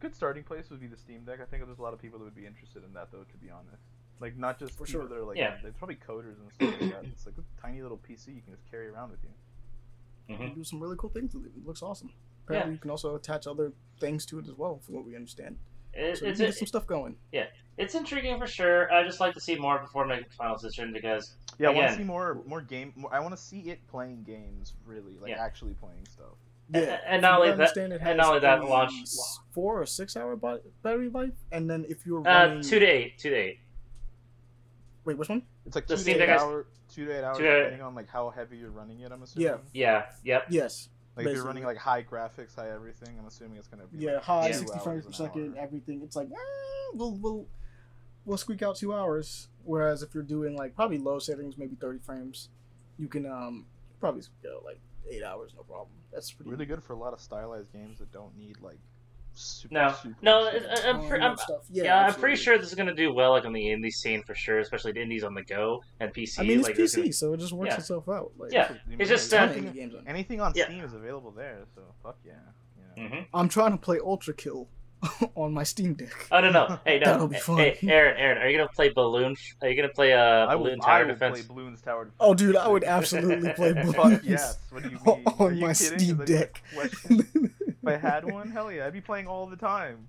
good starting place would be the Steam Deck. I think there's a lot of people that would be interested in that though. To be honest, like not just For people sure. that are like Yeah. there's probably coders and stuff like that. It's like a tiny little PC you can just carry around with you. mhm. You do some really cool things with it. It looks awesome. Apparently, you can also attach other things to it as well, from what we understand. It- So you it's can get some stuff going. Yeah, it's intriguing for sure. I just like to see more before making a final decision because Yeah, I want to see more more game. More, I want to see it playing games really, like Yeah. actually playing stuff. And- Yeah, and from not only I that- understand, it and not only that, a launch- four or six hour battery life, and then if you're uh, running, two to eight, two to eight. wait, which one? It's like two Steam to eight Deck has- hour, two to eight hours, two to- depending on like how heavy you're running it. I'm assuming. Yeah. Yeah, yep. Yes, Like if you're running like high graphics, high everything, I'm assuming it's gonna be yeah, like, high Yeah. two sixty hours frames per second, hour. everything. It's like eh, we'll we'll we'll squeak out two hours. Whereas if you're doing like probably low settings, maybe thirty frames, you can um probably go like eight hours, no problem. That's pretty Really good for a lot of stylized games that don't need like super. No. super No, super- uh, I'm pre- I'm- stuff. Yeah, Yeah, I'm pretty sure this is gonna do well, like on the indie scene for sure, especially the indies on the go and PC. I mean, it's like, PC, gonna- so it just works Yeah. itself out. Like, Yeah. I mean, it's just, uh, anything, games on. anything on Yeah. Steam is available there, so fuck yeah. You know. Mhm. I'm trying to play Ultrakill on my Steam Deck. Oh no no! Hey no! That'll be fun. Hey Aaron, Aaron, are you gonna play balloon? Are you gonna play uh, I will, balloon I tower will defense? play Bloons Tower Defense. Oh, dude, I would absolutely play Fuck Balloons. yes. What do you on mean? Are you my kidding? Steam Is that even a Deck. if I had one, hell yeah, I'd be playing all the time.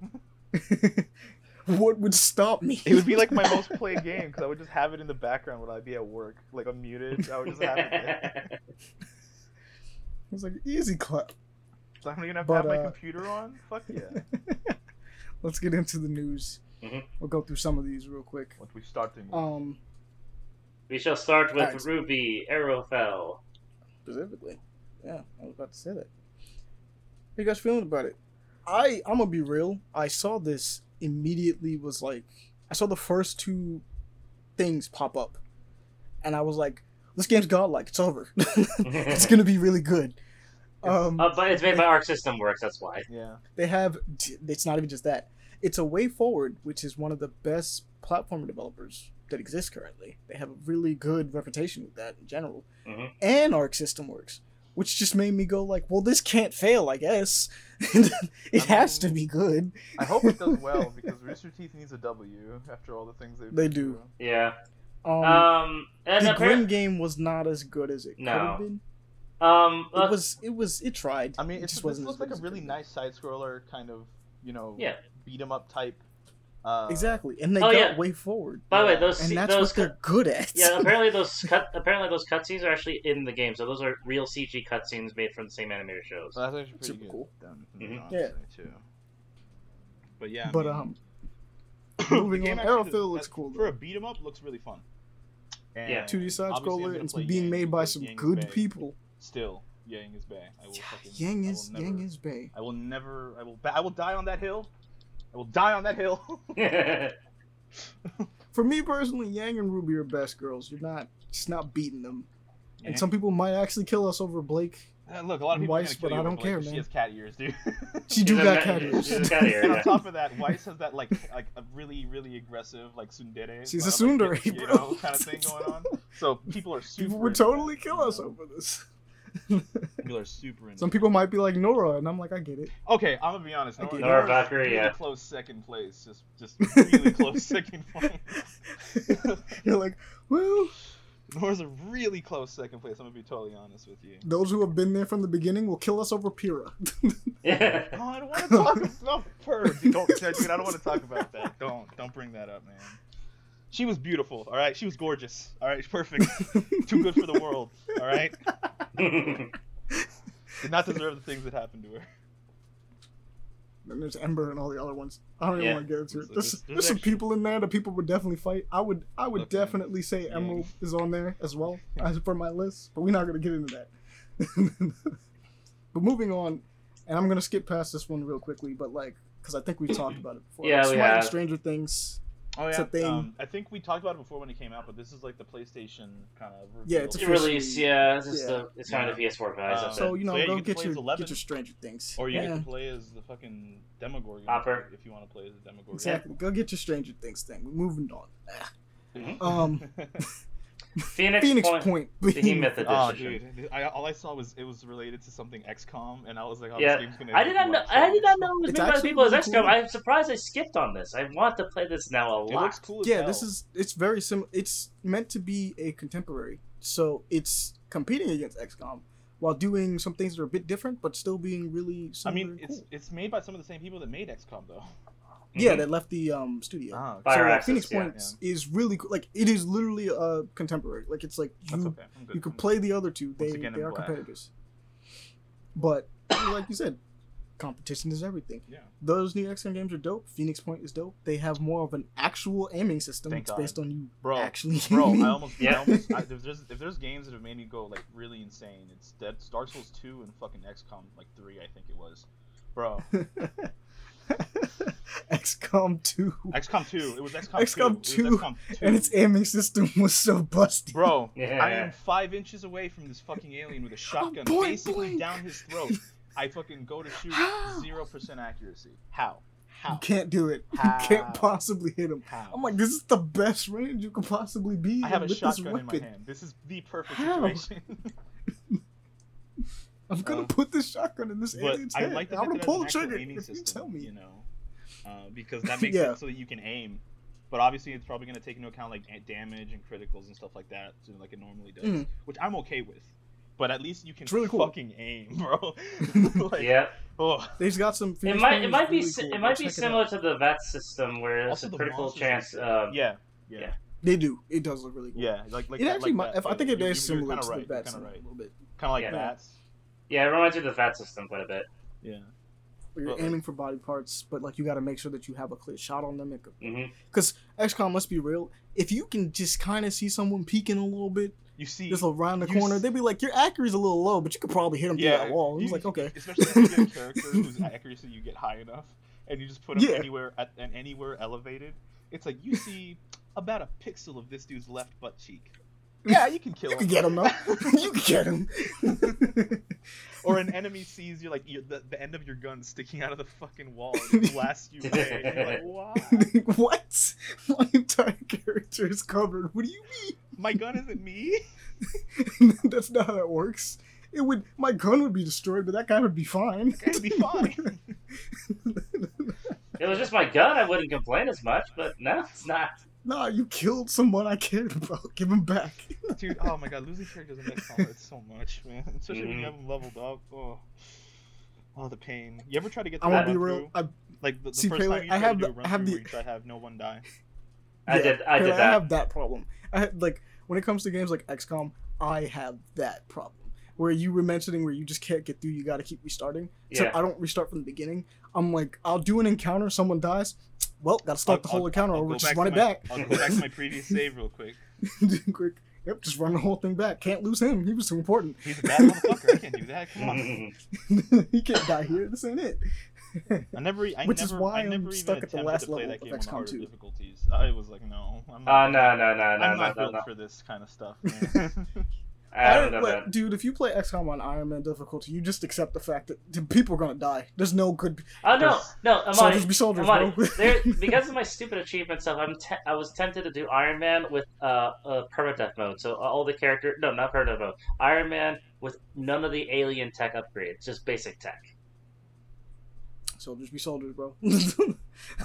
what would stop me? It would be like my most played game because I would just have it in the background when I'd be at work, like I'm muted. I would just have it there. It's like easy clap. So I'm gonna have But, to have my uh, computer on. Fuck yeah. Let's get into the news. Mhm. We'll go through some of these real quick. What we starting with? Um, we shall start with Alright. RWBY Arrowfell. specifically, yeah, I was about to say that. How you guys feeling about it? I I'm gonna be real. I saw this immediately. Was like, I saw the first two things pop up, and I was like, this game's godlike. It's over. it's gonna be really good. Um, Uh, but it's made by Arc System Works. That's why. yeah. they have it's not even just that it's a WayForward which is one of the best platformer developers that exists currently they have a really good reputation with that in general Mhm. and arc system works which just made me go like well this can't fail i guess it I has to be good I hope it does well because Rooster Teeth needs a W after all the things they've They been do. through. Yeah. um, Um. And the appar- grim game was not as good as it No. could have been um. it uh, was it was it tried I mean, it it's, just this wasn't looks as like a really could nice side scroller kind of, you know, Yeah. beat 'em up type. Uh, exactly and they Oh, got yeah. WayForward by the way, those and that's those what they're good at Yeah, apparently those cut apparently those cutscenes are actually in the game, so those are real CG cutscenes made from the same animator shows. So that's actually pretty Super good. cool. Done, Mhm. honestly, too. But yeah, I but mean, um moving on, actually Arrowfell looks cool, For a beat 'em up, looks really fun. And Yeah. 2D side scroller. gonna It's being made by some good bae. people. Still, Yang is Bay. I will Yeah, fucking. Yang I is will Yang never- is Bay. I will never. I will. I will die on that hill. I will die on that hill. For me personally, Yang and Ruby are best girls. You're not just not beating them. Yeah. And some people might actually kill us over Blake. Uh, look, a lot of people Weiss, are gonna kill but I don't Blake care, 'cause She man. has cat ears, dude. She do got a- cat ears. a cat ear, and on top of that, Weiss has that like like a really really aggressive like tsundere. She's a uh, like, tsundere, you bro. know, kind of thing going on. So people are super. People would totally kill us over this. People are super into. Some people might be like Nora, and I'm like, I get it. Okay, I'm gonna be honest. Okay. Nora, Nora Valkyrie, really yeah. close second place. Just just really close second place. You're like, well, Nora's a really close second place. I'm gonna be totally honest with you. those who have been there from the beginning will kill us over Pyrrha. yeah. Oh, I don't want to talk about oh, her. Don't, dude, I don't want to talk about that. Don't, don't bring that up, man. She was beautiful. All right, she was gorgeous. All right, perfect. Too good for the world. All right, did not deserve the things that happened to her. And there's Ember and all the other ones. I don't even Yeah. want to get into it. There's- There's, there's there's some people in there that people would definitely fight. I would I would Look, man. definitely say Yeah. Emerald is on there as well as for my list, but we're not gonna get into that. but moving on, and I'm gonna skip past this one real quickly, but like because I think we've talked about it before. Yeah, we Smite have. Stranger Things. Oh It's yeah, a thing. Um, I think we talked about it before when it came out, but this is like the PlayStation kind of. Yeah, it's The officially- release, yeah, it's just yeah. the it's kind of the PS4 guys. Uh, So you know, So, yeah, go you can get your 11. get your Stranger Things. Or you yeah, can play as the fucking Demogorgon. Hopper. If you want to play as the Demogorgon. exactly. Go get your Stranger Things thing. We're moving on. Mhm. Um, Phoenix, Phoenix Point. Point. Behemoth Edition. Oh, dude! I, all I saw was it was related to something XCOM, and I was like, "Oh, Yeah, this game's gonna." I did not know. like I did not know it was It's made by the actually people as XCOM. cool. I'm surprised I skipped on this. I want to play this now a It lot. looks cool yeah hell. this is it's very similar it's meant to be a contemporary so it's competing against xcom while doing some things that are a bit different but still being really I mean, it's cool. it's made by some of the same people that made XCOM, though. Yeah Mhm. that left the um studio Ah, so Fire like, Access, phoenix yeah, point is really cool like it is literally a contemporary like it's like you that's okay. You can play the other two they, again, they I'm are glad. competitors but like you said competition is everything. Yeah. those new xcom games are dope phoenix point is dope they have more of an actual aiming system Thank it's God. based on you Bro, actually Bro, aiming. I almost, I Yeah. almost I, if there's if there's games that have made me go like really insane, it's Dead Dark Souls two and fucking XCOM like three, I think it was. Bro, XCOM 2. XCOM two, it was XCOM, XCOM 2, 2, It was XCOM 2. And its aiming system was so busted. Bro, Yeah. I am five inches away from this fucking alien with a shotgun, point basically blank. down his throat. I fucking go to shoot How? zero percent accuracy. How? How? You How? can't do it. How? You can't possibly hit him. How? I'm like, this is the best range you could possibly be. I have a with this shotgun in my hand. This is the perfect How? situation. I'm gonna Uh, put this shotgun in this but alien's I head. like the I'm gonna pull the has an actual trigger aiming if you tell me. You know, uh, because that makes Yeah. it so that you can aim. But obviously, it's probably going to take into account like damage and criticals and stuff like that, so like it normally does, Mhm. which I'm okay with. But at least you can It's really cool. fucking aim, bro. like, yeah. oh, They've got some. It might Point it is might be really si- cool. it might Go be similar to the vet system where it's a critical chance. look Um, yeah, yeah, yeah. yeah, They do. It does look really cool. Yeah, like like It that- actually like might. that. If, I think it you're- similar kinda to right, the you're Bats kinda a little bit. Kind of like Yeah. bats. Yeah, it reminds me of the VAT system quite a bit. Yeah. Where you're But, like- aiming for body parts, but like you got to make sure that you have a clear shot on them. hmm Because XCOM, let's be real. If you can just kind of see someone peeking a little bit, You see, just around the corner, s- they'd be like, "Your accuracy's a little low, but you could probably hit them through that wall." It's you- like, okay, Especially if you get a character whose accuracy you get high enough, and you just put them Yeah. anywhere at, and anywhere elevated. It's like you see about a pixel of this dude's left butt cheek. Yeah, you can kill you him. You can get him though. you can get him. or an enemy sees you like you, the, the end of your gun sticking out of the fucking wall and it blasts you away. And you're like, why? what? My entire character is covered. What do you mean? My gun isn't me. That's not how that works. It would. My gun would be destroyed, but that guy would be fine. I'd be fine. It was just my gun. I wouldn't complain as much, but no, it's not. Nah, you killed someone I cared about. Give him back. Dude, oh my god, losing characters in XCOM hurts so much, man. Especially when Mhm. you have them leveled up. Oh. Oh, the pain. You ever try to get I the want to run be real. I, Like the, the See, first Pele, time you I have to do the- a run I have through the- where you try to have no one die. I yeah, did. I Pele, did I have that problem. I had, like when it comes to games like XCOM, I have that problem. Where you were mentioning where you just can't get through, you got to keep restarting. So Yeah. I don't restart from the beginning. I'm like, I'll do an encounter, someone dies. Well, got to start I'll- the whole I'll- encounter I'll over. go Just run it my- back. I'll go back to my previous save real quick. Quick. Yep, just run the whole thing back. Can't lose him. He was too important. He's a bad motherfucker. I can't do that. Come on. he can't die here. This ain't it. I never, I Which never, is why I never I'm even stuck at the attempted last to play level that of game on XCOM harder 2. difficulties. I was like, no, I'm Oh not. no no no no I'm no not no built no! for this kind of stuff, I done but, that. dude, if you play XCOM on Iron Man difficulty, you just accept the fact that people are gonna die. There's no good. Oh no no! Amani, Soldiers be soldiers, Amani, there, because of my stupid achievement stuff, I'm te- I was tempted to do Iron Man with uh, uh permadeath mode. So all the character, no, not permadeath mode. Iron Man with none of the alien tech upgrades, just basic tech. Soldiers be soldiers, bro.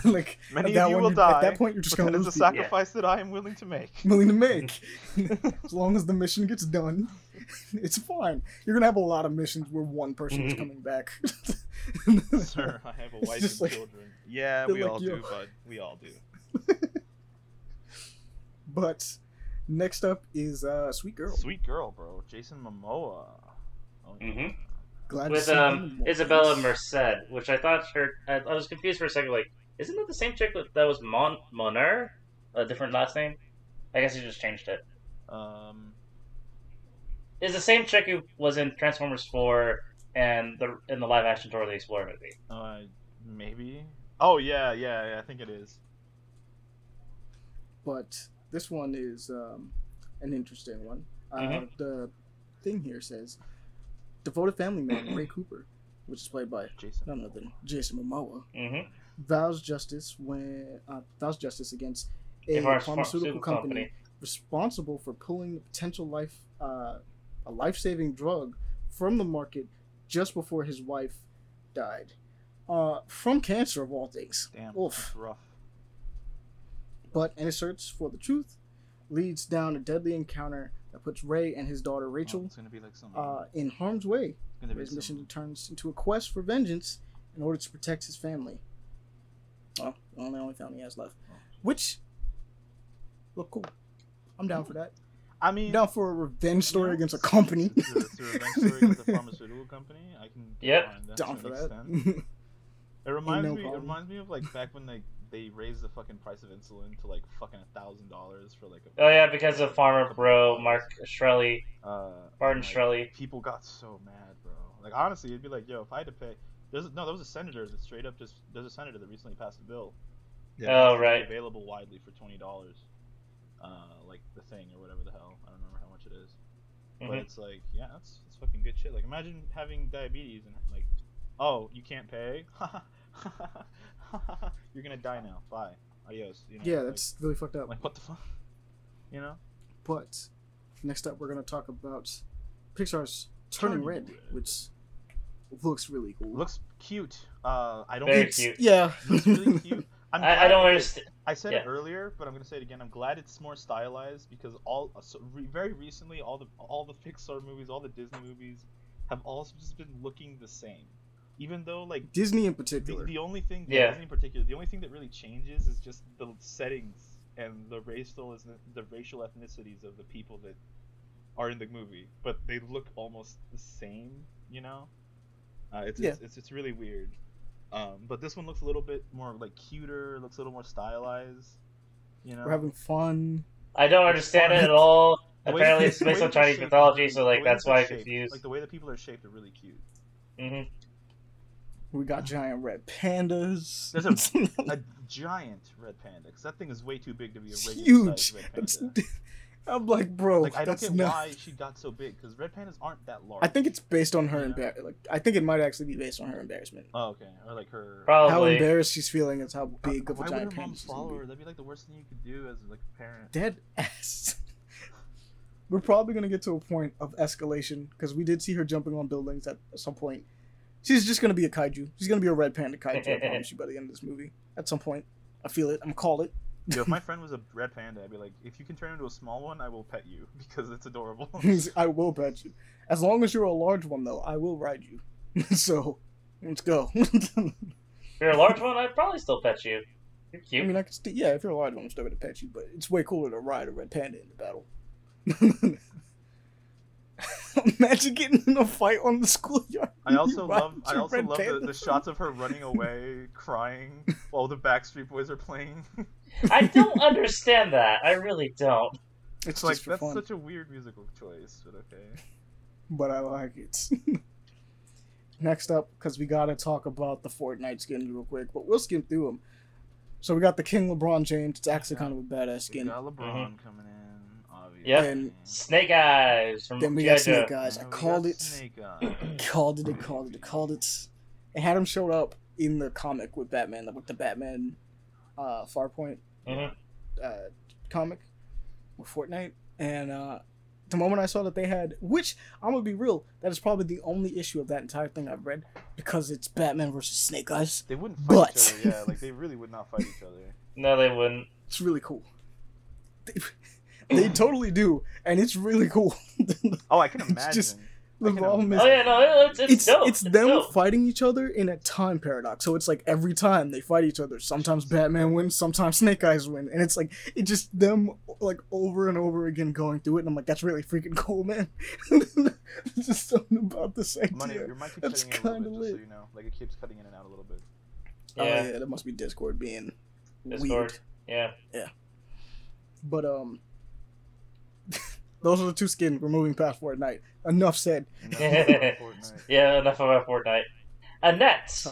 like Many at that of you one, will die. At that point, you're just gonna that is lose a people. sacrifice that I am willing to make. willing to make. as long as the mission gets done, it's fine. You're gonna have a lot of missions where one person is coming back. Sir, I have a wife and like- children. Yeah, we like, all yo. do, bud. We all do. But next up is uh, Sweet Girl. Sweet girl, bro. Jason Momoa. Oh, yeah. Mhm. Glad to with see um Isabela. Merced, which I thought her. I, I was confused for a second. Like, isn't that the same chick that that was Mon Moner? A different last name? I guess he just changed it. Um, It's the same chick who was in Transformers Four and the in the live action Dora the Explorer movie. uh, maybe. Oh yeah, yeah, yeah. I think it is. But this one is um, an interesting one. Uh, Mhm. The thing here says devoted family man Ray Cooper, which is played by Jason. none other than Jason Momoa, Mm-hmm. vows justice when uh, vows justice against a pharmaceutical pharmaceutical company, company. responsible for pulling the potential life uh, a life saving drug from the market just before his wife died uh, from cancer of all things. Damn, Oof. that's rough. But in his search for the truth, leads down a deadly encounter that puts Ray and his daughter Oh, Rachel it's gonna be like uh, in harm's way. it's gonna be Ray's mission some. turns into a quest for vengeance in order to protect his family. Well, the only, only family he has left. Which look cool. I'm down for that. I mean, down for a revenge story Yeah. against a company. It's a, it's a revenge story with a pharmaceutical company. I can Yep. down for that. It reminds no me. It reminds me of like back when they they raised the fucking price of insulin to like fucking a thousand dollars for like a. Oh yeah, because of Pharma Bro, Mark Shkreli, Uh, Martin and, like, Shkreli. People got so mad, bro. Like honestly, it'd be like, yo, if I had to pay. There's no, there was a senator that straight up just. There's a senator that recently passed a bill. Yeah. Oh, right. Available widely for twenty dollars. Uh, like the thing or whatever the hell. I don't remember how much it is. But Mhm. it's like, yeah, that's that's fucking good shit. Like, imagine having diabetes and like, oh, you can't pay. You're gonna die now. Bye. Adios. You know, yeah, like- that's really fucked up. like, what the fuck. You know. But next up, we're going to talk about Pixar's Turning Turning Red, Red. which looks really cool. Looks cute. Uh, I don't. Very It's- cute. Yeah. Looks really cute. I'm I, I don't understand. I said Yeah. it earlier, but I'm gonna say it again. I'm glad it's more stylized because all so re, very recently all the all the Pixar movies, all the Disney movies, have all just been looking the same. Even though like Disney in particular. the only thing, Yeah. Disney in particular, the only thing that really changes is just the settings and the racial is the racial ethnicities of the people that are in the movie, but they look almost the same. You know, uh, it's, Yeah. it's it's it's really weird. Um, but this one looks a little bit more like cuter, looks a little more stylized. You know, We're having fun. I don't understand it at all. The way- Apparently, it's based on Chinese mythology, so like that's why I'm confused. Like the way the people are shaped are really cute. hmm We got giant red pandas. There's a- A giant red panda, because that thing is way too big to be a It's regular huge. red That's, panda. I'm like, bro, Like I don't get not. why she got so big, because red pandas aren't that large. I think it's based on her Yeah. embar- Like, I think it might actually be based on her embarrassment. Oh, okay. Or like her. Probably. How embarrassed she's feeling is how big of a Why giant panda mom she's follow gonna her? be. That'd be like the worst thing you could do as like a parent. Dead ass. We're probably gonna get to a point of escalation because we did see her jumping on buildings at some point. She's just gonna be a kaiju. She's gonna be a red panda kaiju. I promise you by the end of this movie. At some point, I feel it. I'm call it. Yo, if my friend was a red panda, I'd be like, if you can turn into a small one, I will pet you because it's adorable. I will pet you. As long as you're a large one, though, I will ride you. so, let's go. If you're a large one, I'd probably still pet you. You're I cute. mean, I can st- yeah, if you're a large one, I'm still gonna pet you, but it's way cooler to ride a red panda in the battle. Imagine getting in a fight on the schoolyard. I also love I also red love the, the shots of her running away, crying while the Backstreet Boys are playing. I don't understand that. I really don't. It's It's like that's fun, such a weird musical choice, but okay. but I like it. Next up, because we gotta talk about the Fortnite skins real quick, but we'll skim through them. So we got the King LeBron James. It's actually kind of a badass We skin. got LeBron Mhm. coming in, obviously. Yeah. And- Snake Eyes from Then we got Snake Joe. Eyes. I And we called it. Snake Eyes. called it, I called it, I called it. It had him showed up in the comic with Batman, with the Batman uh, Farpoint Mhm. uh, comic with Fortnite. And uh, the moment I saw that they had, which I'm gonna be real, that is probably the only issue of that entire thing I've read because it's Batman versus Snake Eyes. They wouldn't fight But- each other, yeah. Like they really would not fight each other. No, they wouldn't. It's really cool. They, they totally do, and it's really cool. Oh, I can It's imagine. just- the problem is Oh yeah, no, it's it's, it's dope. it's them dope. fighting each other in a time paradox. So it's like every time they fight each other, sometimes Batman wins, sometimes Snake Eyes win, and it's like it just them like over and over again going through it. And I'm like, that's really freaking cool, man. There's just something about this idea. Money, your mic keeps That's cutting a little kinda bit, just so you know. Like it keeps cutting in and out a little bit. Oh Yeah, yeah, that must be Discord being Discord. weird. yeah. But um, those are the two skins. We're moving past Fortnite. Enough said. Enough Fortnite. Yeah, enough about Fortnite. Annette.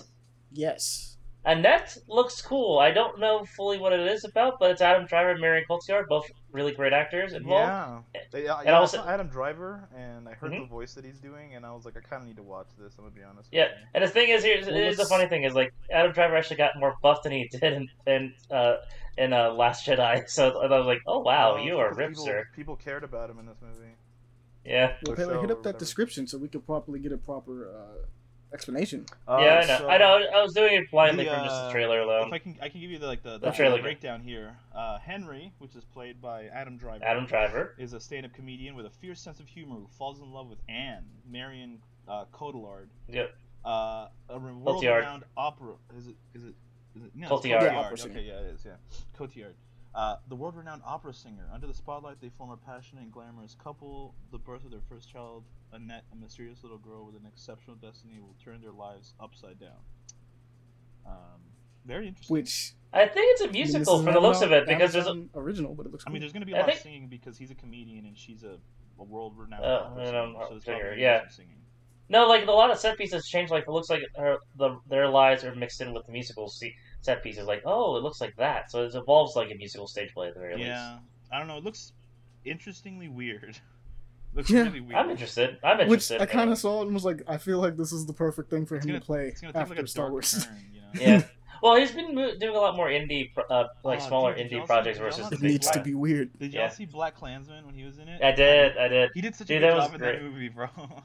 Yes. Annette looks cool. I don't know fully what it is about, but it's Adam Driver and Marion Cotillard, both really great actors involved. Yeah. They, uh, And yeah, also- I saw Adam Driver, and I heard Mhm. the voice that he's doing, and I was like, I kind of need to watch this. I'm gonna be honest. Yeah, with and the thing is, here's, Well, here's the funny thing is like Adam Driver actually got more buff than he did in in uh, in uh, Last Jedi. So I was like, oh wow, you are because ripped, people. People cared about him in this movie. Yeah, Well, Or Taylor, hit up that whatever. description so we can properly get a proper uh, explanation. Uh, yeah, I know. so- I know. I was doing it blindly the, from just the uh, trailer alone. If I can, I can give you the, like the, The the, trailer. breakdown here. Uh, Henry, which is played by Adam Driver, Adam Driver. is a stand-up comedian with a fierce sense of humor who falls in love with Anne, Marion uh, Cotillard, Yep. uh, a re- world-renowned opera. Is it? Is it? Is it? No, it's Cotillard. Opera okay, yeah, it is. Yeah, Cotillard. Uh, the world-renowned opera singer. Under the spotlight, they form a passionate and glamorous couple. The birth of their first child, Annette, a mysterious little girl with an exceptional destiny, will turn their lives upside down. Um, very interesting. Which I think it's a mean, this musical for the looks of it because there's a, original, but it looks. I mean, there's going to be a I lot think- of singing because he's a comedian and she's a, a world-renowned Uh, opera and singer. So there's singer, probably yeah. some singing. no like a lot of set pieces change. Like it looks like her, the their lives are mixed in with the musical se- set pieces. Like oh, it looks like that. So it evolves like a musical stage play at the very least. Yeah, I don't know. It looks interestingly weird. looks Yeah. really weird. I'm interested. I'm interested. Which. I kind of saw it and was like, I feel like this is the perfect thing for him gonna, to play it's gonna take after like Star Wars. turn, you know. Yeah. Well, he's been mo- doing a lot more indie, uh, like Oh, smaller dude, indie projects did versus not the It big needs to be weird. Did y'all Yeah. see BlacKkKlansman when he was in it? I did. I did. He did such Dude, a that good was job in great. that movie, bro.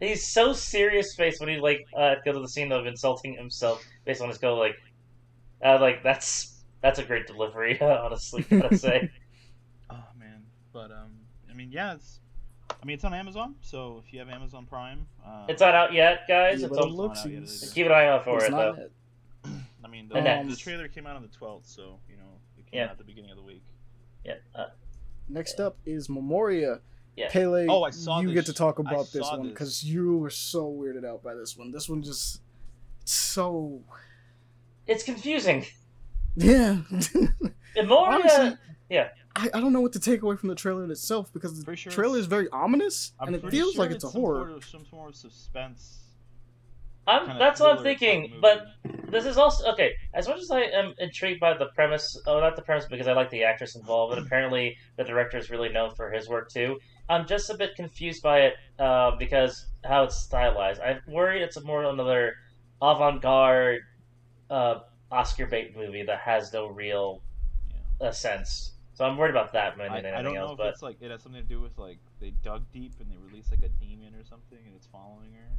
he's so serious face when he like uh, go to the scene of insulting himself based on his go like, uh, like that's that's a great delivery. honestly, gotta say. Oh man, but um, I mean, yeah, it's. I mean, it's on Amazon, so if you have Amazon Prime, uh, It's not out yet, guys. Yeah, it's but on, it looks not out yet is- either. keep an eye out for it's it though. it. I mean, And the, then- the trailer came out on the 12th, so you know it came Yeah. out at the beginning of the week. Yeah. Uh, Next up is Memoria. Yeah. Pele, Oh, I saw you this get to talk about this one because you were so weirded out by this one. This one just it's so it's confusing. yeah. Memoria. Honestly, yeah. I, I don't know what to take away from the trailer in itself because the Pretty sure trailer is very ominous I'm and it feels sure like it's a horror. Sort of, some sort of suspense. I'm, that's what I'm thinking, but this is also okay. As much as I am intrigued by the premise, oh, not the premise because I like the actress involved, but apparently the director is really known for his work too. I'm just a bit confused by it uh, because how it's stylized. I worry it's more another avant-garde uh, Oscar bait movie that has no real Yeah. uh, sense. So I'm worried about that more I, than I anything don't know else. if But it's like it has something to do with like they dug deep and they released like a demon or something and it's following her.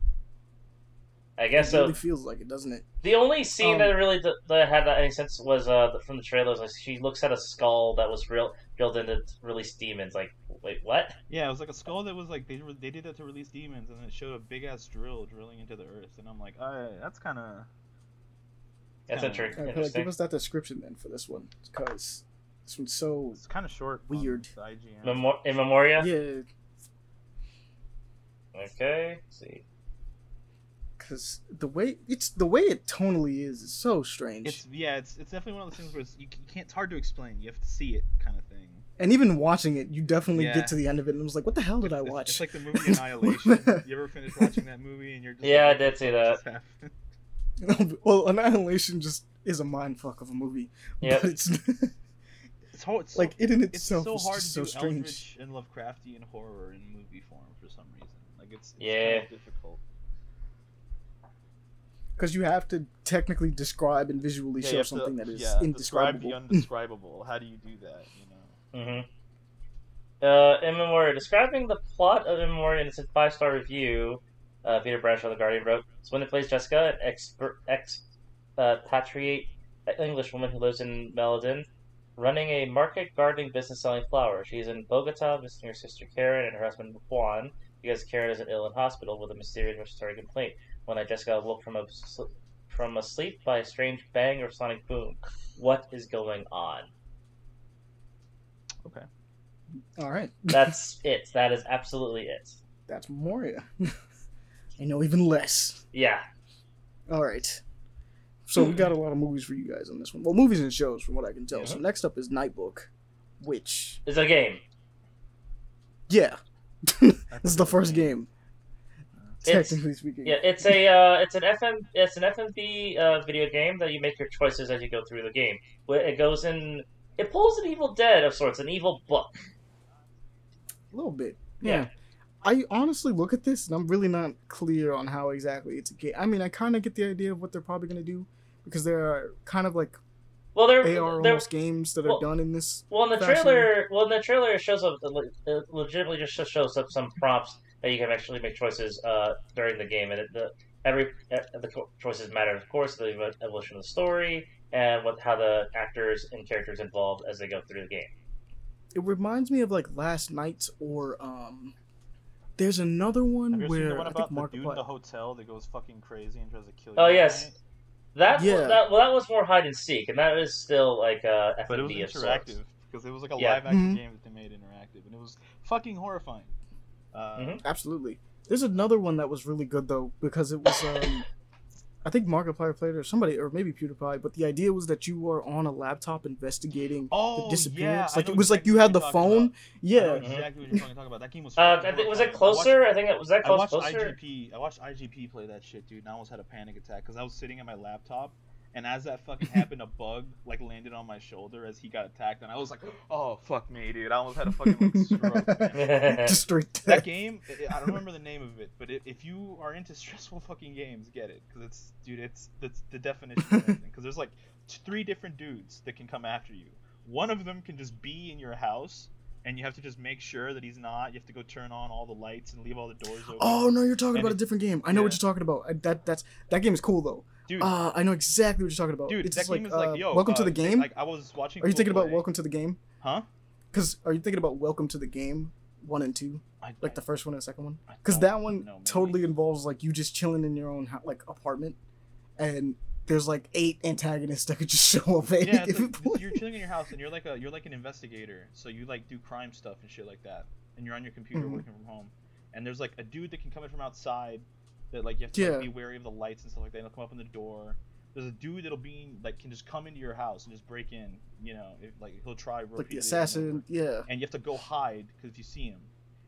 I guess It so. really feels like it, doesn't it? The only scene Um, that really d- that had that any sense was uh the- from the trailers. Like she looks at a skull that was real drilled into release demons. Like, wait, what? Yeah, it was like a skull that was like they re- they did that to release demons and it showed a big ass drill drilling into the earth and I'm like, alright, that's kind of That's Yeah. inter- Alright, Pele, interesting. give us that description then for this one because this one's so it's kind of short. Weird. The IGN. Memor- in Memoria. yeah. Okay. let's see. Because the way it's the way it tonally is is so strange, It's yeah, it's it's definitely one of those things where it's, you, you can't. It's hard to explain. You have to see it, kind of thing. and even watching it, you definitely Yeah. get to the end of it and was like, "What the hell did I watch?" It's like the movie Annihilation. you ever finish watching that movie and you're just Yeah, like, I did see that. well, Annihilation just is a mind fuck of a movie. Yep. But it's It's hard. It's like so, it in it's itself so is hard just to so do strange. Eldritch and Lovecraftian horror in movie form for some reason. Like it's, it's Yeah. kind of difficult. Because you have to technically describe and visually Yeah, show have to- something that is yeah, Describe indescribable. the undescribable. How do you do that? You know. Mm-hmm. Uh, in Memoria, describing the plot of In Memoria in its five star review, uh, Peter Bradshaw, the Guardian, wrote: when it plays Jessica, an expert, expatriate English woman who lives in Medellín, running a market gardening business selling flowers. She's in Bogota visiting her sister Karen and her husband Juan because Karen is ill in hospital with a mysterious respiratory complaint. One night, Jessica awoke from a from a sleep by a strange bang or sonic boom. What is going on?" Okay. All right, That's it. That is absolutely it. that's Moria. I know even less. Yeah. All right. So we got a lot of movies for you guys on this one. Well, movies and shows, from what I can tell. So next up is Nightbook, which is a game. yeah, this is the first game. It's- Technically speaking, Yeah, it's a uh, it's an FM it's an FMV uh, video game that you make your choices as you go through the game. It goes in it pulls an Evil Dead of sorts, an evil book. a little bit. Yeah. Yeah. I honestly look at this and I'm really not clear on how exactly it's a game. I mean, I kind of get the idea of what they're probably going to do because there are kind of like Well, there AR there almost games that are well- done in this. well in the fashion. trailer well in the trailer it shows up it legitimately just shows up some prompts that you can actually make choices uh, during the game and it, the every uh, the choices matter of course the evolution of the story and what how the actors and characters involved as they go through the game. It reminds me of like Last Night or um. There's another one Have you ever seen where the one I think about the Mark. dude in the hotel that goes fucking crazy and tries to kill you? Oh, at yes. night? That, Yeah. that well, that was more hide and seek, and that was still like uh, FMV But it was interactive because it was like a Yeah. live action Mhm. game that they made interactive, and it was fucking horrifying. Uh, Mhm. Absolutely. There's another one that was really good though because it was um I think Markiplier played it or somebody or maybe PewDiePie, but the idea was that you were on a laptop investigating Oh, the disappearance. yeah, like it was like you had the phone. about. I Yeah. exactly what you're talking about. That game was. Uh, I think was it horrifying. I watched- closer? I think it was that I close. watched Closer. IGP. I watched IGP play that shit, dude, and I almost had a panic attack because I was sitting at my laptop, and as that fucking happened, a bug like landed on my shoulder as he got attacked, and I was like, "Oh fuck me, dude!" I almost had a fucking like, stroke. straight that game, I I don't remember the name of it, but i if you are into stressful fucking games, get it because it's, dude, it's that's the definition of everything. Because there's like t- three different dudes that can come after you. One of them can just be in your house and you have to just make sure that he's not. You have to go turn on all the lights and leave all the doors oh, open. Oh no, you're talking And about a different game. I know what you're talking about. That that's that game is cool though. Dude, Uh, I know exactly what you're talking about. dude, it's that game like, is like, uh, yo, welcome uh, to the game. Like I was watching. are you thinking about play. Welcome to the Game? Huh? Because are you thinking about Welcome to the Game one and two, like the first one and the second one? Because that one know, totally involves like you just chilling in your own like apartment, and there's like eight antagonists that could just show up at yeah, given like, you're chilling in your house and you're like a you're like an investigator, so you like do crime stuff and shit like that, and you're on your computer Mhm. working from home, and there's like a dude that can come in from outside, that like you have to Yeah. like, be wary of the lights and stuff like that. And he'll come up on the door. There's a dude that'll be like can just come into your house and just break in. You know, if, like he'll try like the and assassin, yeah. and you have to go hide because if you see him,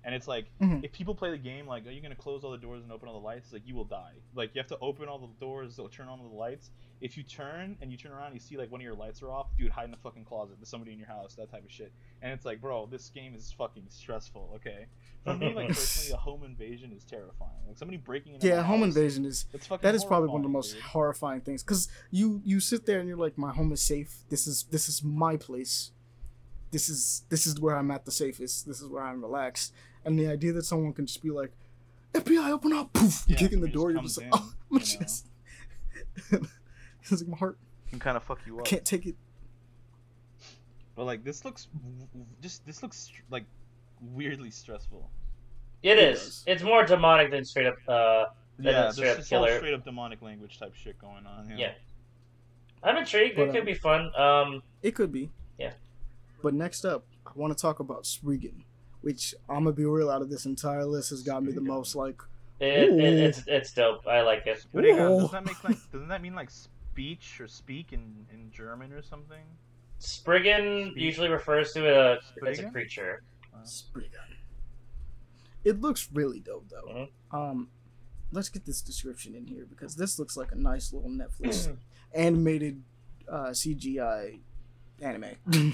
and it's like Mhm. if people play the game like, are you gonna close all the doors and open all the lights? It's Like you will die. Like you have to open all the doors, so turn on all the lights. If you turn and you turn around, and you see like one of your lights are off, dude, hide in the fucking closet. There's somebody in your house, that type of shit. And it's like, bro, this game is fucking stressful. Okay, for me, like personally, a home invasion is terrifying. Like somebody breaking into Yeah, home house, invasion is that is probably one of the most dude. horrifying things because you you sit there and you're like my home is safe this is this is my place this is this is where i'm at the safest this is where i'm relaxed and the idea that someone can just be like fbi open up poof Yeah, kick in the door you're just like in, oh my you chest it's like my heart can kind of fuck you i up. can't take it But like this looks w- w- just this looks like weirdly stressful. It It is. does. It's more demonic than straight up. Uh, Than Yeah, a there's straight up all killer. straight up demonic language type shit going on. Yeah. Yeah. I'm intrigued. But, it could um, be fun. Um, it could be Yeah. but next up i want to talk about spriggan which i'm gonna be real out of this entire list has got me the most like it, it, it's it's dope. I like it. But hang on, does that make like doesn't that mean like speech or speak in in German or something? Spriggan Speak- usually refers to a as a Spriggan? creature. Spriggan. It looks really dope though. Mhm. Um, let's get this description in here because this looks like a nice little Netflix animated uh, CGI anime.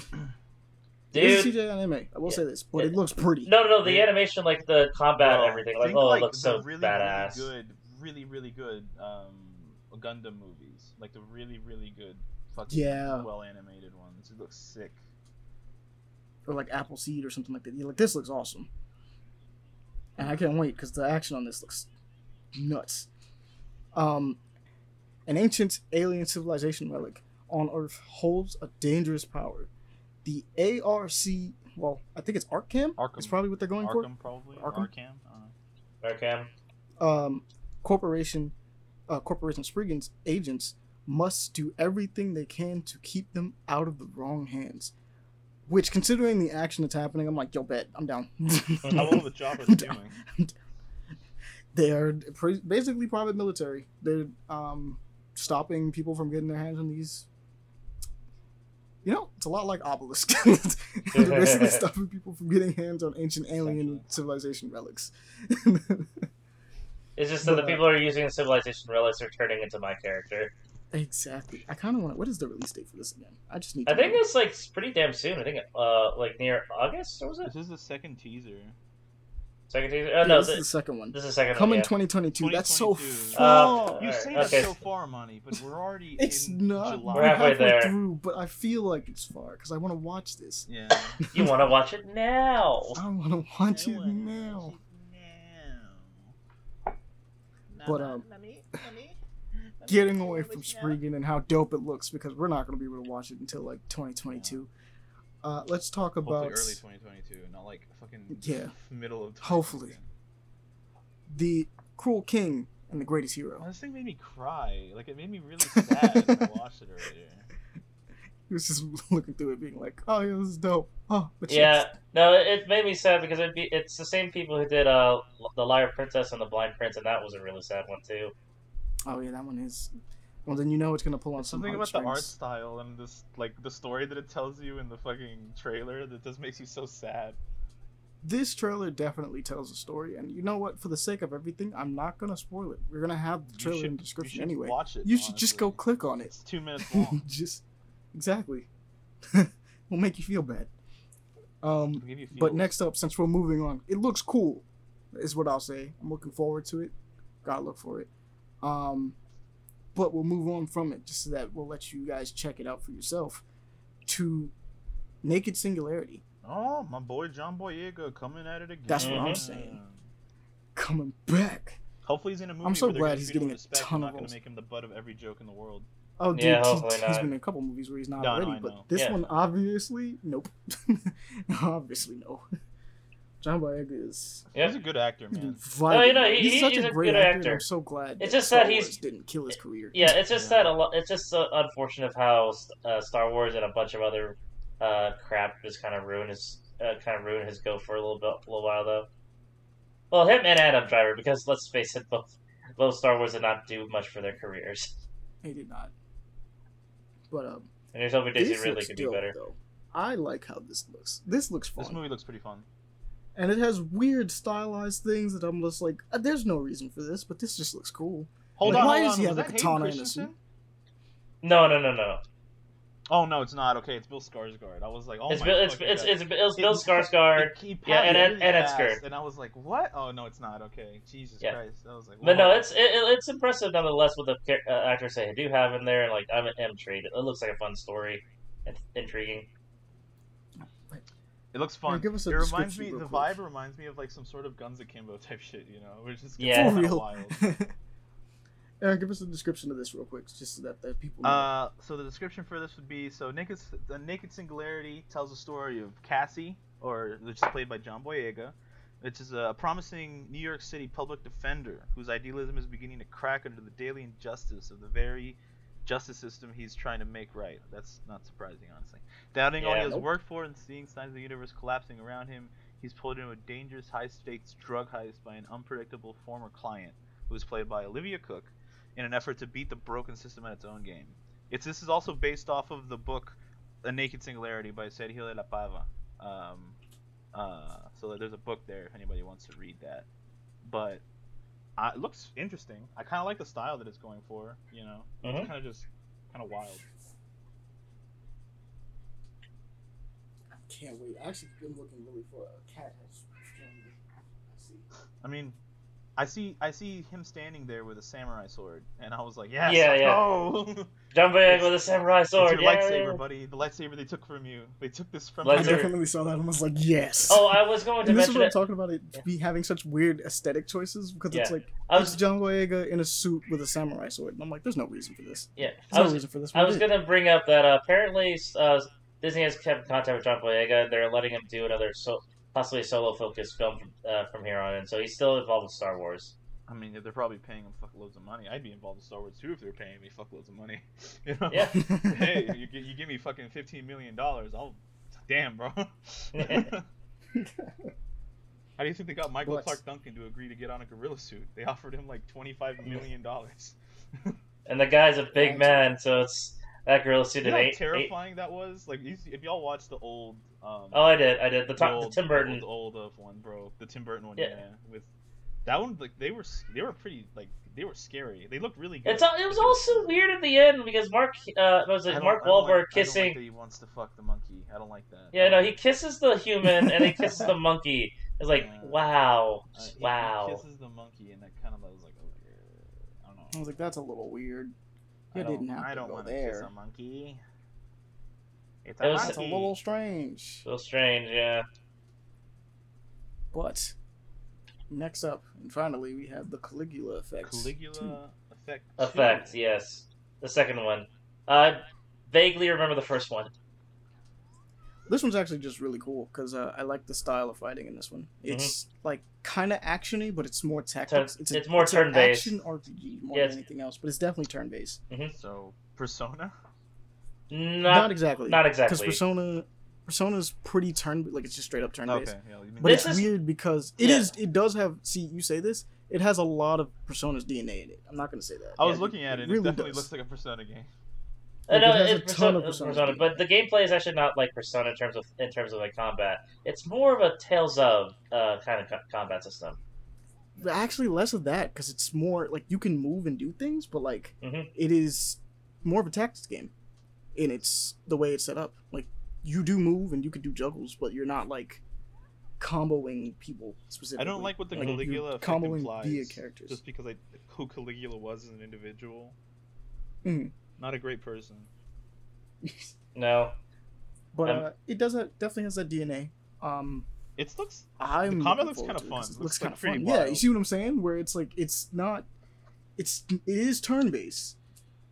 It is Dude, CGI anime. I will Yeah. say this, but it looks pretty. no, no, no. The Yeah. animation, like the combat, and everything, like think, oh, it looks so really, badass. Really good, really, really good um, Gundam movies, like the really, really good, fucking Yeah. well animated ones. It looks sick. Or like Appleseed or something like that. Yeah, like this looks awesome, and I can't wait because the action on this looks nuts. Um, an ancient alien civilization relic on Earth holds a dangerous power. The ARC, well, I think it's Arkham. Arkham. Is probably what they're going Arkham probably. or Arkham? Arkham. I don't know. Okay. for. Um, corporation, uh, Corporation Spriggan's agents must do everything they can to keep them out of the wrong hands. Which, considering the action that's happening, I'm like, yo, bet, I'm down. How well of a job are they doing? they are pre- basically private military. They're um, stopping people from getting their hands on these. You know, it's a lot like Obelisk. They're basically stopping people from getting hands on ancient alien Essentially. civilization relics. It's just that the But, uh, people who are using Civilization relics are turning into my character. exactly. I kind of want. What is the release date for this again? I just need. I think know. it's like pretty damn soon. I think uh like near August or was it This is the second teaser. Second teaser? Yeah, Oh no, this is the second one. this is the second Coming one. yeah. 2022. That's so far. Uh, You say Alright, that okay. so far, money, but we're already it's in not. July. We're halfway there. through, but I feel like it's far because I want to watch this. Yeah. You want to watch it now? I want to watch it now. now. But, um, getting away from Spriggan and how dope it looks because we're not going to be able to watch it until like 2022. Uh, let's talk about Hopefully about early 2022, not like fucking Yeah. middle of. Hopefully. the Cruel King and the Greatest Hero. this thing made me cry. Like it made me really sad when I watched it earlier. He was just looking through it, being like, "Oh, yeah, this is dope." Oh, but Yeah, no, it made me sad because it'd be it's the same people who did uh the Liar Princess and the Blind Prince, and that was a really sad one too. Oh yeah, that one is. Well, then you know it's gonna pull on some Something about the art style and this, like the story that it tells you in the fucking trailer that just makes you so sad. This trailer definitely tells a story, and you know what? For the sake of everything, I'm not gonna spoil it. We're gonna have the trailer should- in the description anyway. Watch it. You should just go click on it. It's two minutes long. just exactly. will make you feel bad. Um, you but next up, since we're moving on, it looks cool, is what I'll say. I'm looking forward to it. Gotta look for it. Um, but we'll move on from it just so that we'll let you guys check it out for yourself. To Naked Singularity, Oh, my boy John Boyega coming at it again. That's what I'm saying. Coming back. Hopefully he's in a movie. I'm so glad he's getting a respect ton and of not gonna make him the butt of every joke in the world. Oh, dude, Yeah, he's- hopefully he's been in a couple movies where he's not No, no, already, I but know. this Yeah. one obviously, nope. obviously, no. John Boyega is Yeah. He's a good actor, man. vital. Oh, you know, he- he's he- such he's a a great good actor. actor. I'm so glad. It's just Star that he's- Wars didn't kill his career. Yeah, it's just Yeah. that a lot. It's just uh, unfortunate how uh, Star Wars and a bunch of other uh, crap just kind of ruined his uh, kind of ruined his go for a little bit, a little while though. Well, him and Adam Driver, because let's face it, both both Star Wars did not do much for their careers. he did not. But um, And here's hoping Daisy this Ridley looks could do dope, better. though. I like how this looks. This looks fun. This movie looks pretty fun. And it has weird stylized things that I'm just like, uh, there's no reason for this, but this just looks cool. Hold Like, on, why hold does on. he have a katana in a suit? No, no, no, no. Oh no, it's not. Okay, it's Bill Skarsgård. I was like, oh it's my Bill, it's, fucking it's, God. it's, it's It- Bill Skarsgård. it- Yeah, and passed Ed- really and Ed fast, And I was like, what? Oh no, it's not. Okay, Jesus Yeah. Christ. I was like, But no, it's it, it's impressive nonetheless with the char- uh, actors they do have in there. and Like I'm intrigued. It looks like a fun story. It's intriguing. It looks fun. give us a it reminds description me. The quick. vibe reminds me of like some sort of Guns Akimbo type shit. You know, which is Yeah. Kinda real. wild. Aaron, give us a description of this real quick, just so that, that people know. Uh, so the description for this would be: so naked, the naked singularity tells the story of Casi, or which is played by John Boyega, which is a promising New York City public defender whose idealism is beginning to crack under the daily injustice of the very justice system he's trying to make right. That's not surprising, honestly. Doubting all he Yeah. has Nope. worked for and seeing signs of the universe collapsing around him, he's pulled into a dangerous, high-stakes drug heist by an unpredictable former client, who is played by Olivia Cooke, in an effort to beat the broken system at its own game. It's this is also based off of the book A Naked Singularity by Sergio de la Pava. Um, uh, so there's a book there if anybody wants to read that. But uh, it looks interesting. I kind of like the style that it's going for. You know, Mhm. it's kind of just kind of wild. I can't wait. I actually been looking really for a cat has I see. I mean, I see I see him standing there with a samurai sword, and I was like, yes, Yeah, let's yeah. go. John Boyega with a samurai It's sword. your yeah, lightsaber, yeah. buddy. The lightsaber they took from you. They took this from I Lightsaber. you. definitely saw that and was like, yes. Oh, I was going to and this is what I'm talking about. It Yeah. be having such weird aesthetic choices because it's like I it's was John Boyega in a suit with a samurai sword, and I'm like, there's no reason for this. yeah. There's I no reason for this. I was gonna bring up that uh, apparently uh, Disney has kept in contact with John Boyega. They're letting him do another so possibly solo focused film from, uh, from here on in. So he's still involved with Star Wars. I mean, they're probably paying him fuckloads of money. I'd be involved in Star Wars too if they're paying me fuckloads of money. You know? Yeah. hey, you, you give me fucking fifteen million dollars, I'll. Damn, bro. How do you think they got Michael What? Clark Duncan to agree to get on a gorilla suit? They offered him like twenty-five million dollars. And the guy's a big man, so it's that gorilla suit You know how eight, eight. terrifying that was? Like, if y'all watch the old, um, Oh, I did. I did the, the top, old, the Tim Burton. old, old uh, one, bro, the Tim Burton one, Yeah. yeah. With that one, like they were, they were pretty, like they were scary. They looked really good. It's al- it was but they also weird at the end because Mark uh was I it Mark I like- Wahlberg I don't like kissing. that he wants to fuck the monkey. I don't like that. Yeah, no, he kisses the human and he kisses the monkey. It's like Yeah. wow, Uh, he- wow. He kisses the monkey, and that kind of I was like, oh, yeah, I don't know. I was like, that's a little weird. I don't, didn't have I to don't go wanna kiss there. a monkey. It's It was- That's a little strange. So strange, yeah. But next up, and finally, we have the Caligula effects. Caligula effect. Effect, two. yes. The second one. I vaguely remember the first one. This one's actually just really cool because uh, I like the style of fighting in this one. Mm-hmm. It's like kind of actiony, but it's more tactics. It's, a, it's more an turn-based. action RPG more Yeah, than anything else, but it's definitely turn based. Mm-hmm. So Persona. Not, Not, exactly. not exactly. Because exactly. Persona, Persona's pretty turn like it's just straight up turn based. Okay, yeah. But it's is- weird because it Yeah. is. It does have. See, you say this. It has a lot of Persona's DNA in it. I'm not gonna say that. I was Yeah, looking at it. and really it definitely does. looks like a Persona game. Like, know it has a ton Persona, of it's Personas Persona, in but the gameplay is actually not like Persona in terms of in terms of like combat. It's more of a Tales of uh, kind of co- combat system. Actually, less of that because it's more like you can move and do things, but like Mhm. it is more of a tactics game, and it's the way it's set up. Like you do move and you can do juggles, but you're not like comboing people specifically. I don't like what the Like, Caligula you're effect comboing implies. via characters. Just because I who Caligula was as an individual. Mhm. Not a great person. No, But Um, uh, it does have, definitely has that DNA. Um, It looks I'm The combat looks kinda to it fun. 'cause It Looks, looks like, kind of pretty fun. Yeah, you see what I'm saying? Where it's like it's not, it's it is turn based,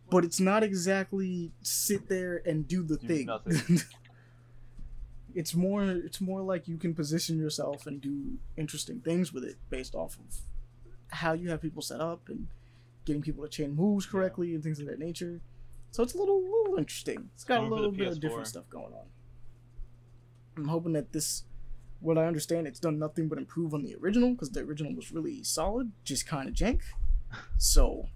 but it's not exactly sit there and do the Do thing. it's more it's more like you can position yourself and do interesting things with it based off of how you have people set up and getting people to chain moves correctly and things of that nature. So it's a little little interesting. It's got a little bit of PS4. different stuff going on. I'm hoping that this, what I understand, it's done nothing but improve on the original because the original was really solid, just kind of jank. So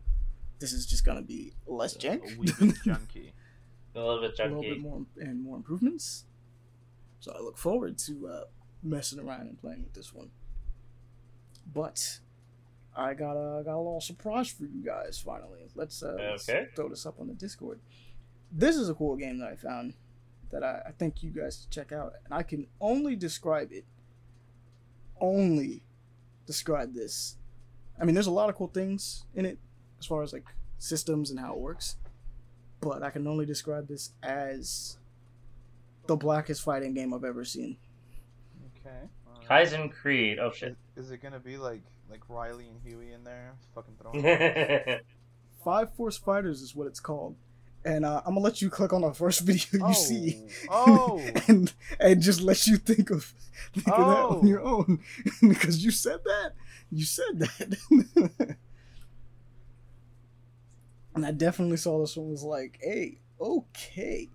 this is just gonna be less a jank, wee bit junky. A little bit a little bit more and more improvements. So I look forward to uh, messing around and playing with this one. But I got a got a little surprise for you guys. Finally, let's, uh, let's throw this up on the Discord. This is a cool game that I found that I, I think you guys should check out, and I can only describe it. Only describe this. I mean, there's a lot of cool things in it as far as like systems and how it works, but I can only describe this as the blackest fighting game I've ever seen. Okay. uh, Kaizen Creed. Oh shit. Is, is it gonna be like like Riley and Huey in there, fucking throwing? Five Force Fighters is what it's called, and uh, I'm gonna let you click on the first video you oh, see. oh, and and just let you think of think of that Oh. on your own because you said that you said that and i definitely saw this one was like hey okay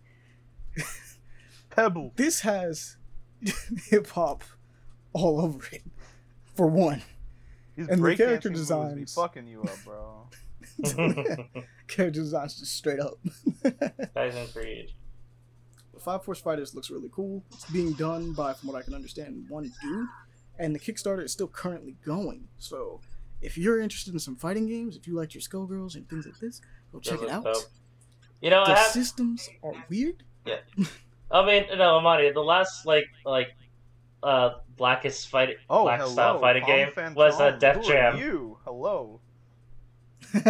Pebble. this has hip-hop all over it for one His And the character moves designs. be fucking you up, bro. character designs just straight up Kaizen Creed. Five Force Fighters looks really cool. It's being done by, from what I can understand, one dude, and the Kickstarter is still currently going. So, if you're interested in some fighting games, if you liked your Skullgirls and things like this, go check it out. dope. You know, The have. systems are weird. Yeah, I mean, no, Amani. The last like like uh blackest fight Oh, black hello. style fighting Tom game Phantom. was uh, Def Who are Jam, You. Hello.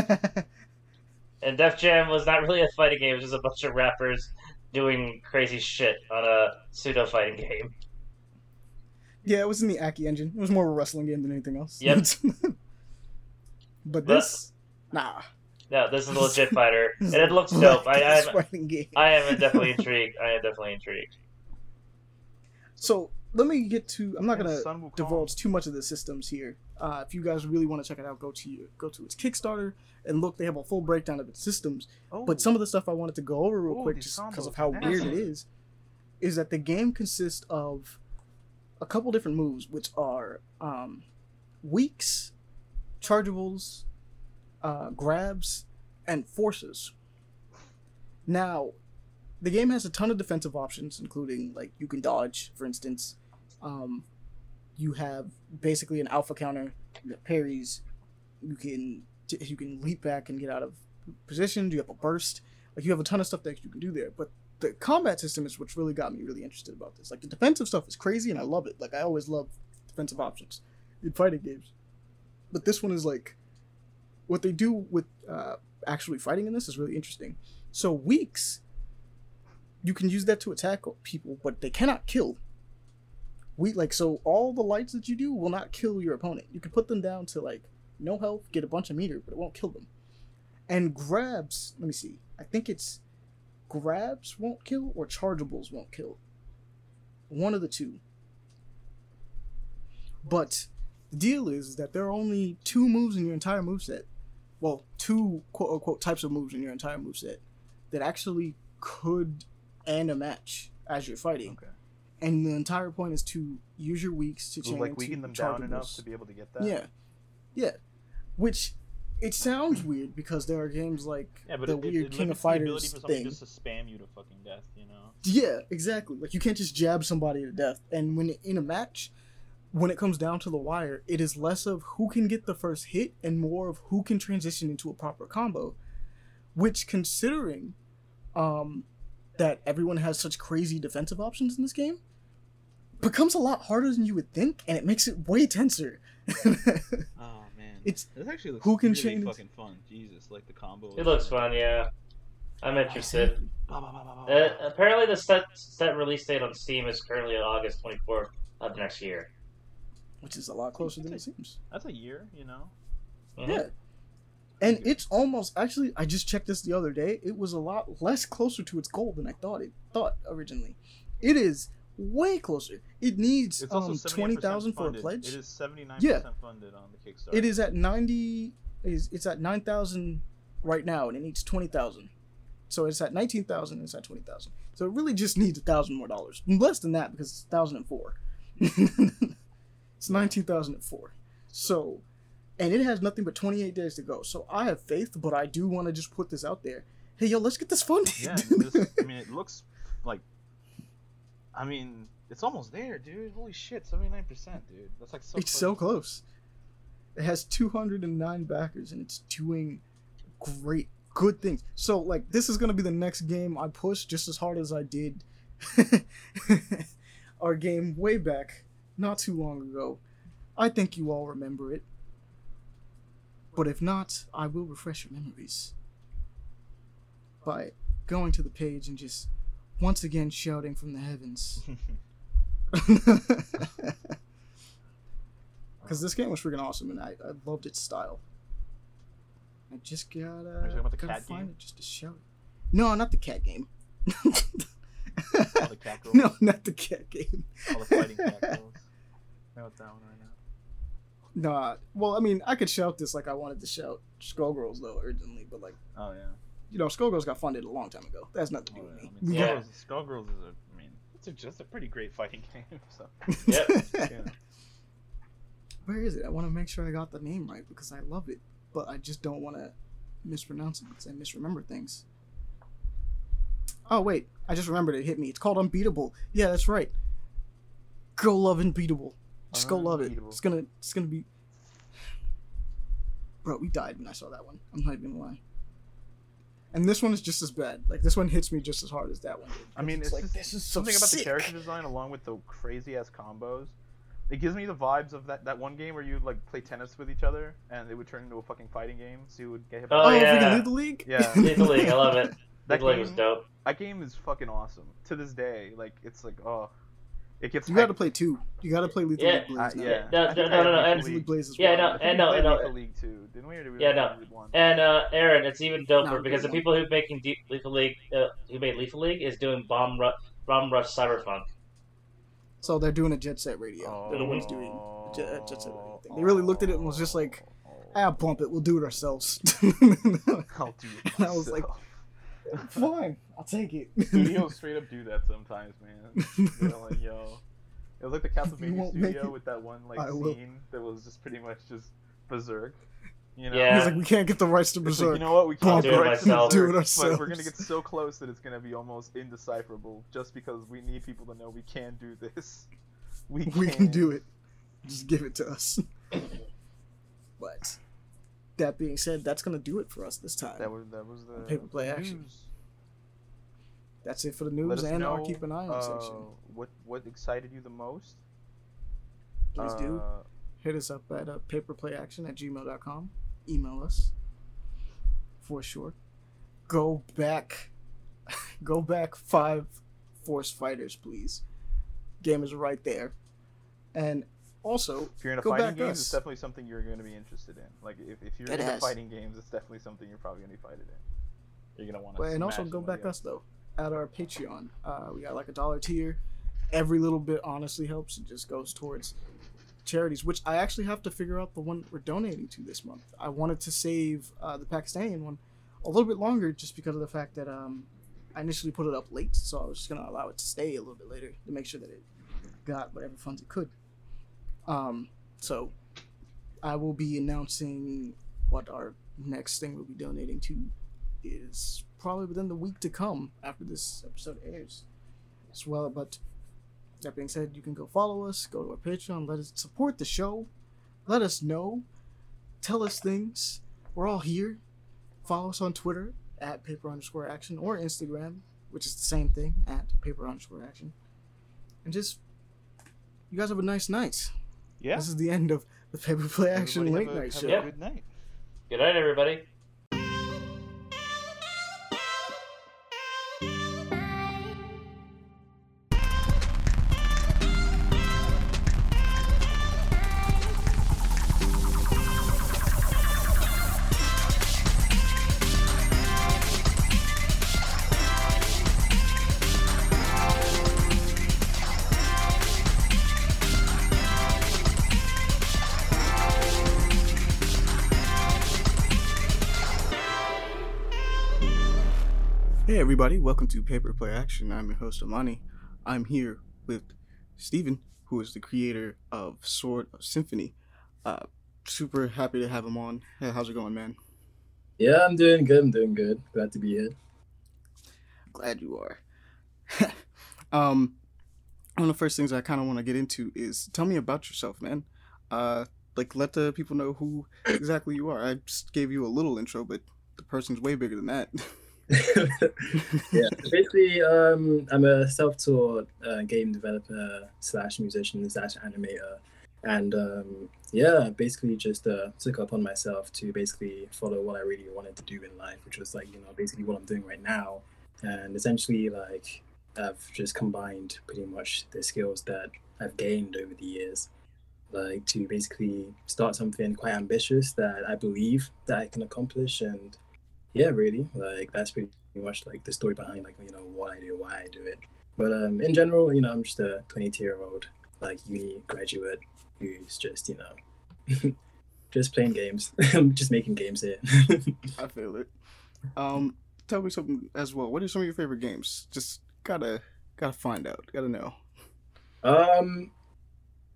and Def Jam was not really a fighting game. It was just a bunch of rappers doing crazy shit on a pseudo fighting game. yeah, it was in the Aki engine. It was more of a wrestling game than anything else. Yep. but this, nah. No, this is a legit fighter, and it looks dope. I, I, am, fighting game. I am definitely intrigued. I am definitely intrigued. So let me get to. I'm not gonna divulge too much of the systems here. Uh, if you guys really want to check it out, go to your, go to its Kickstarter and look. They have a full breakdown of its systems. Oh. But some of the stuff I wanted to go over real Ooh, quick, just because of how are weird it is, is, is that the game consists of a couple different moves, which are um, weaks, chargeables, uh, grabs, and forces. Now, the game has a ton of defensive options, including like you can dodge, for instance. Um, you have basically an alpha counter that parries. You can you can leap back and get out of position. You have a burst. Like you have a ton of stuff that you can do there. But the combat system is what's really got me really interested about this. Like the defensive stuff is crazy, and I love it. Like I always love defensive options in fighting games. But this one is like what they do with uh, actually fighting in this is really interesting. So weaks, you can use that to attack people, but they cannot kill. We like so all the lights that you do will not kill your opponent. You can put them down to like no health, get a bunch of meter, but it won't kill them. And grabs, let me see. I think it's grabs won't kill or chargeables won't kill. One of the two. But deal is that there are only two moves in your entire moveset. Well, two quote unquote types of moves in your entire moveset that actually could end a match as you're fighting. Okay. And the entire point is to use your weaks to So, chain like weaken them down enough to be able to get that. Yeah, yeah. Which it sounds weird because there are games like Yeah, but the it, it, weird it King of limits the Fighters for thing. just to spam you to fucking death, you know? Yeah, exactly. Like you can't just jab somebody to death. And when in a match, when it comes down to the wire, it is less of who can get the first hit and more of who can transition into a proper combo. Which, considering um, that everyone has such crazy defensive options in this game, becomes a lot harder than you would think, and it makes it way tenser. Oh man, It's- this actually looks who can really chain it- fucking fun. Jesus, like the combo. It looks fun, yeah. I'm interested. Uh, apparently, the set set release date on Steam is currently August 24th of next year. Which is a lot closer than it seems. That's a year, you know. Mhm. Yeah. And it's almost actually I just checked this the other day. It was a lot less closer to its goal than I thought it thought originally. It is way closer. It needs It's um twenty thousand for a pledge. It is seventy nine Yeah. percent funded on the Kickstarter. It is at ninety is it's at nine thousand right now and it needs twenty thousand. So it's at nineteen thousand it's at twenty thousand. So it really just needs a thousand more dollars. Less than that because it's thousand and four. it's nineteen thousand and four. So and it has nothing but twenty eight days to go. So I have faith, but I do want to just put this out there. Hey yo, let's get this funded. Yeah, this, I mean, it looks like. I mean, it's almost there, dude. Holy shit, seventy nine percent, dude. That's like so. it's so close. It has 209 backers and it's doing great, good things. So, like, this is going to be the next game I push just as hard as I did our game way back, not too long ago. I think you all remember it. But if not, I will refresh your memories by going to the page and just once again shouting from the heavens. Because this game was freaking awesome and I, I loved its style. I just gotta, Are you talking about the gotta cat find game? it just to show it. No, not the cat game. All the cat girls. no, not the cat game. All the fighting cat girls. I know it's that one right now. Nah, well, I mean, I could shout this like I wanted to shout Skullgirls though urgently, but like, Oh yeah. you know, Skullgirls got funded a long time ago. That's has nothing to do Oh, with yeah. me. I mean, We Yeah. Skullgirls, Skullgirls is a. I mean, it's a, just a pretty great fighting game. So. Yep. Yeah. Where is it? I want to make sure I got the name right because I love it, but I just don't want to mispronounce it because I misremember things. Oh wait, I just remembered it hit me. It's called Unbeatable. Yeah, that's right. Go love Unbeatable. Just go love it. It's gonna, it's gonna be. Bro, we died when I saw that one. I'm not even gonna lie. And this one is just as bad. Like this one hits me just as hard as that one. did. I mean, it's, it's, like just this is so something about the character design, along with the crazy ass combos. It gives me the vibes of that, that one game where you like play tennis with each other, and it would turn into a fucking fighting game. So you would get hit. by- Oh, Oh, yeah. freaking Little League. Yeah. Lethal League, I love it. That Lethal League was dope. That game is fucking awesome to this day. Like it's like oh, it gets. You got to play two. You got to play Lethal Yeah. League Blaze. Uh, now. yeah. No, I no, no, I no, and- Lethal Lethal League League. Blaze is Yeah, wild. no, I and we no, played no. Lethal League too, didn't we? Or did we Yeah, no. do one? And uh, Aaron, it's even doper Not because the good people who making Deep Lethal League, uh, who made Lethal League, is doing Bomb Rush, Bomb Rush Cyberpunk. So they're doing a Jet Set Radio. They're the ones doing Jet, Jet Set Radio thing. They really looked at it and was just like, ah, bump it. We'll do it ourselves. I'll do it. And I was like- myself. Fine, I'll take it. Studios straight up do that sometimes, man. They're like, yo. It was like the Castlevania won't make studio it, with that one like I will. scene that was just pretty much just berserk. You know? Yeah. He's like, we can't get the rights to It's like, Berserk. you know what? We Bump can't it do it myself. Do it but we're gonna get so close that it's gonna be almost indecipherable, just because we need people to know we can do this. We can, we can do it. Just give it to us. but that being said, that's gonna do it for us this time. That was that was the Paper play action. news. That's it for the news and know, our keep an eye on uh, section. What what excited you the most? Please do. Uh, hit us up at uh, paperplayaction at gmail.com. Email us for sure. Go back. Go back five Force Fighters, please. Game is right there. And also, If you're into fighting games, us. it's definitely something you're going to be interested in. Like if, if you're It into has. fighting games, it's definitely something you're probably going to be fighting in. You're going to want to. and also go back us though at our Patreon. Uh, we got like a dollar tier. Every little bit honestly helps. It just goes towards charities, which I actually have to figure out the one we're donating to this month. I wanted to save uh, the Pakistani one a little bit longer just because of the fact that um, I initially put it up late, so I was just gonna allow it to stay a little bit later to make sure that it got whatever funds it could. Um, so I will be announcing what our next thing we'll be donating to is probably within the week to come after this episode airs as well. But that being said, you can go follow us, go to our Patreon, let us support the show, let us know, tell us things. We're all here. Follow us on Twitter at paper underscore action or Instagram, which is the same thing at paper underscore action. And just, you guys have a nice night. Yeah. This is the end of the paper play action Everybody late have a, night have show. a good night. Good night, everybody. Everybody, welcome to Paper Play Action. I'm your host Amani. I'm here with Steven, who is the creator of Sword of Symphony. Uh, super happy to have him on. Hey, how's it going, man? Yeah, I'm doing good. I'm doing good. Glad to be here. Glad you are. um, one of the first things I kind of want to get into is tell me about yourself, man. Uh, like let the people know who exactly you are. I just gave you a little intro, but the person's way bigger than that. yeah, basically, um, I'm a self-taught uh, game developer slash musician slash animator, and um, yeah, basically just uh, took upon myself to basically follow what I really wanted to do in life, which was like you know basically what I'm doing right now, and essentially like I've just combined pretty much the skills that I've gained over the years, like to basically start something quite ambitious that I believe that I can accomplish and yeah, really. Like that's pretty much like the story behind like you know what I do, why I do it. But um, in general, you know, I'm just a 22 year old like uni graduate who's just you know just playing games. I'm just making games here. I feel it. Um, tell me something as well. What are some of your favorite games? Just gotta gotta find out. Gotta know. Um,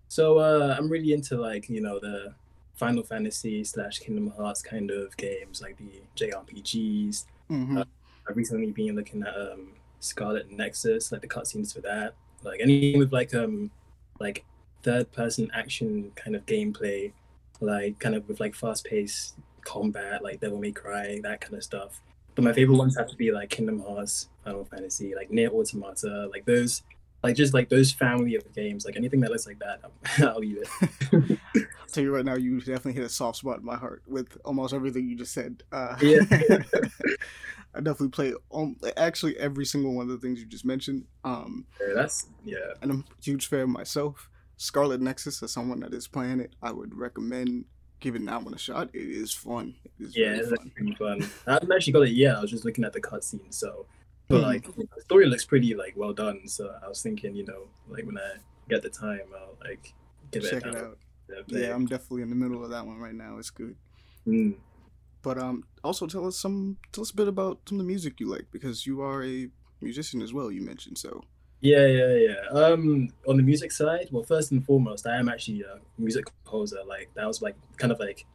so uh, I'm really into like you know the Final Fantasy slash Kingdom Hearts kind of games, like the JRPGs. Mm-hmm. Uh, I've recently been looking at um, Scarlet Nexus, like the cutscenes for that. Like anything with like um like third person action kind of gameplay, like kind of with like fast paced combat, like Devil May Cry, that kind of stuff. But my favorite ones have to be like Kingdom Hearts, Final Fantasy, like NieR Automata, like those like just like those family of games, like anything that looks like that, I'll leave it. tell you right now, you definitely hit a soft spot in my heart with almost everything you just said. Uh, Yeah. I definitely play um, actually every single one of the things you just mentioned. Um, Yeah, that's yeah. and I'm a huge fan myself. Scarlet Nexus, as someone that is playing it, I would recommend giving that one a shot. It is fun. It is Yeah, really it's fun. pretty fun. I haven't actually got it yet. I was just looking at the cutscene, so but Hmm. like the story looks pretty like well done. So I was thinking, you know, like when I get the time, I'll like give Check it, it out. a. Yeah, I'm definitely in the middle of that one right now. It's good. Mm. But um, also tell us some, tell us a bit about some of the music you like because you are a musician as well. You mentioned so. Yeah, yeah, yeah. Um, on the music side, well, first and foremost, I am actually a music composer. Like that was like kind of like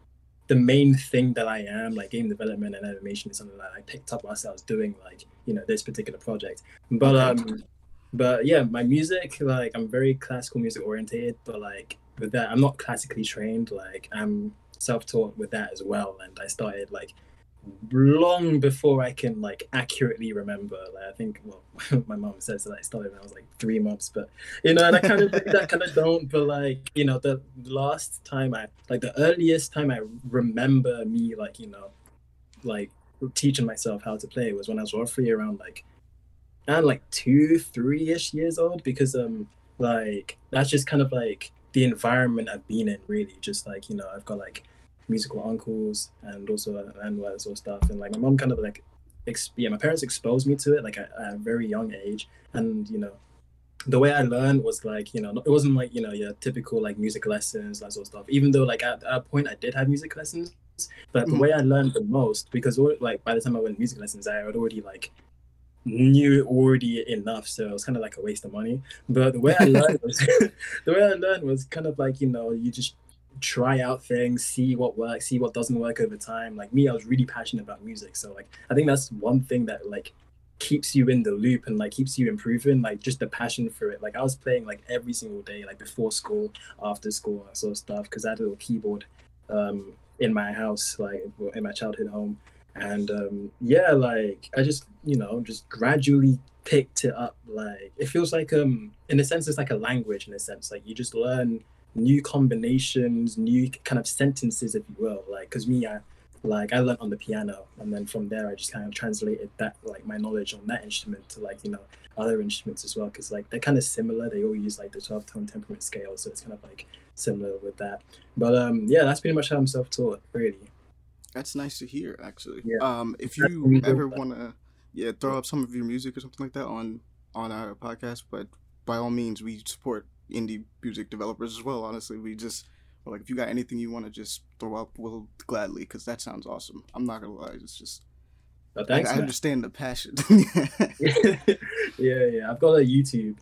the main thing that I am. Like game development and animation is something that I picked up whilst I was doing like you know this particular project. But um, but yeah, my music like I'm very classical music oriented, But like with that, I'm not classically trained. Like I'm self-taught with that as well, and I started like long before I can like accurately remember. Like I think, well, my mom says that I started when I was like three months, but you know, and I kind of that kind of don't. But like, you know, the last time I like the earliest time I remember me like you know, like teaching myself how to play was when I was roughly around like, and like two, three ish years old because um like that's just kind of like the environment I've been in really just like you know I've got like musical uncles and also and that sort of stuff. And like my mom kind of like ex- yeah my parents exposed me to it like at, at a very young age. And you know the way I learned was like you know it wasn't like you know your typical like music lessons that sort of stuff even though like at that point I did have music lessons. But the Mhm. way I learned the most because like by the time I went to music lessons I had already like knew already enough. So it was kind of like a waste of money. But the way I learned was the way I learned was kind of like you know you just try out things, see what works, see what doesn't work over time. Like me, I was really passionate about music, so like I think that's one thing that like keeps you in the loop and like keeps you improving. Like just the passion for it. Like I was playing like every single day, like before school, after school, that sort of stuff. Because I had a little keyboard um, in my house, like in my childhood home, and um, yeah, like I just you know just gradually picked it up. Like it feels like um in a sense it's like a language in a sense. Like you just learn new combinations, new kind of sentences, if you will. Like, because me, I like I learned on the piano, and then from there, I just kind of translated that like my knowledge on that instrument to like you know other instruments as well, because like they're kind of similar. They all use like the twelve tone temperament scale, so it's kind of like similar with that. But um, yeah, that's pretty much how I'm self-taught, really. That's nice to hear, actually. Yeah. Um, if you ever want to, yeah, throw up some of your music or something like that on on our podcast, but by all means, we support indie music developers as well. Honestly, we just we're like if you got anything you want to just throw up, we'll gladly because that sounds awesome. I'm not gonna lie, it's just Oh, I, thanks, I man. understand the passion. yeah, yeah. I've got a YouTube,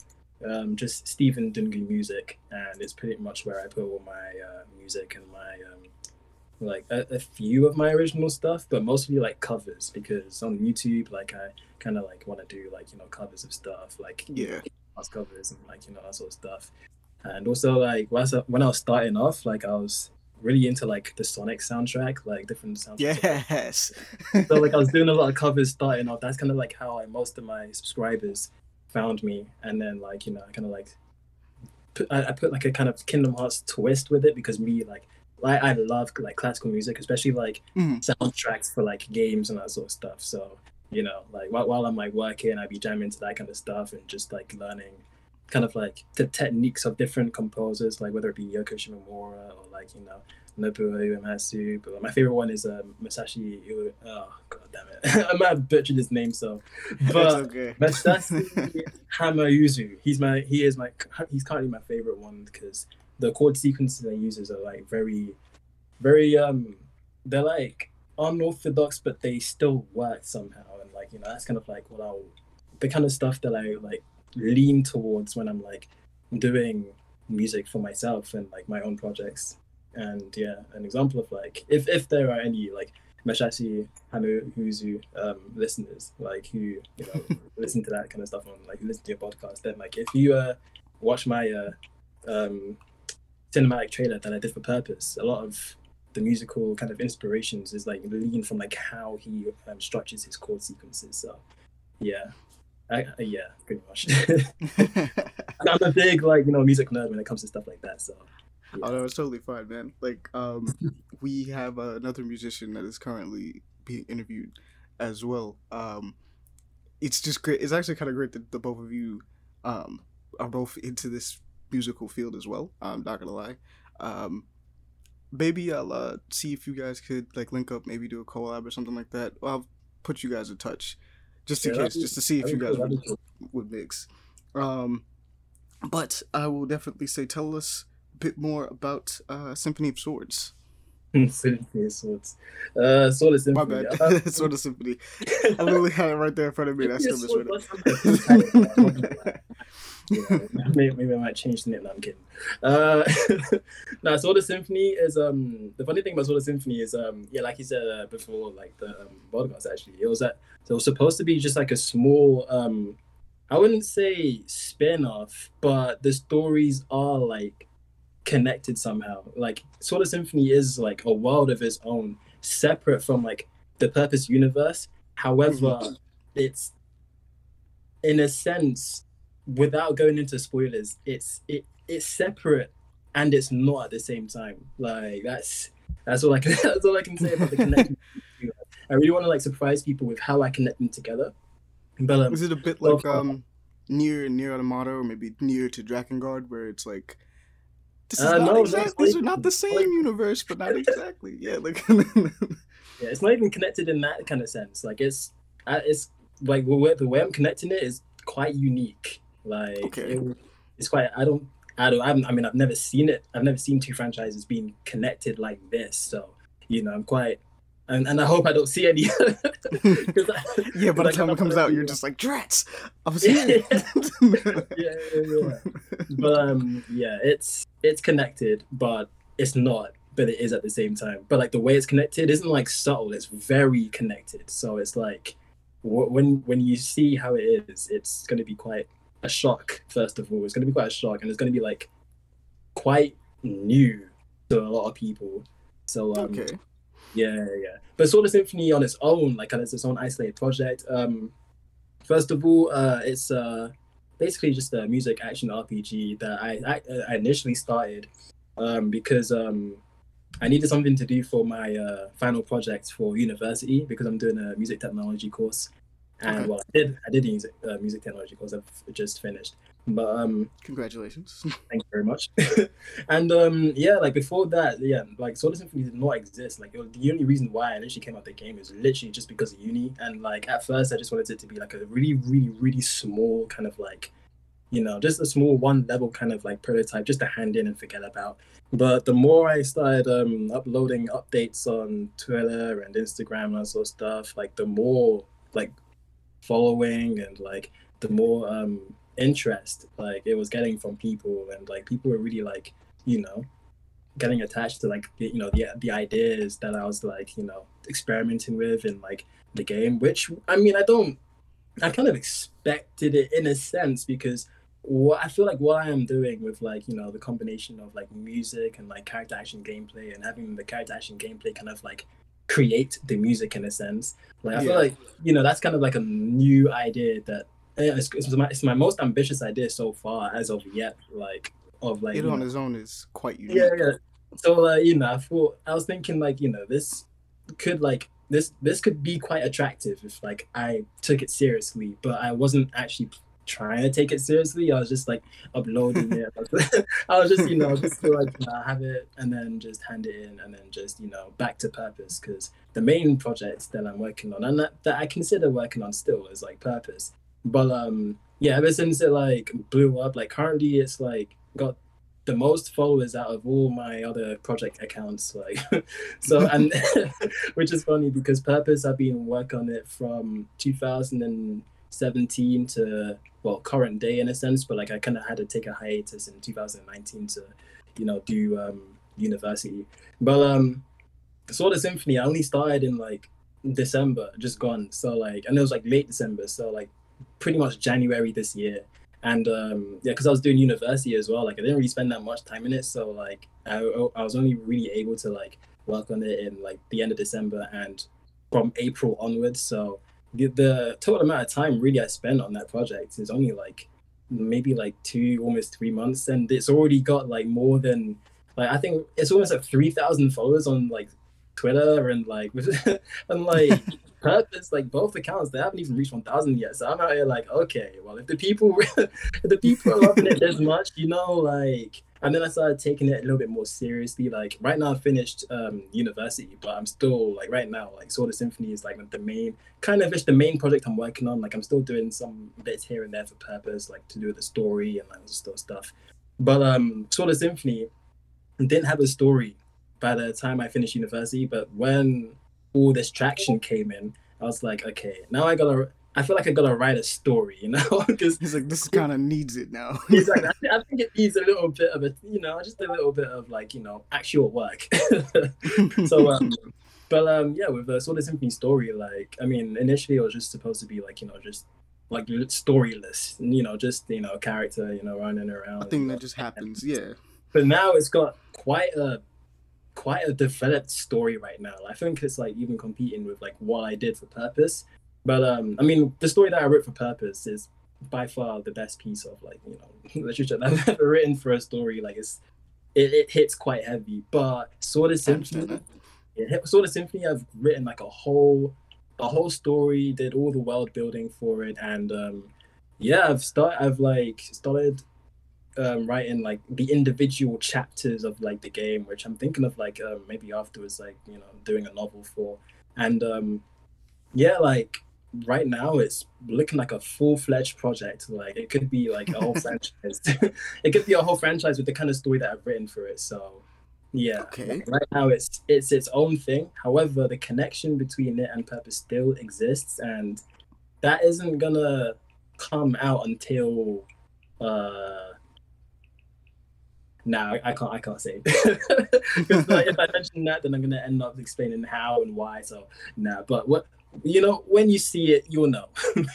um, just Stephen Dungu Music, and it's pretty much where I put all my uh, music and my um, like a, a few of my original stuff, but mostly like covers because on YouTube, like I kind of like want to do like you know covers of stuff, like yeah. House covers and like you know that sort of stuff. And also like when I was, when I was starting off, like I was really into like the Sonic soundtrack, like different soundtracks. Yes. so like I was doing a lot of covers starting off. That's kind of like how like, most of my subscribers found me, and then like you know I kind of like put, I, I put like a kind of Kingdom Hearts twist with it because me like I, I love like classical music, especially like Mhm. soundtracks for like games and that sort of stuff. So you know like while, while I'm like working, I'd be jamming to that kind of stuff and just like learning kind of like the techniques of different composers, like whether it be Yoko Shimomura or like you know Nobuo Uematsu. But my favorite one is um, Masashi. Ue- Oh god damn it! I might have butchered his name, so but okay. Masashi Hamauzu. He's my he is my he's currently my favorite one because the chord sequences he uses are like very, very um they're like unorthodox, but they still work somehow. You know that's kind of like what I'll the kind of stuff that I like lean towards when I'm like doing music for myself and like my own projects. And yeah, an example of like if if there are any like Mashashi Hanuhuzu um, listeners like who you know listen to that kind of stuff on like listen to your podcast, then like if you uh watch my uh um cinematic trailer that I did for purpose, a lot of the musical kind of inspirations is like lean from like how he um, structures his chord sequences. So yeah, I, I- yeah, pretty much. I'm a big like you know music nerd when it comes to stuff like that. So Oh no, it's totally fine, man. Like, um, we have uh, another musician that is currently being interviewed as well. Um, it's just great. It's actually kind of great that the both of you, um, are both into this musical field as well. I'm not gonna lie. Um, maybe I'll uh, see if you guys could like link up, maybe do a collab or something like that. Well, I'll put you guys in touch, just in Yeah, case, be- just to see if you guys would, cool, would mix. Um, but I will definitely say, tell us a bit more about uh, Symphony of Swords. Symphony of Swords, uh, Sword of symphony. My bad, Sword of Symphony. I literally had it right there in front of me. That's still Sword misread. Yeah, maybe, maybe I might change the name. No, I'm kidding. Uh, now, Sword of Symphony is um the funny thing about Sword of Symphony is um yeah, like you said uh, before, like the um, podcast actually, it was that so it was supposed to be just like a small um I wouldn't say spin off, but the stories are like connected somehow. Like Sword of Symphony is like a world of its own, separate from like the Purpose universe. However, it's in a sense, without going into spoilers, it's it it's separate and it's not at the same time. Like that's that's all I can that's all I can say about the connection. I really want to like surprise people with how I connect them together. But um, Was it a bit Well, like um, NieR NieR Automata or maybe NieR to Drakengard, where it's like this is Uh, not no, exact- that's these are not the same like- universe, but not exactly. Yeah, like yeah, it's not even connected in that kind of sense. Like it's uh, it's like the way, the way I'm connecting it is quite unique. Like Okay. it- it's quite. I don't. I don't. I'm, I mean, I've never seen it. I've never seen two franchises being connected like this. So you know, I'm quite. And, and I hope I don't see any. I- yeah. By the time it comes out, you're just like Drats. I was Yeah. yeah, yeah, but um yeah it's it's connected but it's not but it is at the same time but like the way it's connected isn't like subtle it's very connected so it's like wh- when when you see how it is it's going to be quite a shock first of all it's going to be quite a shock and it's going to be like quite new to a lot of people so um okay. Yeah, yeah. But of Symphony on its own, like it's its own isolated project. Um, first of all, uh, it's uh, basically just a music action RPG that I, I, I initially started um, because um, I needed something to do for my uh, final project for university because I'm doing a music technology course. And Okay. well, I did I did a music, uh, music technology course. I've just finished, but um, Congratulations. Thank you very much. and um, yeah, like before that, yeah, like of Symphony did not exist. Like the only reason why I literally came out the game is literally just because of uni. And like at first, I just wanted it to be like a really, really, really small kind of like you know, just a small one level kind of like prototype just to hand in and forget about. But the more I started um, uploading updates on Twitter and Instagram and sort of stuff, like the more like following and like the more um, interest like it was getting from people and like people were really like you know getting attached to like the, you know the the ideas that I was like you know experimenting with in like the game which I mean I don't I kind of expected it in a sense because what I feel like what I am doing with like you know the combination of like music and like character action gameplay and having the character action gameplay kind of like create the music in a sense like I Yeah. feel like you know that's kind of like a new idea that it's, it's, my, it's my most ambitious idea so far as of yet like of like it on know, its own is quite unique. yeah. Yeah so uh, you know I thought I was thinking like you know this could like this this could be quite attractive if like I took it seriously but I wasn't actually trying to take it seriously. I was just like uploading it. I was just you know just like know, have it and then just hand it in and then just you know back to purpose because the main project that I'm working on and that, that I consider working on still is like purpose but um yeah ever since it like blew up like currently it's like got the most followers out of all my other project accounts like so and which is funny because purpose i've been working on it from 2017 to well current day in a sense but like i kind of had to take a hiatus in 2019 to you know do um university but um Sword of Symphony I only started in like December, just gone. So like, and it was like late December, so like pretty much January this year. And um yeah, because I was doing university as well, like I didn't really spend that much time in it. So like I, I was only really able to like work on it in like the end of December and from April onwards. So the, the total amount of time really I spent on that project is only like maybe like two, almost three months, and it's already got like more than like I think it's almost like three thousand followers on like Twitter and like and like purpose like both accounts they haven't even reached 1000 yet. So i'm out here like okay well if the people if the people are loving it this much you know like and then i started taking it a little bit more seriously. Like right now i finished um university but i'm still like right now like Sword of Symphony is like the main kind of it's the main project i'm working on. Like i'm still doing some bits here and there for purpose like to do with the story and like still stuff. But um Sword of Symphony didn't have a story by the time I finished university. But when all this traction came in, I was like, okay, now I gotta. I feel like I gotta write a story, you know, because He's like, this kind of needs it now. he's like, I think, I think it needs a little bit of a, you know, just a little bit of like, you know, actual work. so, um, but um, yeah, with the Sword of Symphony story, like, I mean, initially it was just supposed to be like, you know, just like storyless, you know, just you know, character, you know, running around. a thing that just happens. Yeah. but now it's got quite a quite a developed story right now. I think it's like even competing with like what I did for Purpose. But um, I mean, the story that I wrote for Purpose is by far the best piece of like you know literature that I've ever written for a story. Like it's it, it hits quite heavy. But Sword of Symphony, Sword of Symphony, I've written like a whole a whole story, did all the world building for it, and um, yeah, I've started. I've like started um, writing like the individual chapters of like the game, which I'm thinking of like um, maybe afterwards, like you know, doing a novel for, and um, yeah, like right now it's looking like a full fledged project. Like it could be like a whole franchise. it could be a whole franchise with the kind of story that I've written for it. So yeah, Okay. like, right now it's it's its own thing. However, the connection between it and Purpose still exists, and that isn't gonna come out until uh no, I, can't. I can't say because like, if I mention that, then I'm gonna end up explaining how and why. So, nah. But what you know, when you see it, you'll know.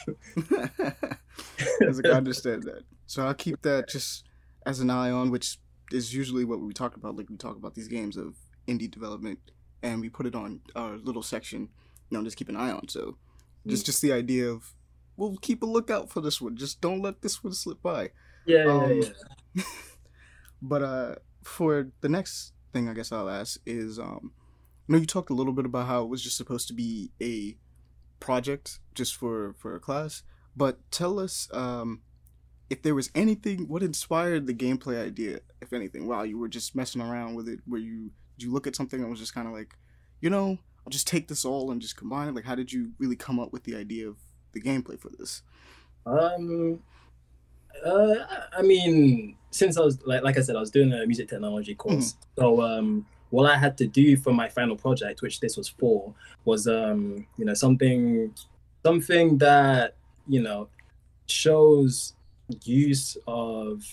Like, I understand that. So I'll keep that just as an eye on, which is usually what we talk about. Like we talk about these games of indie development, and we put it on our little section. You know, just keep an eye on. So just just the idea of we'll keep a lookout for this one. Just don't let this one slip by. yeah, yeah, Um, yeah. But uh, for the next thing, I guess I'll ask is, um, I know you talked a little bit about how it was just supposed to be a project just for for a class, but tell us um, if there was anything, what inspired the gameplay idea, if anything, while you were just messing around with it, where you did you look at something and was just kind of like, you know, I'll just take this all and just combine it. Like, how did you really come up with the idea of the gameplay for this? Um, Uh, I mean, since I was like like I said, I was doing a music technology course. So um, what I had to do for my final project, which this was for, was um, you know, something something that you know shows use of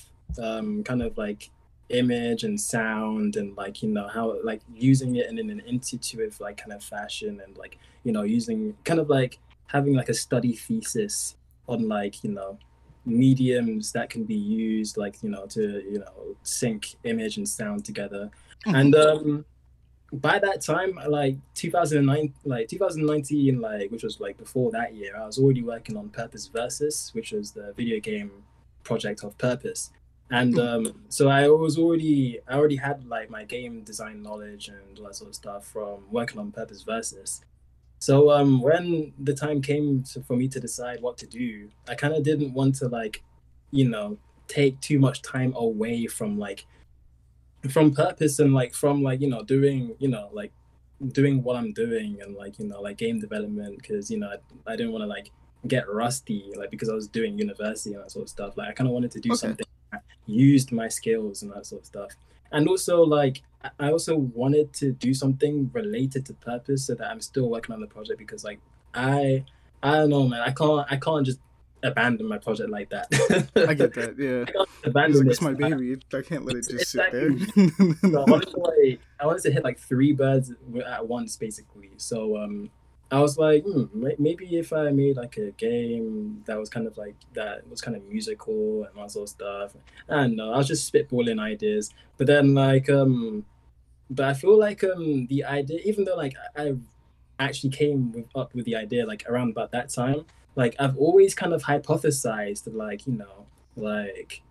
um, kind of like image and sound and like you know how like using it in an intuitive like kind of fashion and like you know using kind of like having like a study thesis on like you know mediums that can be used like you know to you know sync image and sound together. And um by that time like 2009 like 2019 like which was like before that year i was already working on purpose versus which was the video game project of purpose. And um so i was already i already had like my game design knowledge and all that sort of stuff from working on purpose versus so um when the time came to, for me to decide what to do i kind of didn't want to like you know take too much time away from like from purpose and like from like you know doing you know like doing what i'm doing and like you know like game development because you know i, I didn't want to like get rusty like because i was doing university and that sort of stuff like i kind of wanted to do Okay. something that used my skills and that sort of stuff and also like I- i also wanted to do something related to purpose so that i'm still working on the project because like i i don't know man i can't i can't just abandon my project like that I get that. Yeah. I can't abandon like, it's my baby. I can't let it just Exactly. sit there. so I wanted to like I wanted to hit like three birds at once, basically. So um, I was like, hmm, maybe if I made like a game that was kind of like that was kind of musical and that sort of stuff. I don't know. I was just spitballing ideas, but then like um, but I feel like um the idea, even though like I I actually came with, up with the idea like around about that time, like I've always kind of hypothesized like you know like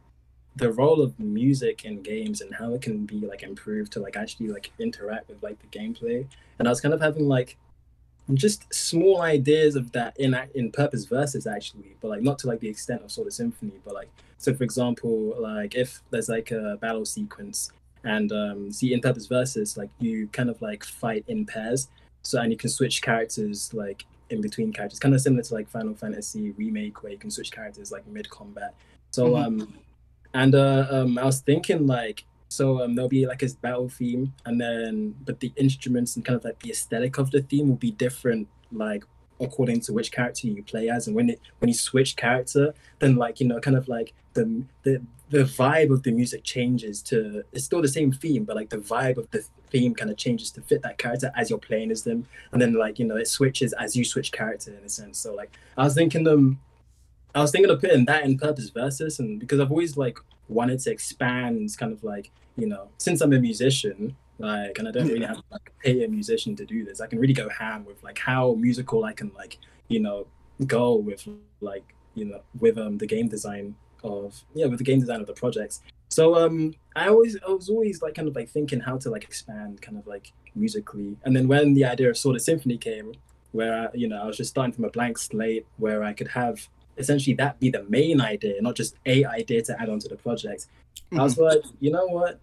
the role of music in games and how it can be like improved to like actually like interact with like the gameplay and i was kind of having like just small ideas of that in in purpose versus actually but like not to like the extent of Sword of Symphony but like so for example like if there's like a battle sequence and um see in purpose versus like you kind of like fight in pairs so and you can switch characters like in between characters kind of similar to like final fantasy remake where you can switch characters like mid combat so Mhm. um and uh, um, I was thinking like, so um, there'll be like a battle theme, and then but the instruments and kind of like the aesthetic of the theme will be different, like according to which character you play as, and when it when you switch character, then like you know, kind of like the the the vibe of the music changes to it's still the same theme, but like the vibe of the theme kind of changes to fit that character as you're playing as them, and then like you know it switches as you switch character in a sense. So like I was thinking um I was thinking of putting that in purpose versus, and because I've always like wanted to expand, kind of like you know, since I'm a musician, like, and I don't really have to like pay a musician to do this, I can really go ham with like how musical I can like you know go with like you know with um the game design of yeah with the game design of the projects. So um I always I was always like kind of like thinking how to like expand kind of like musically, and then when the idea of Sword of Symphony came, where I, you know I was just starting from a blank slate where I could have essentially that be the main idea, not just a idea to add on to the project. I was like, you know what?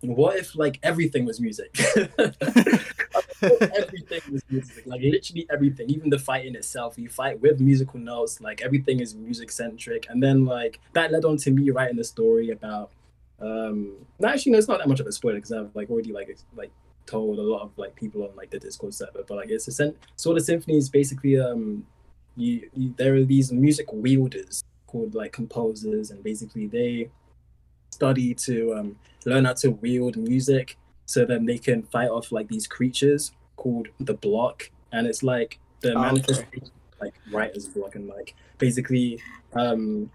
What if like everything was music? everything was music, like literally everything, even the fight in itself. You fight with musical notes, like everything is music centric, and then like that led on to me writing a story about. Um, actually, no, it's not that much of a spoiler because I've like already like like told a lot of like people on like the Discord server, but like it's a sen- Sword of Symphony is basically um you, you there are these music wielders called like composers and basically they study to um, learn how to wield music so then they can fight off like these creatures called the block. And it's like the Okay. manifestation like writer's block and like basically um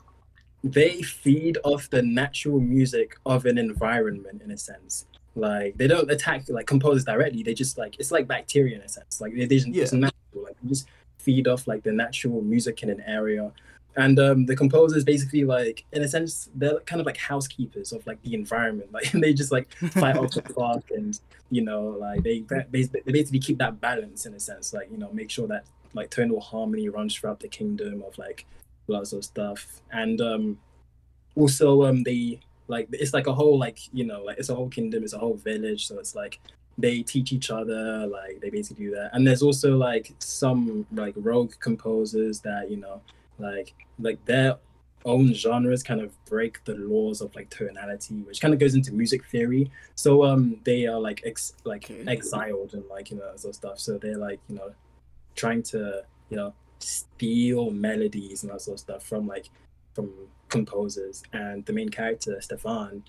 they feed off the natural music of an environment in a sense. Like they don't attack like composers directly. They just like it's like bacteria in a sense. Like they, they just, it's natural. Like they just feed off like the natural music in an area and um the composers basically like in a sense they're kind of like housekeepers of like the environment. Like they just like fight off the clock and you know like they they basically keep that balance in a sense like you know make sure that like tonal harmony runs throughout the kingdom of like lots of stuff. And um also um they like it's like a whole like you know like it's a whole kingdom it's a whole village. So it's like they teach each other like they basically do that. And there's also like some like rogue composers that you know like like their own genres kind of break the laws of like tonality, which kind of goes into music theory. So um they are like ex like Okay. exiled and like you know sort of stuff. So they're like you know trying to you know steal melodies and that sort of stuff from like from composers. And the main character Stefan,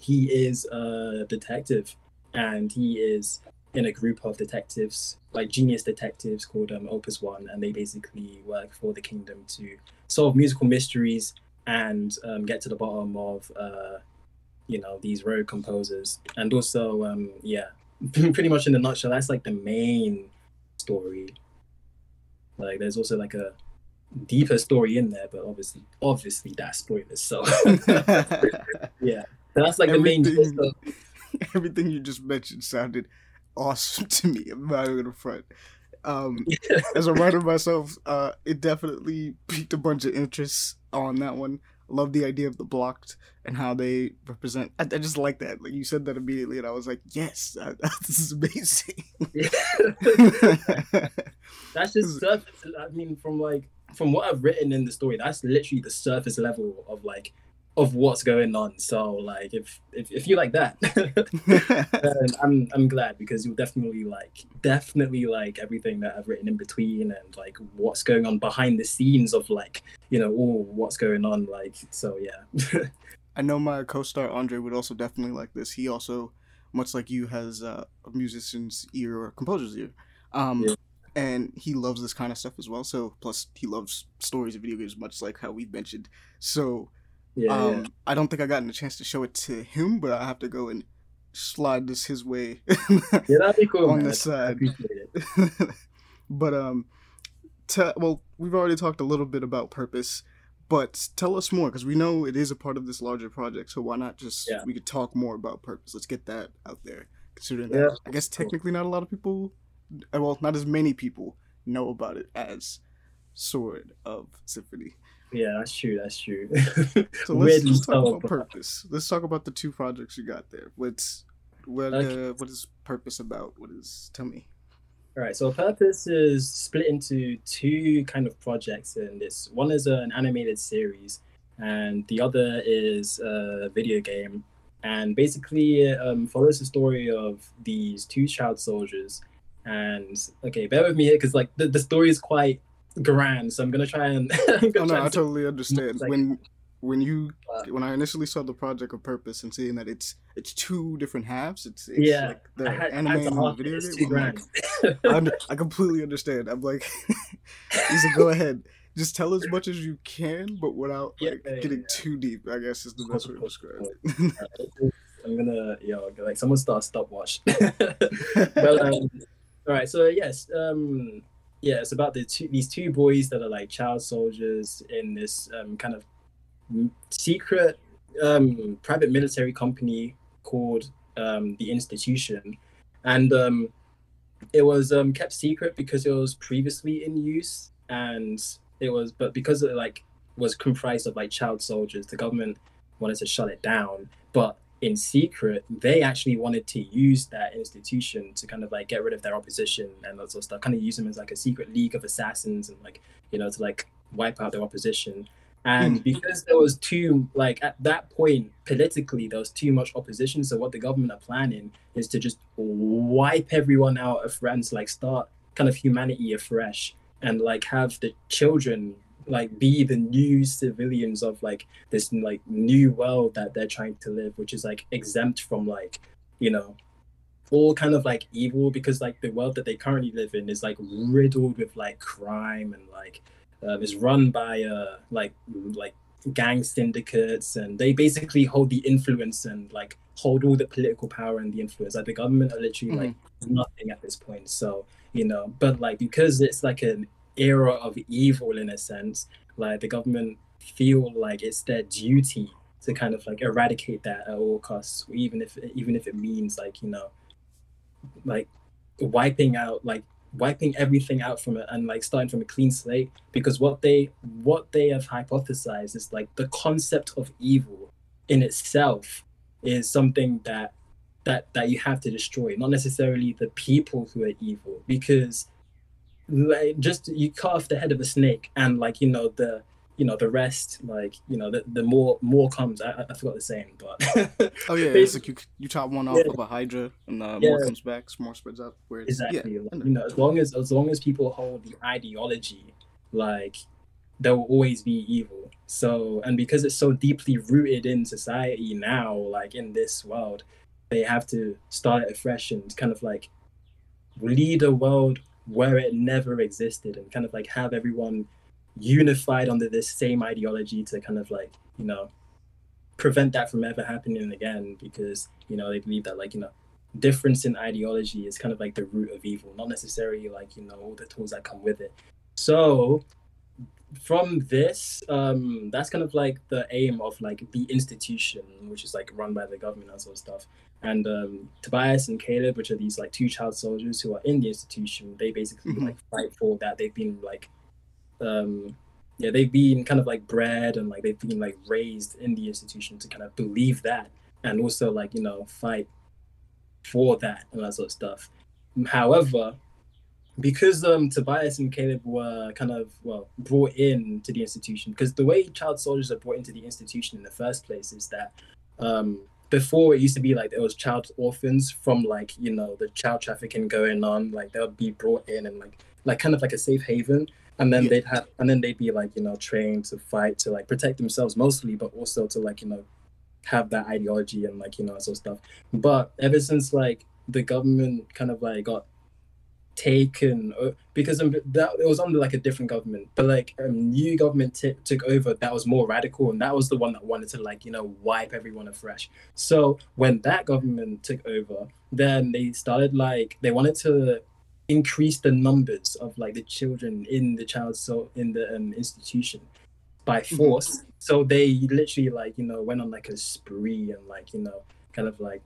he is a detective, and he is in a group of detectives, like genius detectives called um, Opus One, and they basically work for the kingdom to solve musical mysteries and um, get to the bottom of, uh, you know, these rogue composers. And also, um, yeah, pretty much in a nutshell, that's like the main story. Like, there's also like a deeper story in there, but obviously, obviously, that's spoilers. So, yeah, that's like the main. Everything- gist of- Everything you just mentioned sounded awesome to me. I'm not even gonna front. Um, as a writer myself, uh, it definitely piqued a bunch of interest on that one. I love the idea of the blocked and how they represent. I, I just like that. Like you said that immediately, and I was like, "Yes, uh, this is amazing." that's just surface. I mean, from like from what I've written in the story, that's literally the surface level of like of what's going on. So like, if if, if you like that, then I'm I'm glad because you'll definitely like definitely like everything that I've written in between and like what's going on behind the scenes of like you know all what's going on. Like so, yeah. I know my co-star Andre would also definitely like this. He also, much like you, has uh, a musician's ear or composer's ear, um, Yeah. and he loves this kind of stuff as well. So plus he loves stories of video games, much like how we've mentioned. So yeah, um, I don't think I gotten a chance to show it to him, but I have to go and slide this his way. yeah. yeah, that'd be cool. on man. the side. but um, te- well, we've already talked a little bit about purpose, but tell us more because we know it is a part of this larger project. So why not just Yeah. we could talk more about purpose? Let's get that out there. Considering Yeah. that, I guess technically not a lot of people, well, not as many people know about it as Sword of Symphony. Yeah, that's true. That's true. So let's, let's talk about purpose. Let's talk about the two projects you got there. What's what Okay. uh, what is purpose about? What is tell me? All right, so Purpose is split into two kind of projects, and this one is an animated series, and the other is a video game, and basically it, um, follows the story of these two child soldiers. And okay, bear with me here because like the, the story is quite grand, so I'm gonna try and. Oh no, try I and- totally understand. when when you when I initially saw the project of purpose and seeing that it's it's two different halves, it's, it's Yeah, like the I had, anime and the video game. like. I, under- I completely understand. I'm like, he's like, go ahead, just tell as much as you can, but without Yeah, like yeah, getting yeah. too deep. I guess is the best way to describe it. I'm gonna, yo, like someone start a stopwatch. but um, all right, so yes, um, yeah, it's about the two these two boys that are like child soldiers in this um, kind of secret um, private military company called um, the Institution, and um, it was um, kept secret because it was previously in use, and it was but because it like was comprised of like child soldiers, the government wanted to shut it down, but in secret, they actually wanted to use that institution to kind of like get rid of their opposition and that sort of stuff, kind of use them as like a secret league of assassins and like, you know, to like wipe out their opposition. And Hmm. because there was too, like at that point, politically, there was too much opposition. So what the government are planning is to just wipe everyone out of France, like start kind of humanity afresh and like have the children like be the new civilians of like this like new world that they're trying to live which is like exempt from like you know all kind of like evil because like the world that they currently live in is like riddled with like crime and like um, is run by uh like like gang syndicates and they basically hold the influence and like hold all the political power and the influence. Like the government are literally like nothing at this point. So you know but like because it's like an era of evil in a sense like the government feel like it's their duty to kind of like eradicate that at all costs even if even if it means like you know like wiping out like wiping everything out from it and like starting from a clean slate. Because what they what they have hypothesized is like the concept of evil in itself is something that that that you have to destroy not necessarily the people who are evil. Because like just you cut off the head of a snake and like you know the you know the rest like you know the, the more more comes I, I forgot the saying but Oh yeah, it's like you you chop one off Yeah. of a hydra, and uh, Yeah. more comes back, more spreads out. Where it's, exactly Yeah, like, you know as long as as long as people hold the ideology like there will always be evil so and because it's so deeply rooted in society now like in this world they have to start it afresh and kind of like lead a world where it never existed and kind of like have everyone unified under this same ideology to kind of like you know prevent that from ever happening again because you know they believe that like you know difference in ideology is kind of like the root of evil not necessarily like you know all the tools that come with it. So from this um that's kind of like the aim of like the institution which is like run by the government and sort of stuff. And um tobias and caleb which are these like two child soldiers who are in the institution they basically Mhm. like fight for that. They've been like um yeah they've been kind of like bred and like they've been like raised in the institution to kind of believe that and also like you know fight for that and that sort of stuff. However because um tobias and caleb were kind of well brought in to the institution because the way child soldiers are brought into the institution in the first place is that um before it used to be like there was child orphans from like you know the child trafficking going on like they'll be brought in and like like kind of like a safe haven and then Yeah. they'd have and then they'd be like you know trained to fight to like protect themselves mostly but also to like you know have that ideology and like you know sort of stuff but ever since like the government kind of like got taken because um, that it was under like a different government. But like a new government t- took over that was more radical and that was the one that wanted to like you know wipe everyone afresh. So when that government took over then they started like they wanted to increase the numbers of like the children in the child so in the um, institution by force. So they literally like you know went on like a spree and like you know kind of like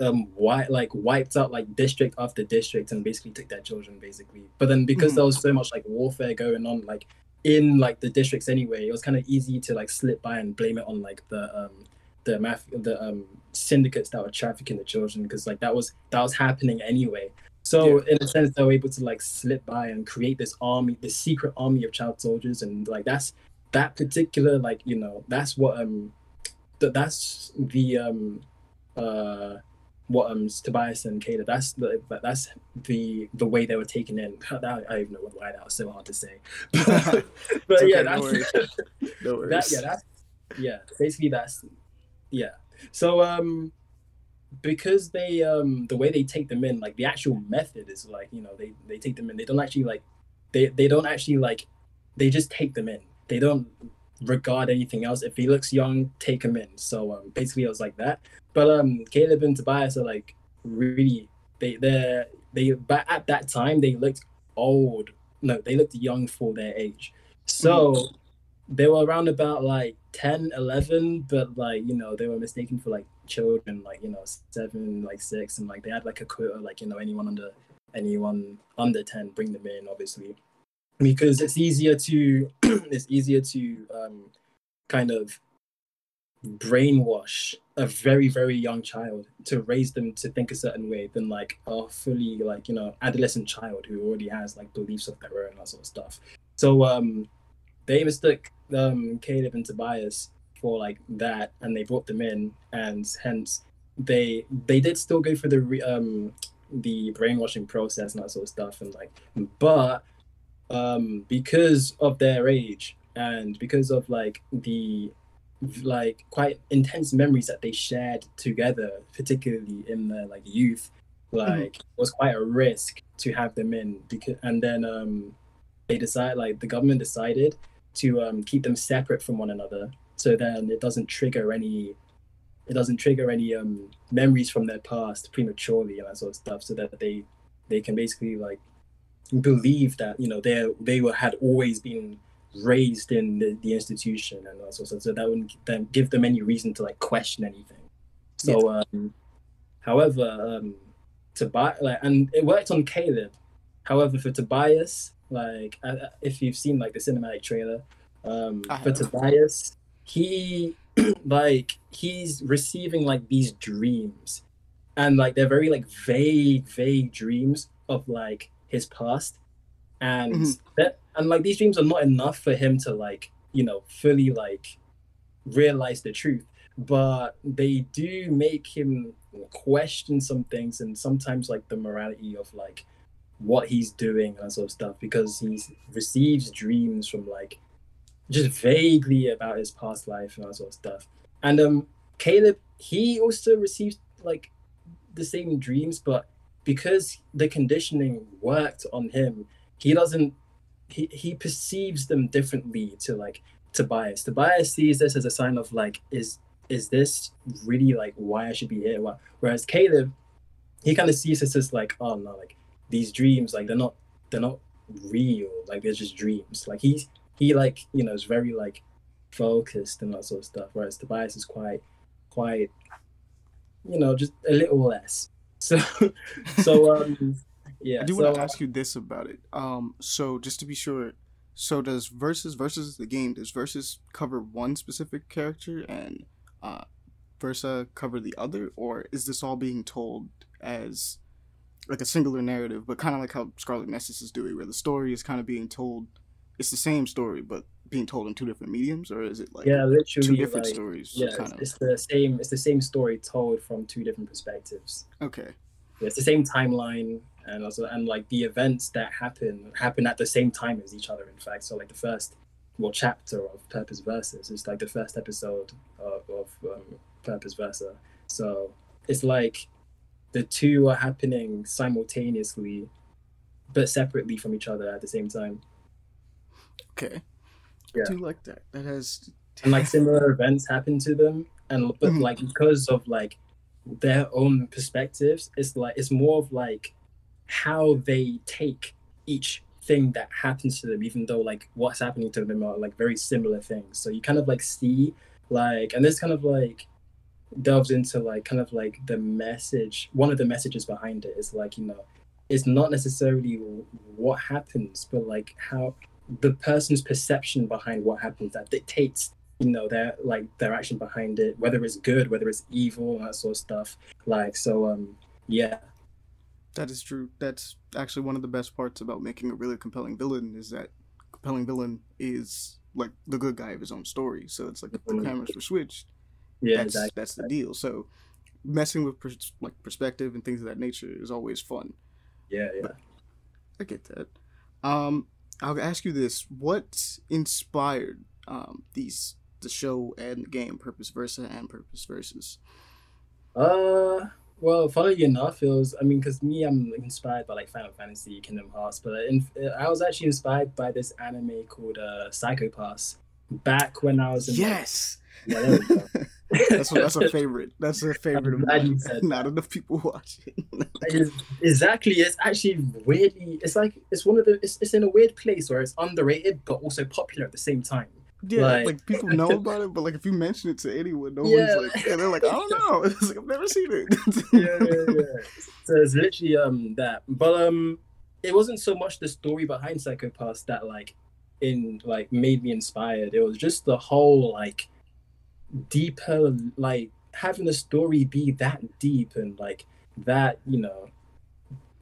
um white like wiped out like district after district and basically took their children basically. But then because Mhm. there was so much like warfare going on like in like the districts anyway it was kind of easy to like slip by and blame it on like the um the maf- the um syndicates that were trafficking the children because like that was that was happening anyway. So in a sense they were able to like slip by and create this army this secret army of child soldiers and like that's that particular like you know that's what um that that's the um uh what um Tobias and Caleb that's the that's the the way they were taken in. That, I don't even know why that was so hard to say. But, It's okay, yeah no that's worries. No worries. that yeah that's yeah basically that's yeah. So um because they um the way they take them in like the actual method is like you know they they take them in. They don't actually like they they don't actually like they just take them in. They don't regard anything else. If he looks young take him in. So um basically it was like that. But um caleb and tobias are like really they they're they but at that time they looked old. No they looked young for their age. So they were around about like 10 11 but like you know they were mistaken for like children like you know seven like six and like they had like a quota like you know anyone under anyone under 10 bring them in obviously because it's easier to it's easier to um kind of brainwash a very very young child to raise them to think a certain way than like a fully like you know adolescent child who already has like beliefs of their own that sort of stuff. So um they mistook um caleb and tobias for like that and they brought them in and hence they they did still go for the um the brainwashing process and that sort of stuff and like but um because of their age and because of like the like quite intense memories that they shared together particularly in their like youth like it was quite a risk to have them in because and then um they decide like the government decided to um keep them separate from one another. So then it doesn't trigger any it doesn't trigger any um memories from their past prematurely and that sort of stuff so that they they can basically like believe that you know they they were had always been raised in the, the institution and that sort of so that wouldn't then give them any reason to like question anything. So um however um Tobias like and it worked on Caleb. However for Tobias like uh, if you've seen like the cinematic trailer um for. Tobias he like he's receiving like these dreams. And like they're very like vague vague dreams of like his past and Mhm. that and like these dreams are not enough for him to like you know, fully like realize the truth. But they do make him question some things and sometimes like the morality of like what he's doing and sort of stuff because he receives dreams from like just vaguely about his past life and that sort of stuff. And um Caleb, he also receives like the same dreams, but because the conditioning worked on him, he doesn't he, he perceives them differently to like Tobias. Tobias sees this as a sign of like, is is this really like why I should be here? Whereas Caleb, he kind of sees this as like, oh no, like these dreams, like they're not they're not real. Like they're just dreams. Like he's he like you know is very like focused and that sort of stuff. Whereas Tobias is quite quite you know just a little less. So so um yeah. I do so, want to ask you this about it. Um, so just to be sure, so does versus versus the game does versus cover one specific character and uh, Versa cover the other, or is this all being told as like a singular narrative, but kind of like how Scarlet Nexus is doing, where the story is kind of being told, it's the same story, but being told in two different mediums, or is it like yeah, literally two different like, stories? Yeah, kind it's, of. it's the same. It's the same story told from two different perspectives. Okay. Yeah, it's the same timeline, and also and like the events that happen happen at the same time as each other. In fact, so like the first well chapter of Purpose Versus is like the first episode of, of um, Purpose Versa. So it's like the two are happening simultaneously, but separately from each other at the same time. Okay. Yeah. I do like that. That has and like similar events happen to them and but Mhm. like because of like their own perspectives it's like it's more of like how they take each thing that happens to them even though like what's happening to them are like very similar things so you kind of like see like and this kind of like delves into like kind of like the message one of the messages behind it is like you know it's not necessarily what happens but like how the person's perception behind what happens that dictates you know their like their action behind it whether it's good whether it's evil that sort of stuff like so um yeah That is true. That's actually one of the best parts about making a really compelling villain is that compelling villain is like the good guy of his own story. So it's like if the cameras were switched, yeah that's exactly that's the deal. So messing with pers- like perspective and things of that nature is always fun. yeah yeah I get that. Um, I'll ask you this: What inspired um these the show and the game, Purpose Versa and Purpose Versus? uh well funnily enough it was i mean because me i'm inspired by like final fantasy kingdom hearts but in, i was actually inspired by this anime called uh psycho pass back when i was in Yes, we go. that's what, that's a favorite. That's a favorite of glad you mine. said Not enough people watch it. Exactly it's actually weirdly it's like it's one of the it's, it's in a weird place where it's underrated but also popular at the same time Yeah, like, Like- people know about it, but like if you mention it to anyone, no Yeah. one's like, and they're like, I don't know. It's like I've never seen it. yeah, yeah, yeah. So it's literally um that, but um, it wasn't so much the story behind Psycho Pass that like in like made me inspired. It was just the whole like deeper like having the story be that deep and like that you know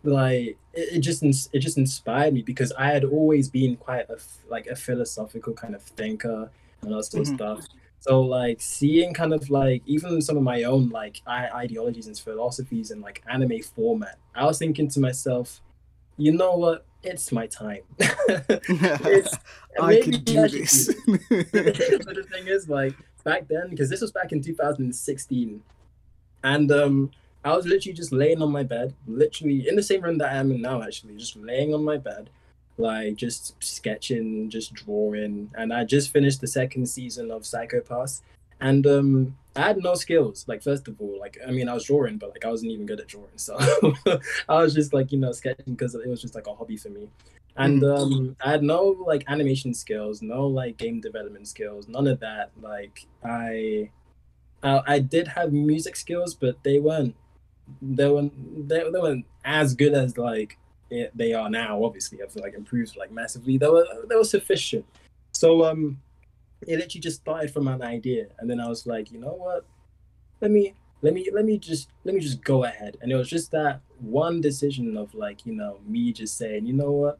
like it, it just it just inspired me because I had always been quite a like a philosophical kind of thinker and all that sort Mhm. of stuff. So like seeing kind of like even some of my own like I- ideologies and philosophies in like anime format, I was thinking to myself, you know what? It's my time. It's- I can do should this. but the thing is, like back then, because this was back in 2016, and um, I was literally just laying on my bed, literally in the same room that I am in now, actually, just laying on my bed, like just sketching, just drawing, and I just finished the second season of Psycho Pass, and um, I had no skills. Like first of all, like I mean, I was drawing, but like I wasn't even good at drawing, so I was just like you know sketching because it was just like a hobby for me and um i had no like animation skills no like game development skills none of that. Like i i, I did have music skills but they weren't they weren't they, they weren't as good as like it, they are now obviously. I've like improved like massively. They were they were sufficient. So um it literally just started from an idea. And then i was like you know what? Let me let me let me just let me just go ahead. And it was just that one decision of like you know me just saying you know what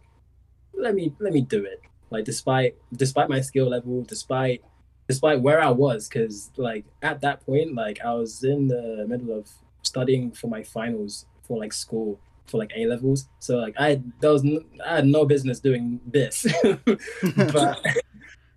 let me let me do it like despite despite my skill level, despite despite where I was, because like at that point, like I was in the middle of studying for my finals for like school for like A levels. So like I there was n- I had no business doing this, but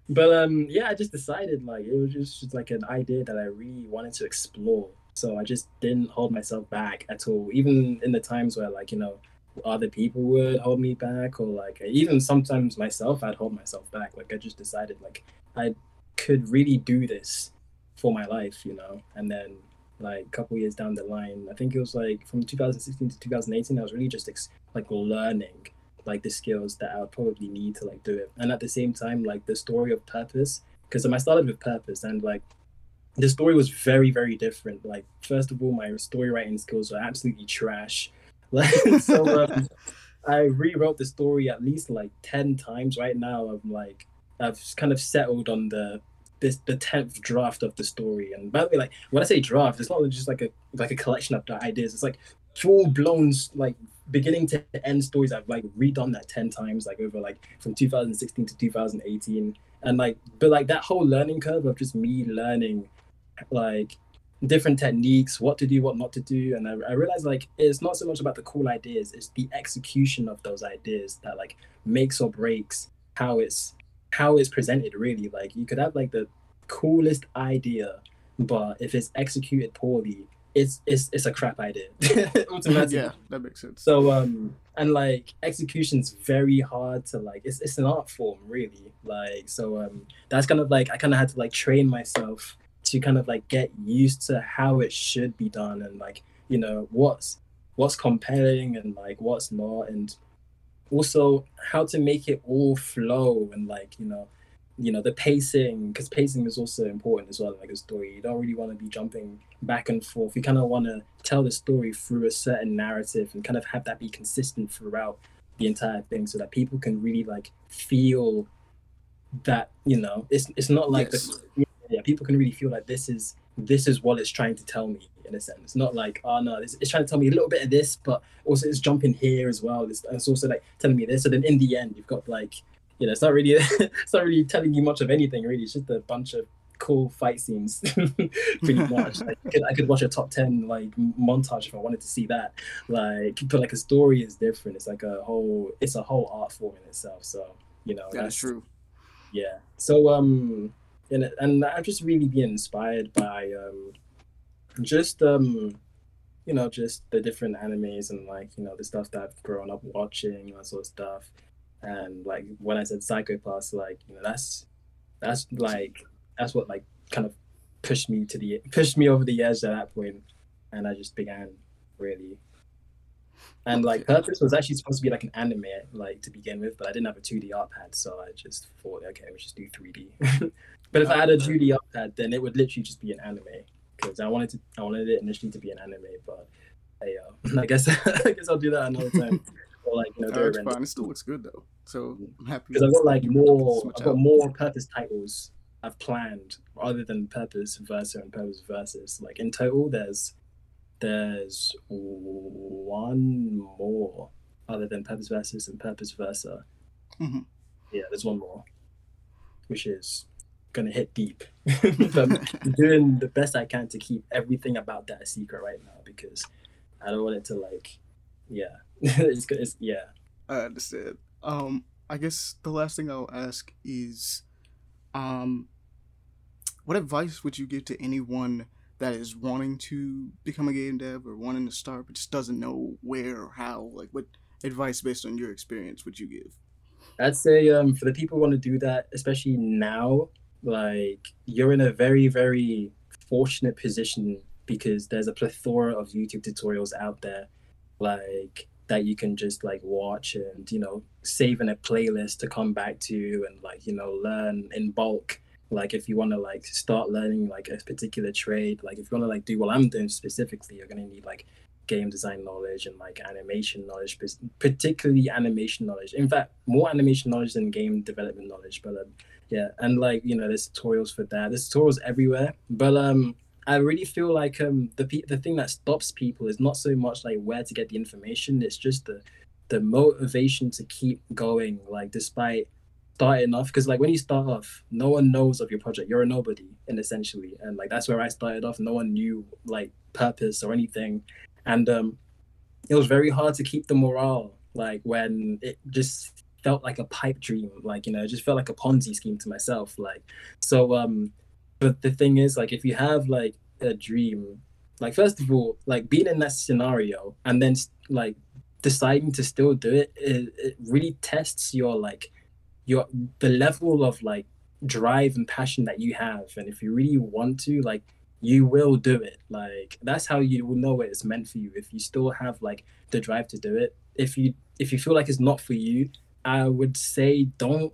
but um yeah, I just decided like it was just, just like an idea that I really wanted to explore. So I just didn't hold myself back at all, even in the times where like you know other people would hold me back or like even sometimes myself I'd hold myself back. Like I just decided like I could really do this for my life, you know, and then like a couple years down the line. I think it was like from 2016 to 2018. I was really just ex- like learning like the skills that I would probably need to like do it. And at the same time, like the story of purpose, because um, I started with purpose and like the story was very very different. Like first of all, my story writing skills were absolutely trash. Like so. Um, I rewrote the story at least like 10 times right now. I'm like, I've kind of settled on the this the tenth draft of the story. And by the way, like when I say draft, it's not just like a like a collection of ideas. It's like full blown like beginning to end stories. I've like redone that ten times, like over like from 2016 to 2018, and like but like that whole learning curve of just me learning, like different techniques, what to do, what not to do, and I, I realized like it's not so much about the cool ideas; it's the execution of those ideas that like makes or breaks how it's how it's presented really. Like you could have like the coolest idea but if it's executed poorly it's it's it's a crap idea. Automatically. Yeah, that makes sense. so um and like execution's very hard to like it's, it's an art form really. Like so um that's kind of like i kind of had to like train myself to kind of like get used to how it should be done and like you know what's what's compelling and like what's not and also how to make it all flow and like you know you know the pacing because pacing is also important as well like a story you don't really want to be jumping back and forth you kind of want to tell the story through a certain narrative and kind of have that be consistent throughout the entire thing so that people can really like feel that you know it's it's not like Yes. the, yeah people can really feel like this is this is what it's trying to tell me in a sense not like oh no it's, it's trying to tell me a little bit of this but also it's jumping here as well it's, it's also like telling me this so then in the end you've got like you know, it's not really it's not really telling you much of anything really. It's just a bunch of cool fight scenes, pretty much. Like, I could, I could watch a top ten like montage if I wanted to see that. Like, but like a story is different. It's like a whole it's a whole art form in itself. So you know, That is true. yeah. So um, and and I've just really been inspired by um, just um, you know, just the different animes and like you know the stuff that I've grown up watching, that sort of stuff. And like when I said Psycho Pass, like you know that's that's like that's what like kind of pushed me to the pushed me over the edge at that point, and I just began really. And like Purpose was actually supposed to be like an anime, like to begin with, but I didn't have a 2D art pad, so I just thought, okay, we'll just do 3D. but if I had a 2D art then it would literally just be an anime because I wanted to, I wanted it initially to be an anime, but hey, uh, I guess I guess I'll do that another time. or like you know, it's fine. It still looks good though. So I'm happy. because I've got like more I've got out. more purpose titles I've planned other than purpose versa and purpose versus. Like in total there's there's one more other than purpose versus and purpose versa. Mhm. Yeah, there's one more. Which is gonna hit deep. but I'm doing the best I can to keep everything about that a secret right now because I don't want it to like yeah. it's, good- it's yeah. I understand. Um, I guess the last thing I'll ask is, um, what advice would you give to anyone that is wanting to become a game dev or wanting to start but just doesn't know where or how? Like, what advice based on your experience would you give? I'd say um, for the people who want to do that, especially now, like you're in a very, very fortunate position because there's a plethora of YouTube tutorials out there, like that you can just like watch and you know save in a playlist to come back to and like you know learn in bulk. Like if you want to like start learning like a particular trade, like if you want to like do what I'm doing specifically, you're gonna need like game design knowledge and like animation knowledge, particularly animation knowledge. In fact, more animation knowledge than game development knowledge. But um, yeah, and like you know, there's tutorials for that. There's tutorials everywhere. But um, I really feel like um, the pe- the thing that stops people is not so much like where to get the information. It's just the the motivation to keep going. Like despite starting off because like when you start off no one knows of your project you're a nobody and essentially and like that's where i started off no one knew like purpose or anything and um it was very hard to keep the morale like when it just felt like a pipe dream like you know it just felt like a ponzi scheme to myself like so um but the thing is like if you have like a dream like first of all like being in that scenario and then like deciding to still do it, it, it really tests your like your the level of like drive and passion that you have and if you really want to like you will do it like that's how you will know it's meant for you. If you still have like the drive to do it if you if you feel like it's not for you i would say don't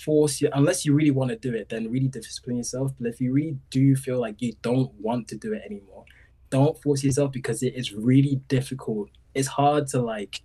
force you unless you really want to do it then really discipline yourself. But if you really do feel like you don't want to do it anymore don't force yourself because it is really difficult. It's hard to like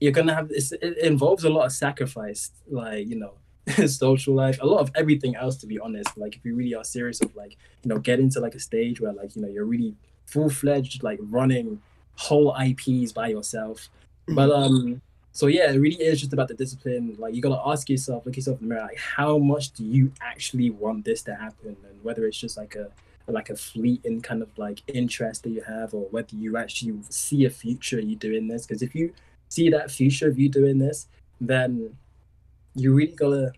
you're gonna have this it involves a lot of sacrifice like you know social life a lot of everything else to be honest. Like if you really are serious of like you know get into like a stage where like you know you're really full-fledged like running whole ips by yourself. But um so yeah it really is just about the discipline. Like you gotta ask yourself look yourself in the mirror like how much do you actually want this to happen? And whether it's just like a like a fleeting kind of like interest that you have or whether you actually see a future you doing this. Because if you see that future of you doing this then you really gotta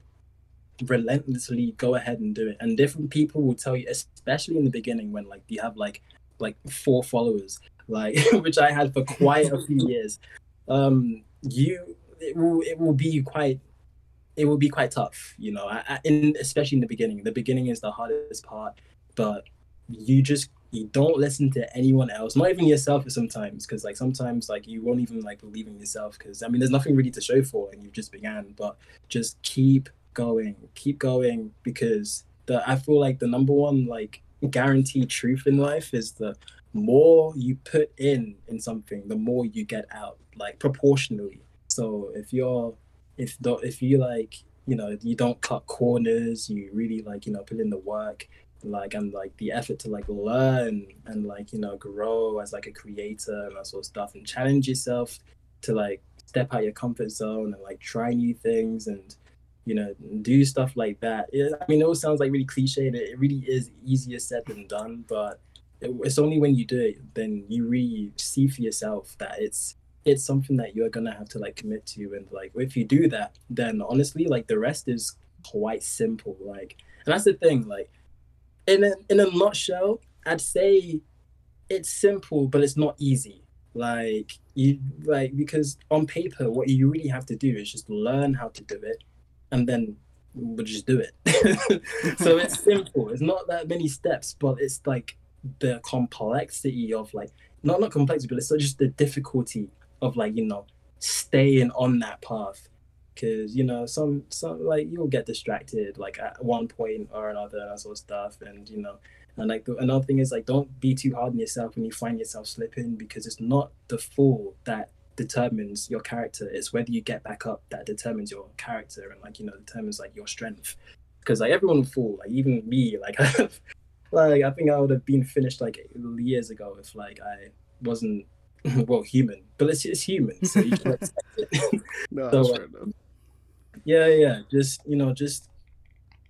relentlessly go ahead and do it. And different people will tell you especially in the beginning when like you have like like four followers like which i had for quite a few years. Um you it will it will be quite it will be quite tough you know I, in especially in the beginning. The beginning is the hardest part but you just you don't listen to anyone else not even yourself sometimes because like sometimes like you won't even like believe in yourself because i mean there's nothing really to show for and you just began but just keep going keep going because the i feel like the number one like guaranteed truth in life is the more you put in in something the more you get out like proportionally. So if you're if the, if you like you know you don't cut corners you really like you know put in the work like and like the effort to like learn and like you know grow as like a creator and that sort of stuff and challenge yourself to like step out your comfort zone and like try new things and you know do stuff like that. It, i mean it all sounds like really cliche and it really is easier said than done but it's only when you do it then you really see for yourself that it's it's something that you're gonna have to like commit to and like if you do that then honestly like the rest is quite simple like and that's the thing like in a, in a nutshell, I'd say it's simple, but it's not easy. Like you like because on paper, what you really have to do is just learn how to do it, and then we'll just do it. so it's simple. It's not that many steps, but it's like the complexity of like not not complexity, but it's just the difficulty of like you know staying on that path. Because you know some some like you'll get distracted like at one point or another and that sort of stuff. And you know and like the, another thing is like don't be too hard on yourself when you find yourself slipping because it's not the fall that determines your character. It's whether you get back up that determines your character and like you know determines like your strength. Because like everyone will fall like even me like like i think i would have been finished like years ago if like i wasn't well human but it's, it's human so you can accept it. No, So, that's uh, yeah yeah just you know just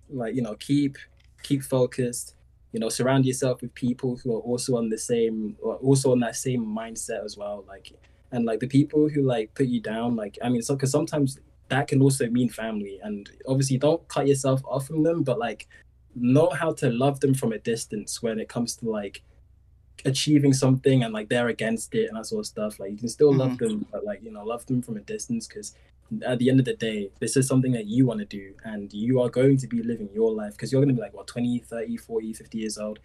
like you know keep keep focused you know surround yourself with people who are also on the same or also on that same mindset as well like and like the people who like put you down like i mean so because sometimes that can also mean family and obviously don't cut yourself off from them but like know how to love them from a distance when it comes to like achieving something and like they're against it and that sort of stuff like you can still love them but like you know love them from a distance because at the end of the day this is something that you want to do and you are going to be living your life because you're going to be like what 20 30 40 50 years old.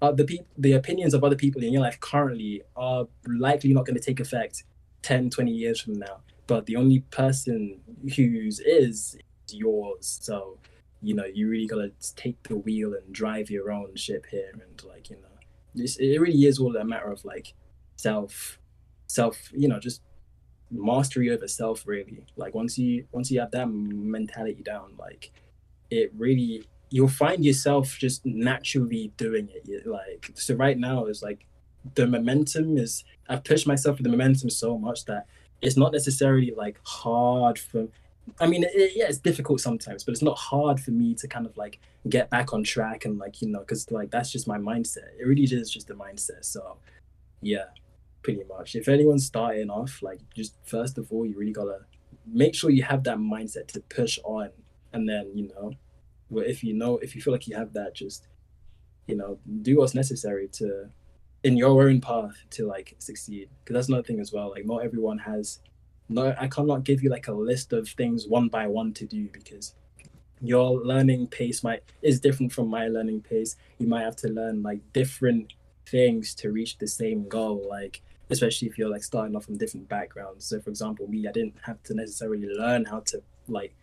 Uh, the people the opinions of other people in your life currently are likely not going to take effect 10 20 years from now. But the only person whose is yours. So you know you really gotta take the wheel and drive your own ship here and like you know this it really is all a matter of like self self you know just mastery over self really. Like once you once you have that mentality down like it really you'll find yourself just naturally doing it. Like so right now is like the momentum is i've pushed myself with the momentum so much that it's not necessarily like hard for I mean, it, yeah, it's difficult sometimes, but it's not hard for me to kind of like get back on track and like you know, because like that's just my mindset. It really is just a mindset. So, yeah, pretty much. If anyone's starting off, like just first of all, you really gotta make sure you have that mindset to push on, and then you know, well, if you know, if you feel like you have that, just you know, do what's necessary to in your own path to like succeed. Because that's another thing as well. Like not everyone has no I cannot give you like a list of things one by one to do because your learning pace might is different from my learning pace. You might have to learn like different things to reach the same goal. Like especially if you're like starting off from different backgrounds. So for example, me, I didn't have to necessarily learn how to like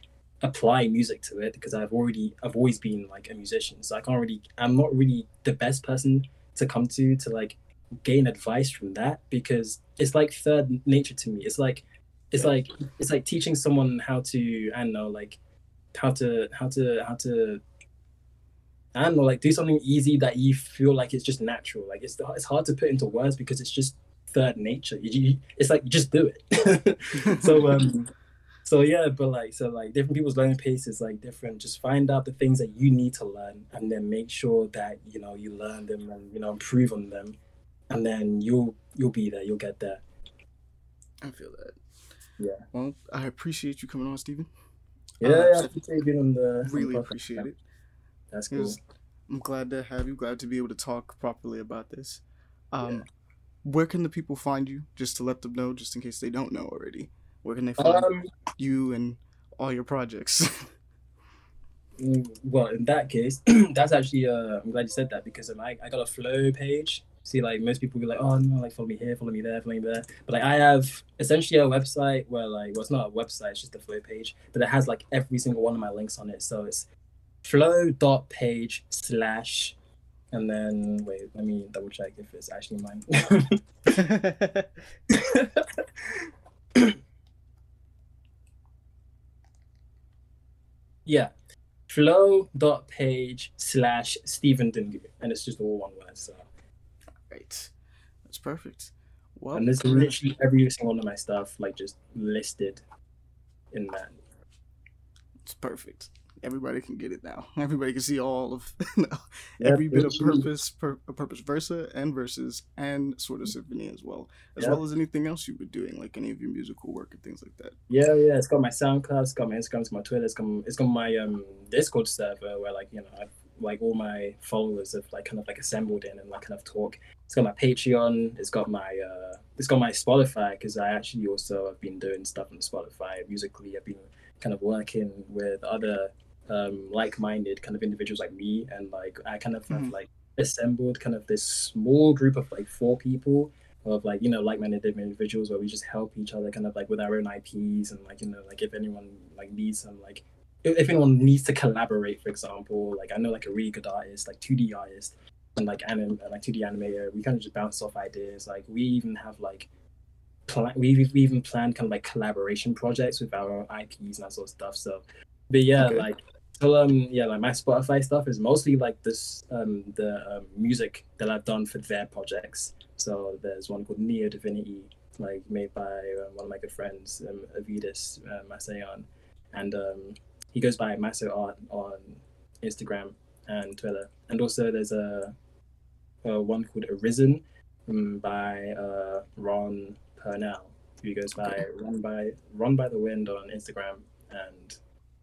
apply music to it because I've already I've always been like a musician. So I can't really I'm not really the best person to come to to like gain advice from that because it's like third nature to me. It's like it's like it's like teaching someone how to I don't know like how to how to how to I don't know like do something easy that you feel like it's just natural. Like it's it's hard to put into words because it's just third nature. You, you, it's like just do it. so um so yeah, but like so like different people's learning pace is like different. Just find out the things that you need to learn and then make sure that you know you learn them and you know improve on them and then you'll you'll be there, you'll get there. I feel that. Yeah. Well, I appreciate you coming on, Stephen. Yeah, Uh, yeah, I appreciate being on the Really podcast. appreciate it. That's cool. was- I'm glad to have you. Glad to be able to talk properly about this. Um, Where can the people find you? Just to let them know, just in case they don't know already. Where can they find Um, you and all your projects? mm, well, in that case, that's actually uh, I'm glad you said that because um, I I got a flow page. See, like most people be like, oh no, like follow me here, follow me there, follow me there. But like I have essentially a website where like, well, it's not a website, it's just a flow page, but it has like every single one of my links on it. So it's flow.page slash, and then wait, let me double check if it's actually mine. yeah flow.page slash Stephen Dungu. And it's just all one word. So right. That's perfect. Well, and there's literally every single one of my stuff like just listed in that. it's perfect. Everybody can get it now. Everybody can see all of Yeah, every bit of purpose, per, purpose versa and versus, and Sword of Symphony as well, as Yeah. well as anything else you were doing, like any of your musical work and things like that. Yeah, yeah. It's got my SoundCloud, it's got my Instagram, it's got my Twitter, it's got it's got my um Discord server where like you know I've, like all my followers have like kind of like assembled in and like kind of talk. It's got my Patreon, it's got my uh it's got my Spotify because I actually also have been doing stuff on Spotify musically. I've been kind of working with other um like-minded kind of individuals like me and like I kind of Mhm. have like assembled kind of this small group of like four people of like you know like-minded individuals where we just help each other kind of like with our own IPs and like you know like if anyone like needs some like if, if anyone needs to collaborate for example like I know like a really good artist like 2D artist and like anim like 2D animator we kind of just bounce off ideas like we even have like plan we we even planned kind of like collaboration projects with our own IPs and that sort of stuff so but yeah Okay. like so um yeah like my Spotify stuff is mostly like this um the um, music that I've done for their projects so there's one called Neo Divinity, like made by uh, one of my good friends, um, Avidis uh, Masayan, and um, he goes by Maso Art on Instagram and Twitter. And also there's a, a one called Arisen um, by uh, Ron Purnell, who goes by Run by Run by the Wind on Instagram, and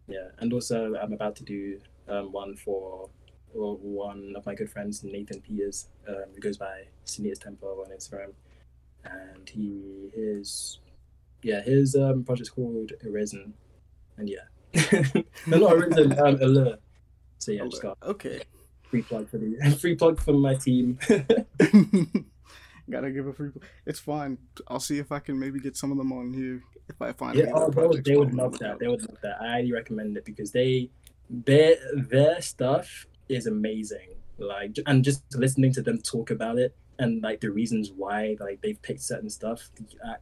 yeah, and also I'm about to do um, one for or one of my good friends, Nathan Peters, um, who goes by Sneers Tempo on Instagram, and he his yeah his um, project's called Arisen, and yeah, no not Arisen, um, Allure. So yeah, just got okay. Free plug for the free plug from my team. Gotta give a free. It's fine. I'll see if I can maybe get some of them on here if I find. yeah, oh, they would, they would love that. They would love that. I highly recommend it because they their their stuff is amazing. Like and just listening to them talk about it and like the reasons why like they've picked certain stuff.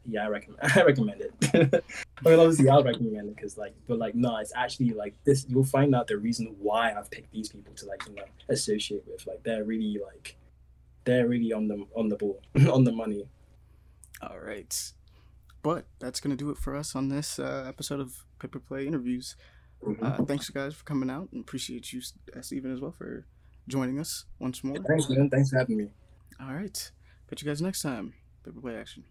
Yeah, I recommend. I recommend it. I mean, obviously, I'll recommend it because like, but like, no, it's actually like this. You'll find out the reason why I've picked these people to like you know associate with. Like, they're really like, they're really on the on the ball, on the money. All right. But that's going to do it for us on this uh, episode of Paper Play interviews. Mhm. Uh, thanks, guys, for coming out, and appreciate you, uh, Stephen, as well, for joining us once more. Thanks, man. Thanks for having me. All right. Catch you guys next time. Paper Play action.